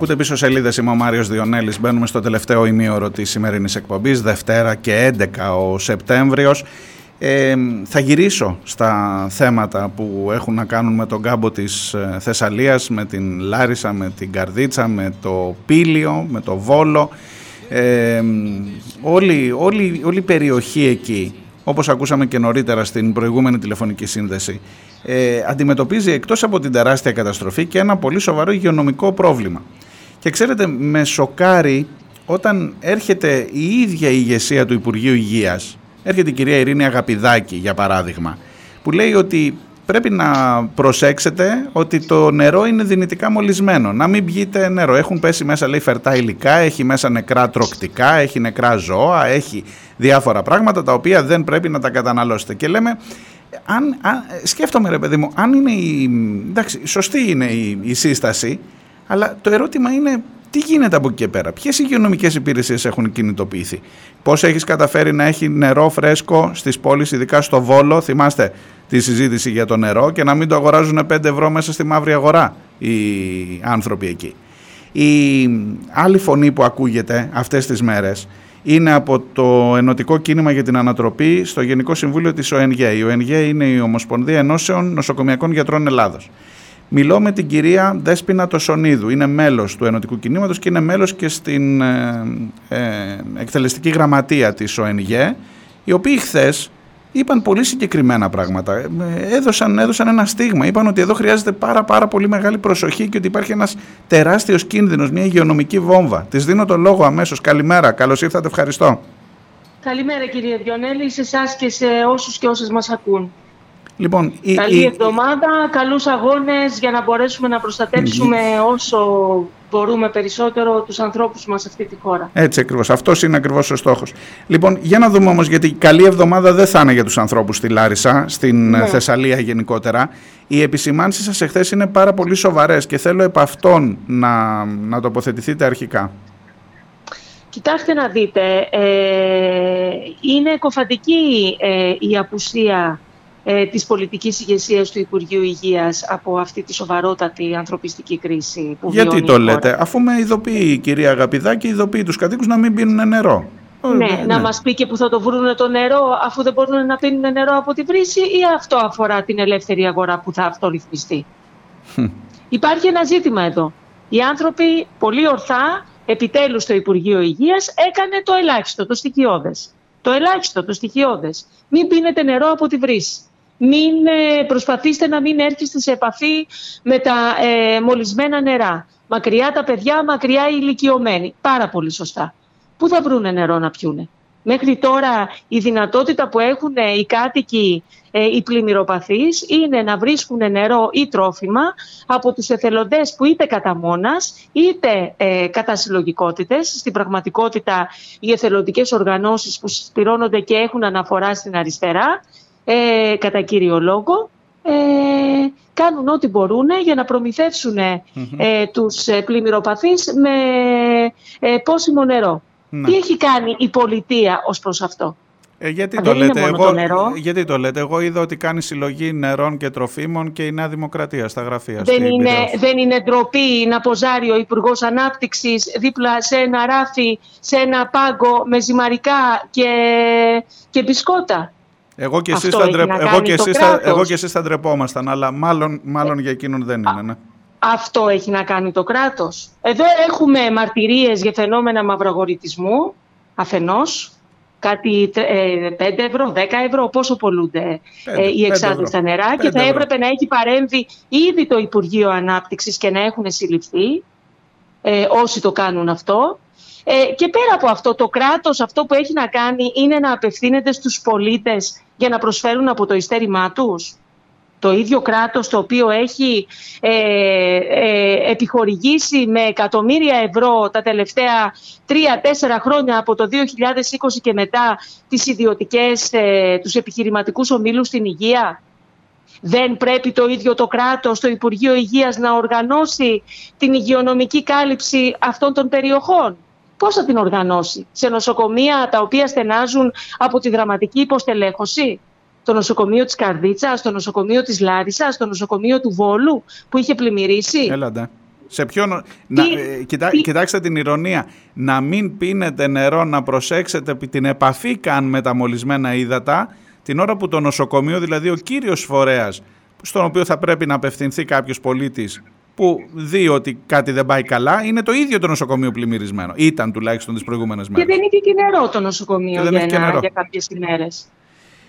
Speaker 2: Ακούτε πίσω σελίδες, είμαι ο Μάριος Διονέλης. Μπαίνουμε στο τελευταίο ημίωρο της σημερινής εκπομπής, Δευτέρα και 11 ο Σεπτέμβριος. Ε, θα γυρίσω στα θέματα που έχουν να κάνουν με τον κάμπο της ε, Θεσσαλίας, με την Λάρισα, με την Καρδίτσα, με το Πήλιο, με το Βόλο. Ε, όλη, όλη, όλη η περιοχή εκεί, όπως ακούσαμε και νωρίτερα στην προηγούμενη τηλεφωνική σύνδεση, ε, αντιμετωπίζει εκτός από την τεράστια καταστροφή και ένα πολύ σοβαρό υγειονομικό πρόβλημα. Και ξέρετε, με σοκάρει όταν έρχεται η ίδια η ηγεσία του Υπουργείου Υγείας, έρχεται η κυρία Ειρήνη Αγαπηδάκη για παράδειγμα, που λέει ότι πρέπει να προσέξετε ότι το νερό είναι δυνητικά μολυσμένο. Να μην πιείτε νερό. Έχουν πέσει μέσα, λέει, φερτά υλικά, έχει μέσα νεκρά τροκτικά, έχει νεκρά ζώα, έχει διάφορα πράγματα τα οποία δεν πρέπει να τα καταναλώσετε. Και λέμε, αν, αν, σκέφτομαι ρε παιδί μου, αν είναι η, εντάξει, σωστή είναι η, η σύσταση, αλλά το ερώτημα είναι τι γίνεται από εκεί και πέρα; Ποιες υγειονομικές υπηρεσίες έχουν κινητοποιηθεί; Πώς έχεις καταφέρει να έχει νερό φρέσκο στις πόλεις, ειδικά στο Βόλο; Θυμάστε τη συζήτηση για το νερό και να μην το αγοράζουν 5 ευρώ μέσα στη μαύρη αγορά οι άνθρωποι εκεί. Η άλλη φωνή που ακούγεται αυτές τις μέρες είναι από το Ενωτικό Κίνημα για την Ανατροπή στο Γενικό Συμβούλιο της ΟΕΝΓΕ. Η ΟΕΝΓΕ είναι η Ομοσπονδία Ενώσεων Νοσοκομιακών Γιατρών Ελλάδος Μιλώ με την κυρία Δέσποινα Τοσονίδου. Είναι μέλος του Ενωτικού Κινήματος και είναι μέλος και στην ε, ε, εκτελεστική γραμματεία της ΟΕΝΓΕ, οι οποίοι χθες είπαν πολύ συγκεκριμένα πράγματα. Ε, έδωσαν, έδωσαν ένα στίγμα. Είπαν ότι εδώ χρειάζεται πάρα, πάρα πολύ μεγάλη προσοχή και ότι υπάρχει ένας τεράστιος κίνδυνος, μια υγειονομική βόμβα. Της δίνω το λόγο αμέσως. Καλημέρα. Καλώς ήρθατε. Ευχαριστώ.
Speaker 10: Καλημέρα κύριε Διονέλη, σε εσάς και σε όσους και όσες μας ακούν.
Speaker 2: Λοιπόν,
Speaker 10: Καλή εβδομάδα, καλούς αγώνες για να μπορέσουμε να προστατεύσουμε όσο μπορούμε περισσότερο τους ανθρώπους μας σε αυτή τη χώρα.
Speaker 2: Έτσι ακριβώς. Αυτός είναι ακριβώς ο στόχος. Λοιπόν, για να δούμε όμως, γιατί καλή εβδομάδα δεν θα είναι για τους ανθρώπους στη Λάρισα, στην ναι. Θεσσαλία γενικότερα. Οι επισημάνσεις σας εχθές είναι πάρα πολύ σοβαρές και θέλω επ' αυτών να, να τοποθετηθείτε αρχικά.
Speaker 10: Κοιτάξτε να δείτε, ε, είναι κοφαντική ε, η απουσία ε, της πολιτικής ηγεσίας του Υπουργείου Υγείας από αυτή τη σοβαρότατη ανθρωπιστική κρίση που
Speaker 2: Γιατί το λέτε, αφού με ειδοποιεί η κυρία Αγαπηδάκη, ειδοποιεί τους κατοίκους να μην πίνουν νερό.
Speaker 10: Ναι, ναι, να μας πει και που θα το βρουν το νερό αφού δεν μπορούν να πίνουν νερό από τη βρύση ή αυτό αφορά την ελεύθερη αγορά που θα αυτορυθμιστεί; Υπάρχει ένα ζήτημα εδώ. Οι άνθρωποι πολύ ορθά επιτέλους το Υπουργείο Υγείας έκανε το ελάχιστο, το στοιχειώδες. Το ελάχιστο, το στοιχειώδες. Μην πίνετε νερό από τη βρύση. Μην ε, προσπαθήστε να μην έρχεστε σε επαφή με τα ε, μολυσμένα νερά. Μακριά τα παιδιά, μακριά οι ηλικιωμένοι. Πάρα πολύ σωστά. Πού θα βρούνε νερό να πιούνε; Μέχρι τώρα η δυνατότητα που έχουν οι κάτοικοι, ε, οι πλημμυροπαθείς, είναι να βρίσκουν νερό ή τρόφιμα από τους εθελοντές που είτε κατά μόνας, είτε ε, κατά συλλογικότητες. Στην πραγματικότητα οι εθελοντικές οργανώσεις που συσπηρώνονται και έχουν αναφορά στην αριστερά, ε, κατά κύριο λόγο, ε, κάνουν ό,τι μπορούν για να προμηθεύσουν ε, τους πλημμυροπαθείς με ε, πόσιμο νερό. Ναι. Τι έχει κάνει η πολιτεία ως προς αυτό;
Speaker 2: Ε, γιατί, το λέτε, εγώ, γιατί το λέτε, εγώ είδα ότι κάνει συλλογή νερών και τροφίμων και η Νέα Δημοκρατία στα γραφεία.
Speaker 10: Δεν, είναι, δεν είναι ντροπή να ποζάρει ο Υπουργός Ανάπτυξης δίπλα σε ένα ράφι, σε ένα πάγκο με ζυμαρικά και, και μπισκότα;
Speaker 2: Εγώ και, εσείς θα, εγώ, και εσείς θα... εγώ και εσείς θα ντρεπόμασταν, αλλά μάλλον, μάλλον για εκείνον δεν είναι. Ναι.
Speaker 10: Αυτό έχει να κάνει το κράτος. Εδώ έχουμε μαρτυρίες για φαινόμενα μαυρογορητισμού, αφενός, κάτι 5 ε, ευρώ, 10 ευρώ, πόσο πολλούνται ε, οι εξάρτητες στα νερά και θα έπρεπε να έχει παρέμβει ήδη το Υπουργείο Ανάπτυξης και να έχουν συλληφθεί ε, όσοι το κάνουν αυτό. Και πέρα από αυτό, το κράτος αυτό που έχει να κάνει είναι να απευθύνεται στους πολίτες για να προσφέρουν από το ειστέρημά τους; Το ίδιο κράτος το οποίο έχει ε, ε, επιχορηγήσει με εκατομμύρια ευρώ τα τελευταία τρία-τέσσερα χρόνια από το 2020 και μετά τις ιδιωτικές, ε, τους επιχειρηματικούς ομίλους στην υγεία; Δεν πρέπει το ίδιο το κράτος, το Υπουργείο Υγείας να οργανώσει την υγειονομική κάλυψη αυτών των περιοχών; Πώς θα την οργανώσει, σε νοσοκομεία τα οποία στενάζουν από τη δραματική υποστελέχωση; Στο νοσοκομείο της Καρδίτσας, στο νοσοκομείο της Λάρισας, στο νοσοκομείο του Βόλου που είχε πλημμυρίσει;
Speaker 2: Έλατε. Σε ποιο... να, ε, κοιτά, Κοιτάξτε την ηρωνία. Να μην πίνετε νερό, να προσέξετε την επαφή καν με τα μολυσμένα ύδατα, την ώρα που το νοσοκομείο, δηλαδή ο κύριος φορέας, στον οποίο θα πρέπει να απευθυνθεί κάποιος πολίτης που δει ότι κάτι δεν πάει καλά, είναι το ίδιο το νοσοκομείο πλημμυρισμένο. Ήταν τουλάχιστον τις προηγούμενες μέρες.
Speaker 10: Και δεν είχε και νερό το νοσοκομείο για, ένα, για κάποιες ημέρες.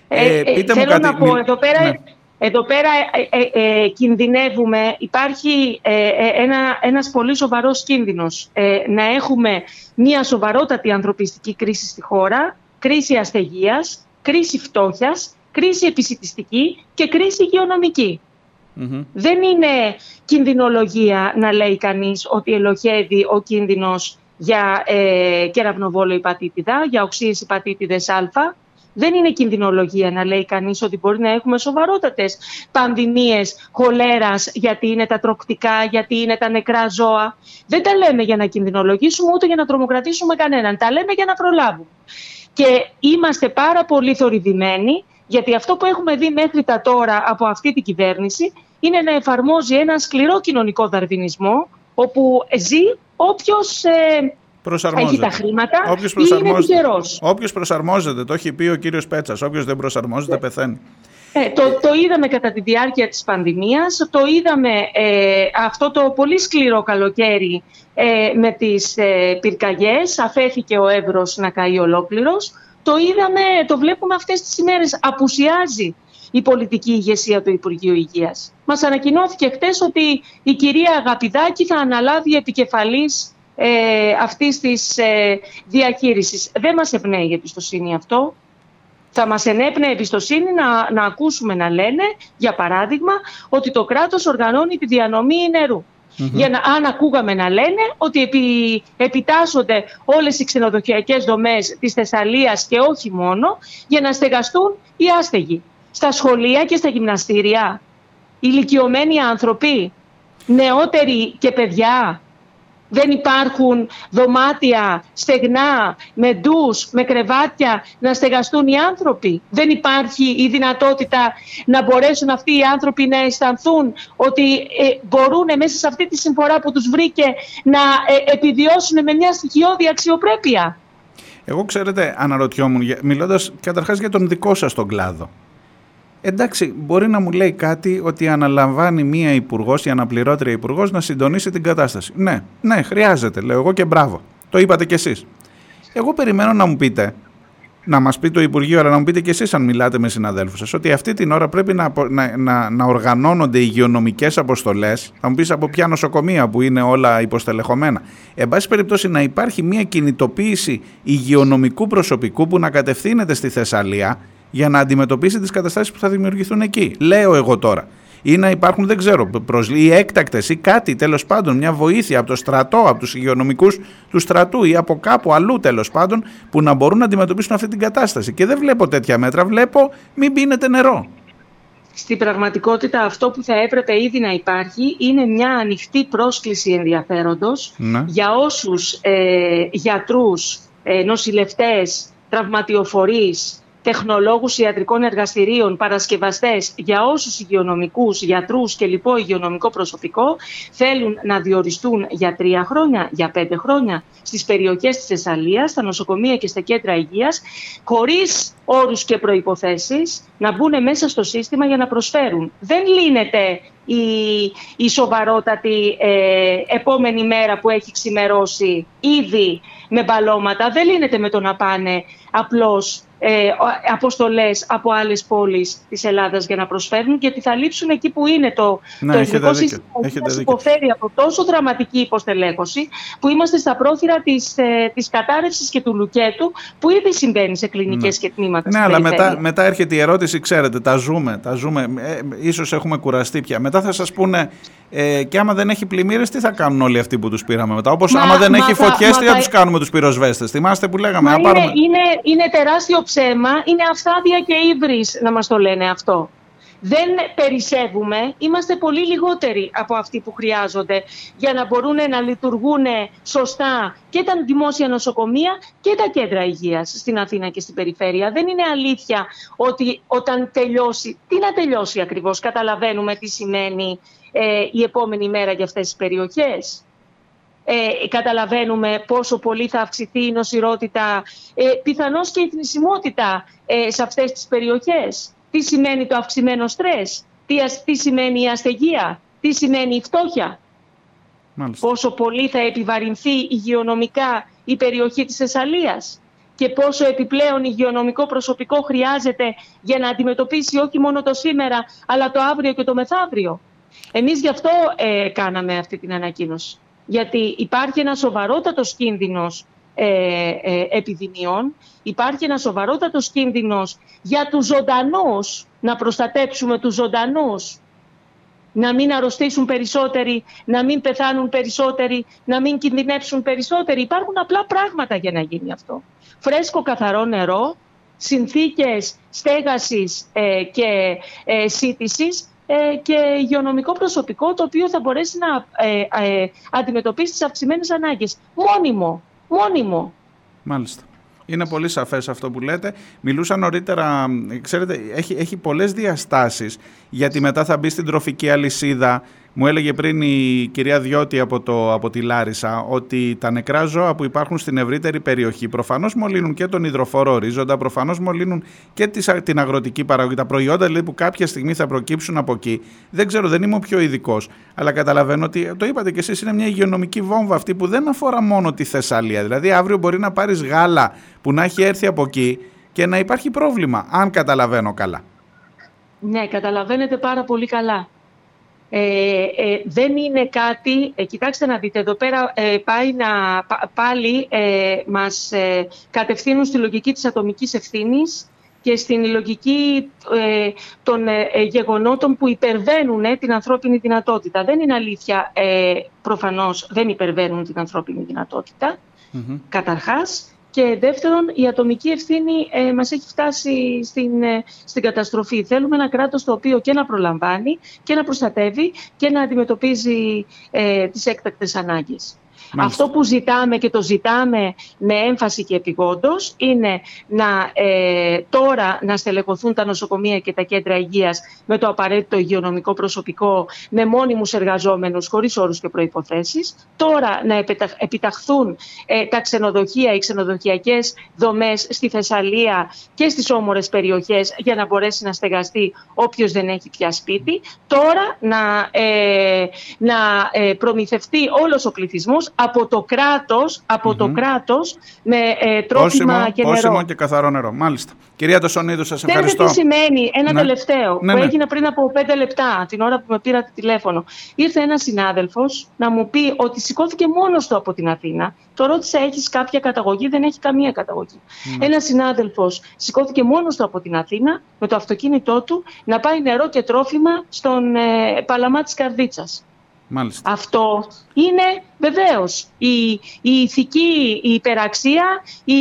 Speaker 10: Ε, ε, πείτε θέλω κάτι. να πω, εδώ πέρα, ναι. εδώ πέρα ε, κινδυνεύουμε, υπάρχει ένα, ένας πολύ σοβαρός κίνδυνος να έχουμε μια σοβαρότατη ανθρωπιστική κρίση στη χώρα, κρίση αστεγίας, κρίση φτώχειας, κρίση επισητιστική και κρίση Δεν είναι κινδυνολογία να λέει κανείς ότι ελοχεύει ο κίνδυνος για ε, κεραυνοβόλο υπατήτηδα, για οξύες υπατήτηδες α, δεν είναι κινδυνολογία να λέει κανείς ότι μπορεί να έχουμε σοβαρότατες πανδημίες χολέρας γιατί είναι τα τροκτικά, γιατί είναι τα νεκρά ζώα. Δεν τα λέμε για να κινδυνολογήσουμε ούτε για να τρομοκρατήσουμε κανέναν. Τα λέμε για να προλάβουμε. Και είμαστε πάρα πολύ θορυβημένοι γιατί αυτό που έχουμε δει μέχρι τα τώρα από αυτή την κυβέρνηση είναι να εφαρμόζει ένα σκληρό κοινωνικό δαρβινισμό όπου ζει όποιος ε, προσαρμόζεται. Έχει τα χρήματα όποιος
Speaker 2: προσαρμόζεται. είναι Όποιος προσαρμόζεται, το έχει πει ο κύριος Πέτσας, όποιος δεν προσαρμόζεται ναι. πεθαίνει.
Speaker 10: Ε, το, το είδαμε κατά τη διάρκεια της πανδημίας, το είδαμε ε, αυτό το πολύ σκληρό καλοκαίρι ε, με τις ε, πυρκαγιές, αφέθηκε ο Εύρος να καεί ολόκληρος. Το είδαμε, το βλέπουμε αυτές τις ημέρες, απουσιάζει η πολιτική ηγεσία του Υπουργείου Υγείας. Μας ανακοινώθηκε χτες ότι η κυρία Αγαπηδάκη θα αναλάβει επικεφαλής ε, αυτής της ε, διαχείρισης. Δεν μας εμπνέει η εμπιστοσύνη αυτό. Θα μας ενέπνεε εμπιστοσύνη να, να ακούσουμε να λένε, για παράδειγμα, ότι το κράτος οργανώνει τη διανομή Για να, αν ακούγαμε να λένε ότι επί, επιτάσσονται όλες οι ξενοδοχειακές δομές της Θεσσαλίας και όχι μόνο για να στεγαστούν οι άστεγοι. Στα σχολεία και στα γυμναστήρια, ηλικιωμένοι άνθρωποι, νεότεροι και παιδιά, δεν υπάρχουν δωμάτια στεγνά, με ντους, με κρεβάτια να στεγαστούν οι άνθρωποι. Δεν υπάρχει η δυνατότητα να μπορέσουν αυτοί οι άνθρωποι να αισθανθούν ότι ε, μπορούν μέσα σε αυτή τη συμφορά που τους βρήκε να ε, επιβιώσουν με μια στοιχειώδη αξιοπρέπεια.
Speaker 2: Εγώ ξέρετε αναρωτιόμουν, μιλώντας καταρχάς για τον δικό σας τον κλάδο. Εντάξει, μπορεί να μου λέει κάτι ότι αναλαμβάνει μία υπουργός ή αναπληρώτρια υπουργός να συντονίσει την κατάσταση. Ναι, ναι, χρειάζεται, λέω εγώ και μπράβο. Το είπατε κι εσείς. Εγώ περιμένω να μου πείτε, να μας πει το Υπουργείο, αλλά να μου πείτε κι εσείς, αν μιλάτε με συναδέλφους σας, ότι αυτή την ώρα πρέπει να, να, να, να οργανώνονται υγειονομικές αποστολές. Θα μου πεις από ποια νοσοκομεία που είναι όλα υποστελεχωμένα. Εν πάση περιπτώσει, να υπάρχει μια κινητοποίηση υγειονομικού προσωπικού που να κατευθύνεται στη Θεσσαλία για να αντιμετωπίσει τις καταστάσεις που θα δημιουργηθούν εκεί. Λέω εγώ τώρα. Ή να υπάρχουν, δεν ξέρω, ή έκτακτες ή κάτι τέλος πάντων, μια βοήθεια από το στρατό, από τους υγειονομικούς του στρατού ή από κάπου αλλού τέλος πάντων, που να μπορούν να αντιμετωπίσουν αυτή την κατάσταση. Και δεν βλέπω τέτοια μέτρα. Βλέπω μην πίνετε νερό.
Speaker 10: Στην πραγματικότητα αυτό που θα έπρεπε ήδη να υπάρχει είναι μια ανοιχτή πρόσκληση ενδιαφέροντος ναι. για όσους ε, γιατρούς, ε, νοσηλευτές, τραυματιοφορείς, τεχνολόγους ιατρικών εργαστηρίων, παρασκευαστές, για όσους υγειονομικούς, γιατρούς και λοιπό υγειονομικό προσωπικό θέλουν να διοριστούν για τρία χρόνια, για πέντε χρόνια στις περιοχές της Θεσσαλίας, στα νοσοκομεία και στα κέντρα υγείας, χωρίς όρους και προϋποθέσεις να μπουν μέσα στο σύστημα για να προσφέρουν. Δεν λύνεται η, η σοβαρότατη ε, επόμενη μέρα που έχει ξημερώσει ήδη με μπαλώματα. Δεν λύνεται με το να πάνε απλώς ε, αποστολές από άλλες πόλεις της Ελλάδας για να προσφέρουν γιατί θα λείψουν εκεί που είναι το, ναι, το εθνικό σύστημα που υποφέρει από τόσο δραματική υποστελέχωση που είμαστε στα πρόθυρα της, ε, της κατάρρευσης και του λουκέτου που ήδη συμβαίνει σε κλινικές ναι. και τμήματα.
Speaker 2: Ναι, αλλά μετά, μετά έρχεται η ερώτηση, ξέρετε, τα ζούμε, τα ζούμε, ε, ίσως έχουμε κουραστεί πια. Μετά θα σας πούνε ε, και άμα δεν έχει πλημμύρες, τι θα κάνουν όλοι αυτοί που τους πήραμε μετά; Όπως άμα δεν έχει φωτιές, τι θα τους κάνουμε τους πυροσβέστες; Θυμάστε που λέγαμε.
Speaker 10: Μα είναι, πάρουμε... είναι, είναι τεράστιο ψέμα. Είναι αυθάδια και ύβρις να μας το λένε αυτό. Δεν περισσεύουμε, είμαστε πολύ λιγότεροι από αυτοί που χρειάζονται για να μπορούν να λειτουργούν σωστά και τα δημόσια νοσοκομεία και τα κέντρα υγείας στην Αθήνα και στην περιφέρεια. Δεν είναι αλήθεια ότι όταν τελειώσει, τι να τελειώσει ακριβώς, καταλαβαίνουμε τι σημαίνει ε, η επόμενη μέρα για αυτές τις περιοχές. Ε, καταλαβαίνουμε πόσο πολύ θα αυξηθεί η νοσηρότητα, ε, πιθανώς και η θνησιμότητα ε, σε αυτές τις περιοχές. Τι σημαίνει το αυξημένο στρες, τι, τι σημαίνει η αστεγία, τι σημαίνει η φτώχεια; Πόσο πολύ θα επιβαρυνθεί υγειονομικά η περιοχή της Εσαλίας και πόσο επιπλέον υγειονομικό προσωπικό χρειάζεται για να αντιμετωπίσει όχι μόνο το σήμερα αλλά το αύριο και το μεθαύριο; Εμείς γι' αυτό ε, κάναμε αυτή την ανακοίνωση. Γιατί υπάρχει ένας σοβαρότατος κίνδυνος ε, ε, επιδημιών, υπάρχει ένας σοβαρότατος κίνδυνος για τους ζωντανούς, να προστατέψουμε τους ζωντανούς, να μην αρρωστήσουν περισσότεροι, να μην πεθάνουν περισσότεροι, να μην κινδυνεύσουν περισσότεροι. Υπάρχουν απλά πράγματα για να γίνει αυτό. Φρέσκο καθαρό νερό, συνθήκες στέγασης ε, και ε, σύντησης ε, και υγειονομικό προσωπικό το οποίο θα μπορέσει να ε, ε, αντιμετωπίσει τις αυξημένες ανάγκες. Μόνιμο, μόνιμο.
Speaker 2: Μάλιστα. Είναι πολύ σαφές αυτό που λέτε. Μιλούσα νωρίτερα, ξέρετε, έχει, έχει πολλές διαστάσεις, γιατί μετά θα μπει στην τροφική αλυσίδα, Μου έλεγε πριν η κυρία Διώτη από, το, από τη Λάρισα ότι τα νεκρά ζώα που υπάρχουν στην ευρύτερη περιοχή προφανώς μολύνουν και τον υδροφόρο ορίζοντα, προφανώς μολύνουν και την αγροτική παραγωγή. Τα προϊόντα δηλαδή, που κάποια στιγμή θα προκύψουν από εκεί. Δεν ξέρω, δεν είμαι ο πιο ειδικός, αλλά καταλαβαίνω ότι το είπατε κι εσείς είναι μια υγειονομική βόμβα αυτή που δεν αφορά μόνο τη Θεσσαλία. Δηλαδή αύριο μπορεί να πάρεις γάλα που να έχει έρθει από εκεί και να υπάρχει πρόβλημα, αν καταλαβαίνω καλά.
Speaker 10: Ναι, καταλαβαίνετε πάρα πολύ καλά. Ε, ε, δεν είναι κάτι, ε, κοιτάξτε να δείτε, εδώ πέρα ε, πάει να, πάλι ε, μας κατευθύνουν στη λογική της ατομικής ευθύνης και στην λογική των γεγονότων που υπερβαίνουν την ανθρώπινη δυνατότητα. Δεν είναι αλήθεια, προφανώς δεν υπερβαίνουν την ανθρώπινη δυνατότητα, καταρχάς. Και δεύτερον, η ατομική ευθύνη ε, μας έχει φτάσει στην, ε, στην καταστροφή. Θέλουμε ένα κράτος το οποίο και να προλαμβάνει και να προστατεύει και να αντιμετωπίζει ε, τις έκτακτες ανάγκες. Αυτό που ζητάμε και το ζητάμε με έμφαση και επιγόντως είναι να, ε, τώρα να στελεχωθούν τα νοσοκομεία και τα κέντρα υγείας με το απαραίτητο υγειονομικό προσωπικό, με μόνιμους εργαζόμενους χωρίς όρους και προϋποθέσεις. Τώρα να επιταχθούν ε, τα ξενοδοχεία, οι ξενοδοχειακές δομές στη Θεσσαλία και στις όμορες περιοχές για να μπορέσει να στεγαστεί όποιος δεν έχει πια σπίτι. Τώρα να, ε, να ε, προμηθευτεί όλος ο πληθυσμός από το κράτος, από το κράτος με ε, τρόφιμα και νερό.
Speaker 2: Όσιμο και καθαρό νερό, μάλιστα. Κυρία Τοσονίδου, σας ευχαριστώ.
Speaker 10: Ξέρετε τι σημαίνει ένα ναι. τελευταίο ναι, που ναι. έγινε πριν από πέντε λεπτά, την ώρα που με πήρατε τηλέφωνο. Ήρθε ένας συνάδελφος να μου πει ότι σηκώθηκε μόνος του από την Αθήνα. Το ρώτησα, έχεις κάποια καταγωγή, δεν έχει καμία καταγωγή. Ναι. Ένας συνάδελφος σηκώθηκε μόνος του από την Αθήνα με το αυτοκίνητό του να πάει νερό και τρόφιμα στον ε, Παλαμά της Καρδίτσας.
Speaker 2: Μάλιστα.
Speaker 10: Αυτό είναι βεβαίως η, η ηθική η υπεραξία, η,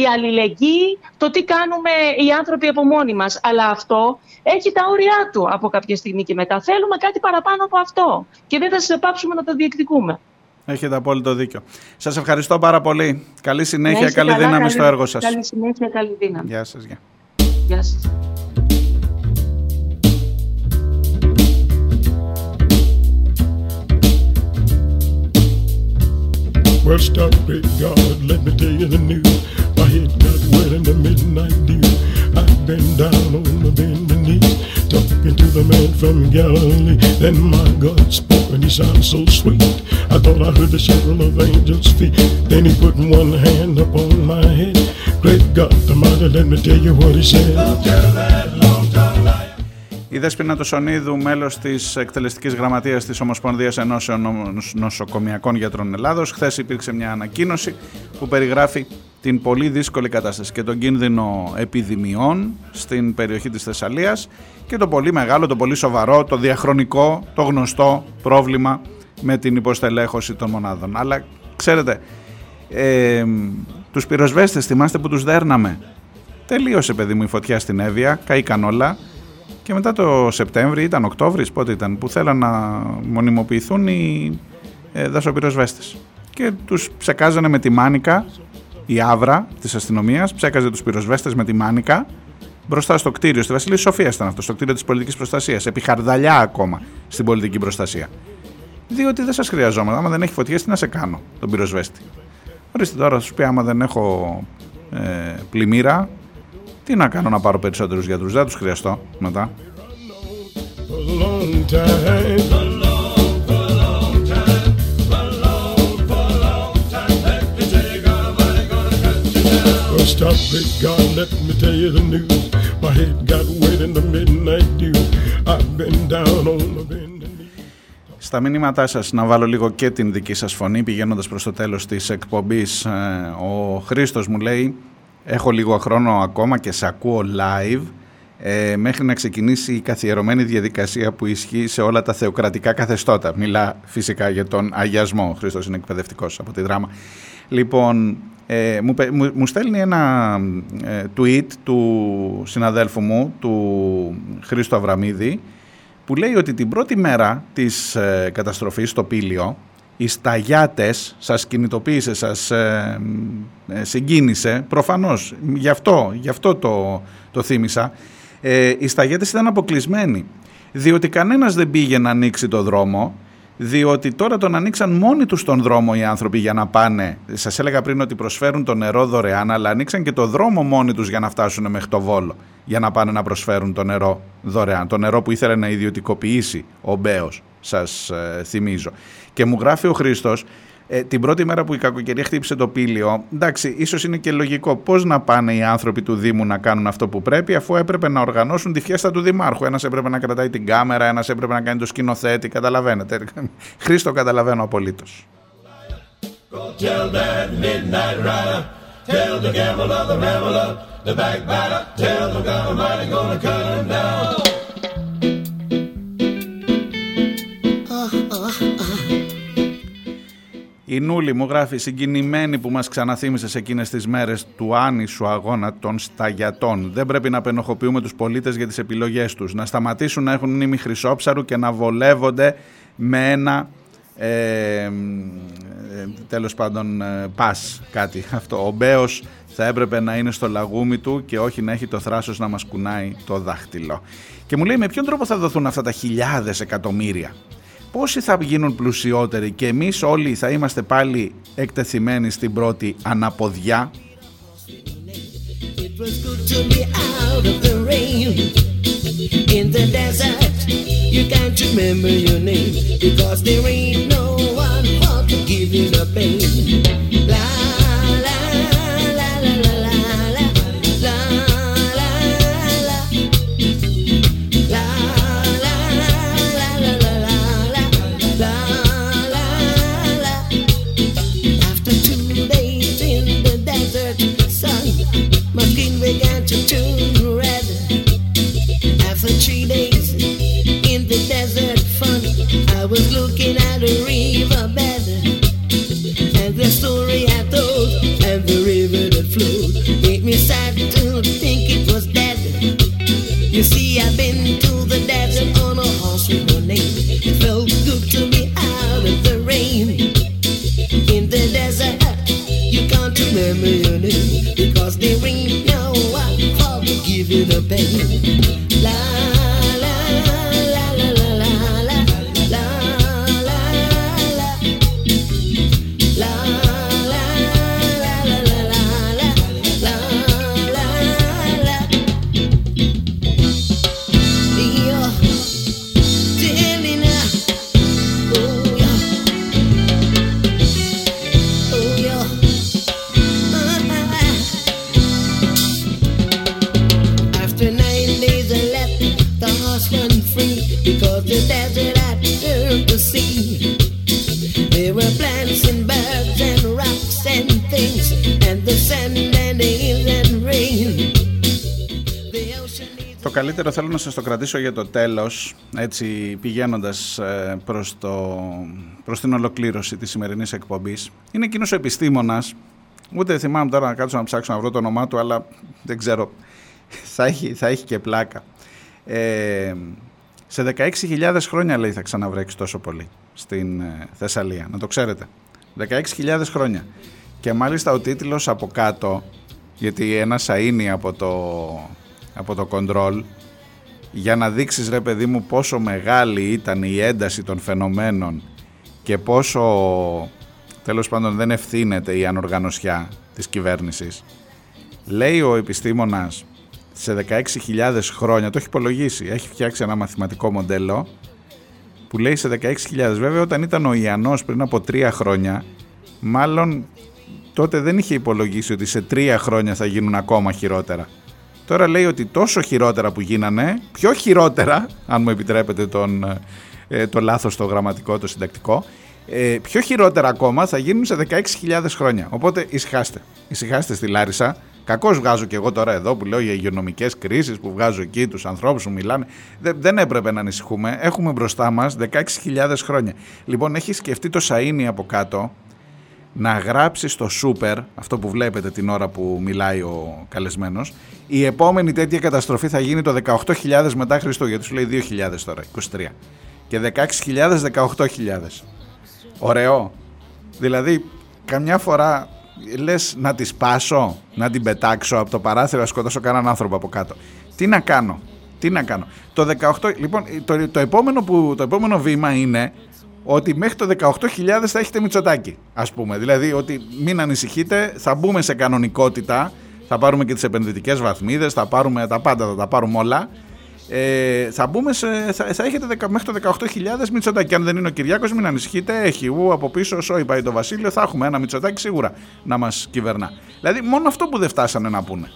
Speaker 10: η αλληλεγγύη, το τι κάνουμε οι άνθρωποι από μόνοι μας. Αλλά αυτό έχει τα όρια του από κάποια στιγμή και μετά. Θέλουμε κάτι παραπάνω από αυτό και δεν θα σε πάψουμε να το διεκδικούμε.
Speaker 2: Έχετε απόλυτο δίκιο. Σας ευχαριστώ πάρα πολύ. Καλή συνέχεια, καλή δύναμη στο έργο σας.
Speaker 10: Καλή συνέχεια, καλή δύναμη.
Speaker 2: Γεια σας. Γεια.
Speaker 10: Γεια σας.
Speaker 11: Stop it, God, let me tell you the news. My head got wet in the midnight dew. I've been down on the bending knees, talking to the man from Galilee. Then my God spoke, and he sounded so sweet. I thought I heard the shadow of angels' feet. Then he put one hand upon my head. Great God, the mighty, let me tell you what he said.
Speaker 2: Η Δέσποινα του Σονίδου, μέλος της εκτελεστικής γραμματείας της Ομοσπονδίας Ενώσεων Νοσοκομιακών Γιατρών Ελλάδος, χθες υπήρξε μια ανακοίνωση που περιγράφει την πολύ δύσκολη κατάσταση και τον κίνδυνο επιδημιών στην περιοχή της Θεσσαλίας και το πολύ μεγάλο, το πολύ σοβαρό, το διαχρονικό, το γνωστό πρόβλημα με την υποστελέχωση των μονάδων. Αλλά ξέρετε, ε, τους πυροσβέστες θυμάστε που τους δέρναμε. Τελείωσε παιδί μου η φωτιά στην Εύβοια, καήκαν όλα και μετά το Σεπτέμβρη, ήταν Οκτώβρης, πότε ήταν, που θέλαν να μονιμοποιηθούν οι ε, δασοπυροσβέστες. Και τους ψεκάζανε με τη μάνικα, η άβρα της αστυνομίας, ψέκαζε τους πυροσβέστες με τη μάνικα, μπροστά στο κτίριο, στη Βασιλή Σοφίας ήταν αυτό, στο κτίριο της πολιτικής προστασίας, επί χαρδαλιά ακόμα στην πολιτική προστασία. Διότι δεν σας χρειαζόμαστε, άμα δεν έχει φωτιές τι να σε κάνω τον πυροσβέστη. Ορίστε τώρα, σου πει άμα δεν έχω ε, πλημμύρα, τι να κάνω να πάρω περισσότερους γιατρούς, δεν τους χρειαστώ μετά. Stop it, God, let me tell you the news. My head got wet in the midnight dew. I've been down on the bend. Στα μηνύματά σας να βάλω λίγο και την δική σας φωνή πηγαίνοντας προς το τέλος της εκπομπής. Ο Χρήστος μου λέει Έχω λίγο χρόνο ακόμα και σε ακούω live ε, μέχρι να ξεκινήσει η καθιερωμένη διαδικασία που ισχύει σε όλα τα θεοκρατικά καθεστώτα. Μιλά φυσικά για τον αγιασμό. Ο Χρήστος είναι εκπαιδευτικός από τη δράμα. Λοιπόν, ε, μου, μου, στέλνει ένα ε, tweet του συναδέλφου μου, του Χρήστο Αβραμίδη, που λέει ότι την πρώτη μέρα της ε, καταστροφής στο Πήλιο, οι σταγιάτες σας κινητοποίησε, σας ε, ε, συγκίνησε, προφανώς, γι' αυτό, γι αυτό το, το θύμισα, ε, οι σταγιάτες ήταν αποκλεισμένοι. Διότι κανένας δεν πήγε να ανοίξει το δρόμο, διότι τώρα τον ανοίξαν μόνοι τους τον δρόμο οι άνθρωποι για να πάνε. Σας έλεγα πριν ότι προσφέρουν το νερό δωρεάν, αλλά ανοίξαν και το δρόμο μόνοι τους για να φτάσουν μέχρι το Βόλο, για να πάνε να προσφέρουν το νερό δωρεάν. Το νερό που ήθελε να ιδιωτικοποιήσει ο Μπέος, σας ε, θυμίζω. Και μου γράφει ο Χρήστος, ε, την πρώτη μέρα που η κακοκαιρία χτύπησε το πύλιο, εντάξει, ίσως είναι και λογικό πώς να πάνε οι άνθρωποι του Δήμου να κάνουν αυτό που πρέπει, αφού έπρεπε να οργανώσουν τη φιέστα του Δημάρχου. Ένας έπρεπε να κρατάει την κάμερα, ένας έπρεπε να κάνει το σκηνοθέτη. Καταλαβαίνετε. Χρήστο, καταλαβαίνω απολύτως. Η Νούλη μου γράφει συγκινημένη που μας ξαναθύμισες σε εκείνες τις μέρες του άνισου αγώνα των σταγιατών. Δεν πρέπει να πενοχοποιούμε τους πολίτες για τις επιλογές τους. Να σταματήσουν να έχουν μνήμη χρυσόψαρου και να βολεύονται με ένα ε, ε, τέλος πάντων ε, πας κάτι αυτό. Ο Μπέος θα έπρεπε να είναι στο λαγούμι του και όχι να έχει το θράσος να μας κουνάει το δάχτυλο. Και μου λέει με ποιον τρόπο θα δοθούν αυτά τα χιλιάδες εκατομμύρια πόσοι θα γίνουν πλουσιότεροι και εμείς όλοι θα είμαστε πάλι εκτεθειμένοι στην πρώτη αναποδιά; καλύτερο κρατήσω για το τέλος, έτσι πηγαίνοντας ε, προς, το, προς την ολοκλήρωση της σημερινής εκπομπής. Είναι εκείνος ο επιστήμονας, ούτε θυμάμαι τώρα να κάτσω να ψάξω να βρω το όνομά του, αλλά δεν ξέρω, θα έχει, θα έχει και πλάκα. Ε, σε 16.000 χρόνια λέει θα ξαναβρέξει τόσο πολύ στην ε, Θεσσαλία, να το ξέρετε. 16.000 χρόνια. Και μάλιστα ο τίτλος από κάτω, γιατί ένα σαΐνι από το, από το control για να δείξεις ρε παιδί μου πόσο μεγάλη ήταν η ένταση των φαινομένων και πόσο τέλος πάντων δεν ευθύνεται η ανοργανωσιά της κυβέρνησης. Λέει ο επιστήμονας σε 16.000 χρόνια, το έχει υπολογίσει, έχει φτιάξει ένα μαθηματικό μοντέλο που λέει σε 16.000 βέβαια όταν ήταν ο Ιαννός πριν από τρία χρόνια μάλλον τότε δεν είχε υπολογίσει ότι σε τρία χρόνια θα γίνουν ακόμα χειρότερα. Τώρα λέει ότι τόσο χειρότερα που γίνανε, πιο χειρότερα, αν μου επιτρέπετε τον, ε, το λάθος το γραμματικό, το συντακτικό, ε, πιο χειρότερα ακόμα θα γίνουν σε 16.000 χρόνια. Οπότε ησυχάστε. Ησυχάστε στη Λάρισα. Κακώς βγάζω και εγώ τώρα εδώ που λέω για υγειονομικές κρίσεις, που βγάζω εκεί τους ανθρώπους που μιλάνε. Δεν, δεν έπρεπε να ανησυχούμε. Έχουμε μπροστά μας 16.000 χρόνια. Λοιπόν, έχεις σκεφτεί το Σαΐνι από κάτω να γράψει στο σούπερ, αυτό που βλέπετε την ώρα που μιλάει ο καλεσμένος, η επόμενη τέτοια καταστροφή θα γίνει το 18.000 μετά Χριστό, γιατί σου λέει 2.000 τώρα, 23. Και 16.000, 18.000. Ωραίο. Δηλαδή, καμιά φορά λες να τη σπάσω, να την πετάξω από το παράθυρο, να σκοτώσω κανέναν άνθρωπο από κάτω. Τι να κάνω, Τι να κάνω. Το 18, λοιπόν, το, το, επόμενο, που, το επόμενο βήμα είναι ότι μέχρι το 18.000 θα έχετε μυτσοτάκι, ας πούμε. Δηλαδή ότι μην ανησυχείτε, θα μπούμε σε κανονικότητα, θα πάρουμε και τις επενδυτικές βαθμίδες, θα πάρουμε τα πάντα, θα τα πάρουμε όλα. Ε, θα μπούμε σε, θα, θα έχετε δεκα, μέχρι το 18.000 μυτσοτάκι. Αν δεν είναι ο Κυριάκος μην ανησυχείτε, έχει ου από πίσω, σόι πάει το Βασίλειο, θα έχουμε ένα μυτσοτάκι σίγουρα να μας κυβερνά. Δηλαδή μόνο αυτό που δεν φτάσανε να πούνε.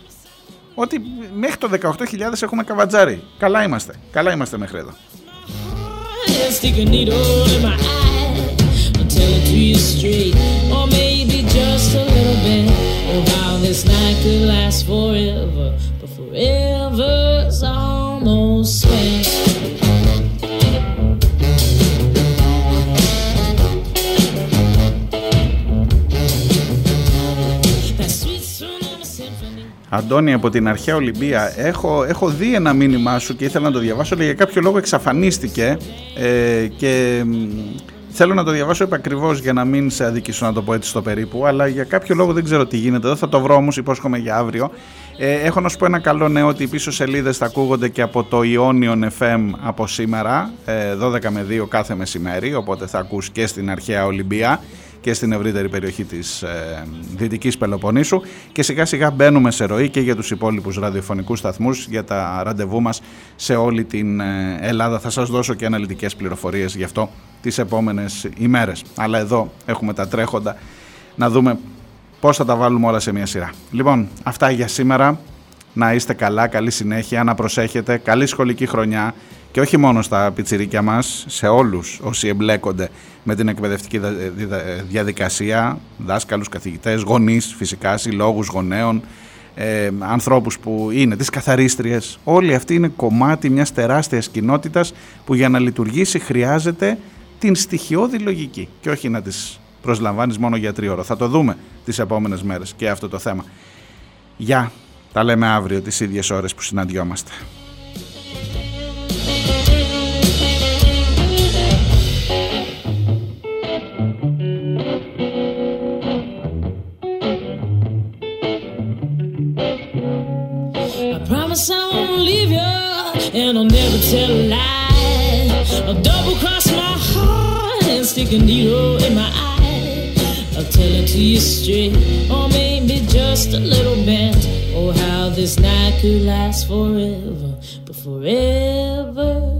Speaker 2: Ότι μέχρι το 18.000 έχουμε καβατζάρι. Καλά είμαστε. Καλά είμαστε μέχρι εδώ. Stick a needle in my eye. Tell it to you straight, or maybe just a little bit. Oh, how this night could last forever, but forever's almost Αντώνη από την αρχαία Ολυμπία έχω, έχω δει ένα μήνυμά σου και ήθελα να το διαβάσω αλλά για κάποιο λόγο εξαφανίστηκε ε, και θέλω να το διαβάσω επακριβώς για να μην σε αδικήσω να το πω έτσι στο περίπου αλλά για κάποιο λόγο δεν ξέρω τι γίνεται. Εδώ θα το βρω όμως υπόσχομαι για αύριο. Ε, έχω να σου πω ένα καλό νέο ότι οι πίσω σελίδες θα ακούγονται και από το Ionion FM από σήμερα 12 ε, με 2 κάθε μεσημέρι οπότε θα ακούς και στην αρχαία Ολυμπία και στην ευρύτερη περιοχή της ε, Δυτικής Πελοποννήσου και σιγά σιγά μπαίνουμε σε ροή και για τους υπόλοιπους ραδιοφωνικούς σταθμούς για τα ραντεβού μας σε όλη την ε, Ελλάδα. Θα σας δώσω και αναλυτικές πληροφορίες γι' αυτό τις επόμενες ημέρες. Αλλά εδώ έχουμε τα τρέχοντα να δούμε πώς θα τα βάλουμε όλα σε μια σειρά. Λοιπόν, αυτά για σήμερα. Να είστε καλά, καλή συνέχεια, να προσέχετε, καλή σχολική χρονιά και όχι μόνο στα πιτσιρίκια μας, σε όλους όσοι εμπλέκονται με την εκπαιδευτική διαδικασία, δάσκαλους, καθηγητές, γονείς φυσικά, συλλόγους γονέων, ε, ανθρώπους που είναι τις καθαρίστριες. Όλοι αυτοί είναι κομμάτι μιας τεράστιας κοινότητας που για να λειτουργήσει χρειάζεται την στοιχειώδη λογική και όχι να τις προσλαμβάνεις μόνο για τριώρο. Θα το δούμε τις επόμενες μέρες και αυτό το θέμα. Γεια, τα λέμε αύριο τις ίδιες ώρες που συναντιόμαστε. And I'll never tell a lie. I'll double cross my heart and stick a needle in my eye. I'll tell it to you straight, or maybe just a little bit. Oh, how this night could last forever, but forever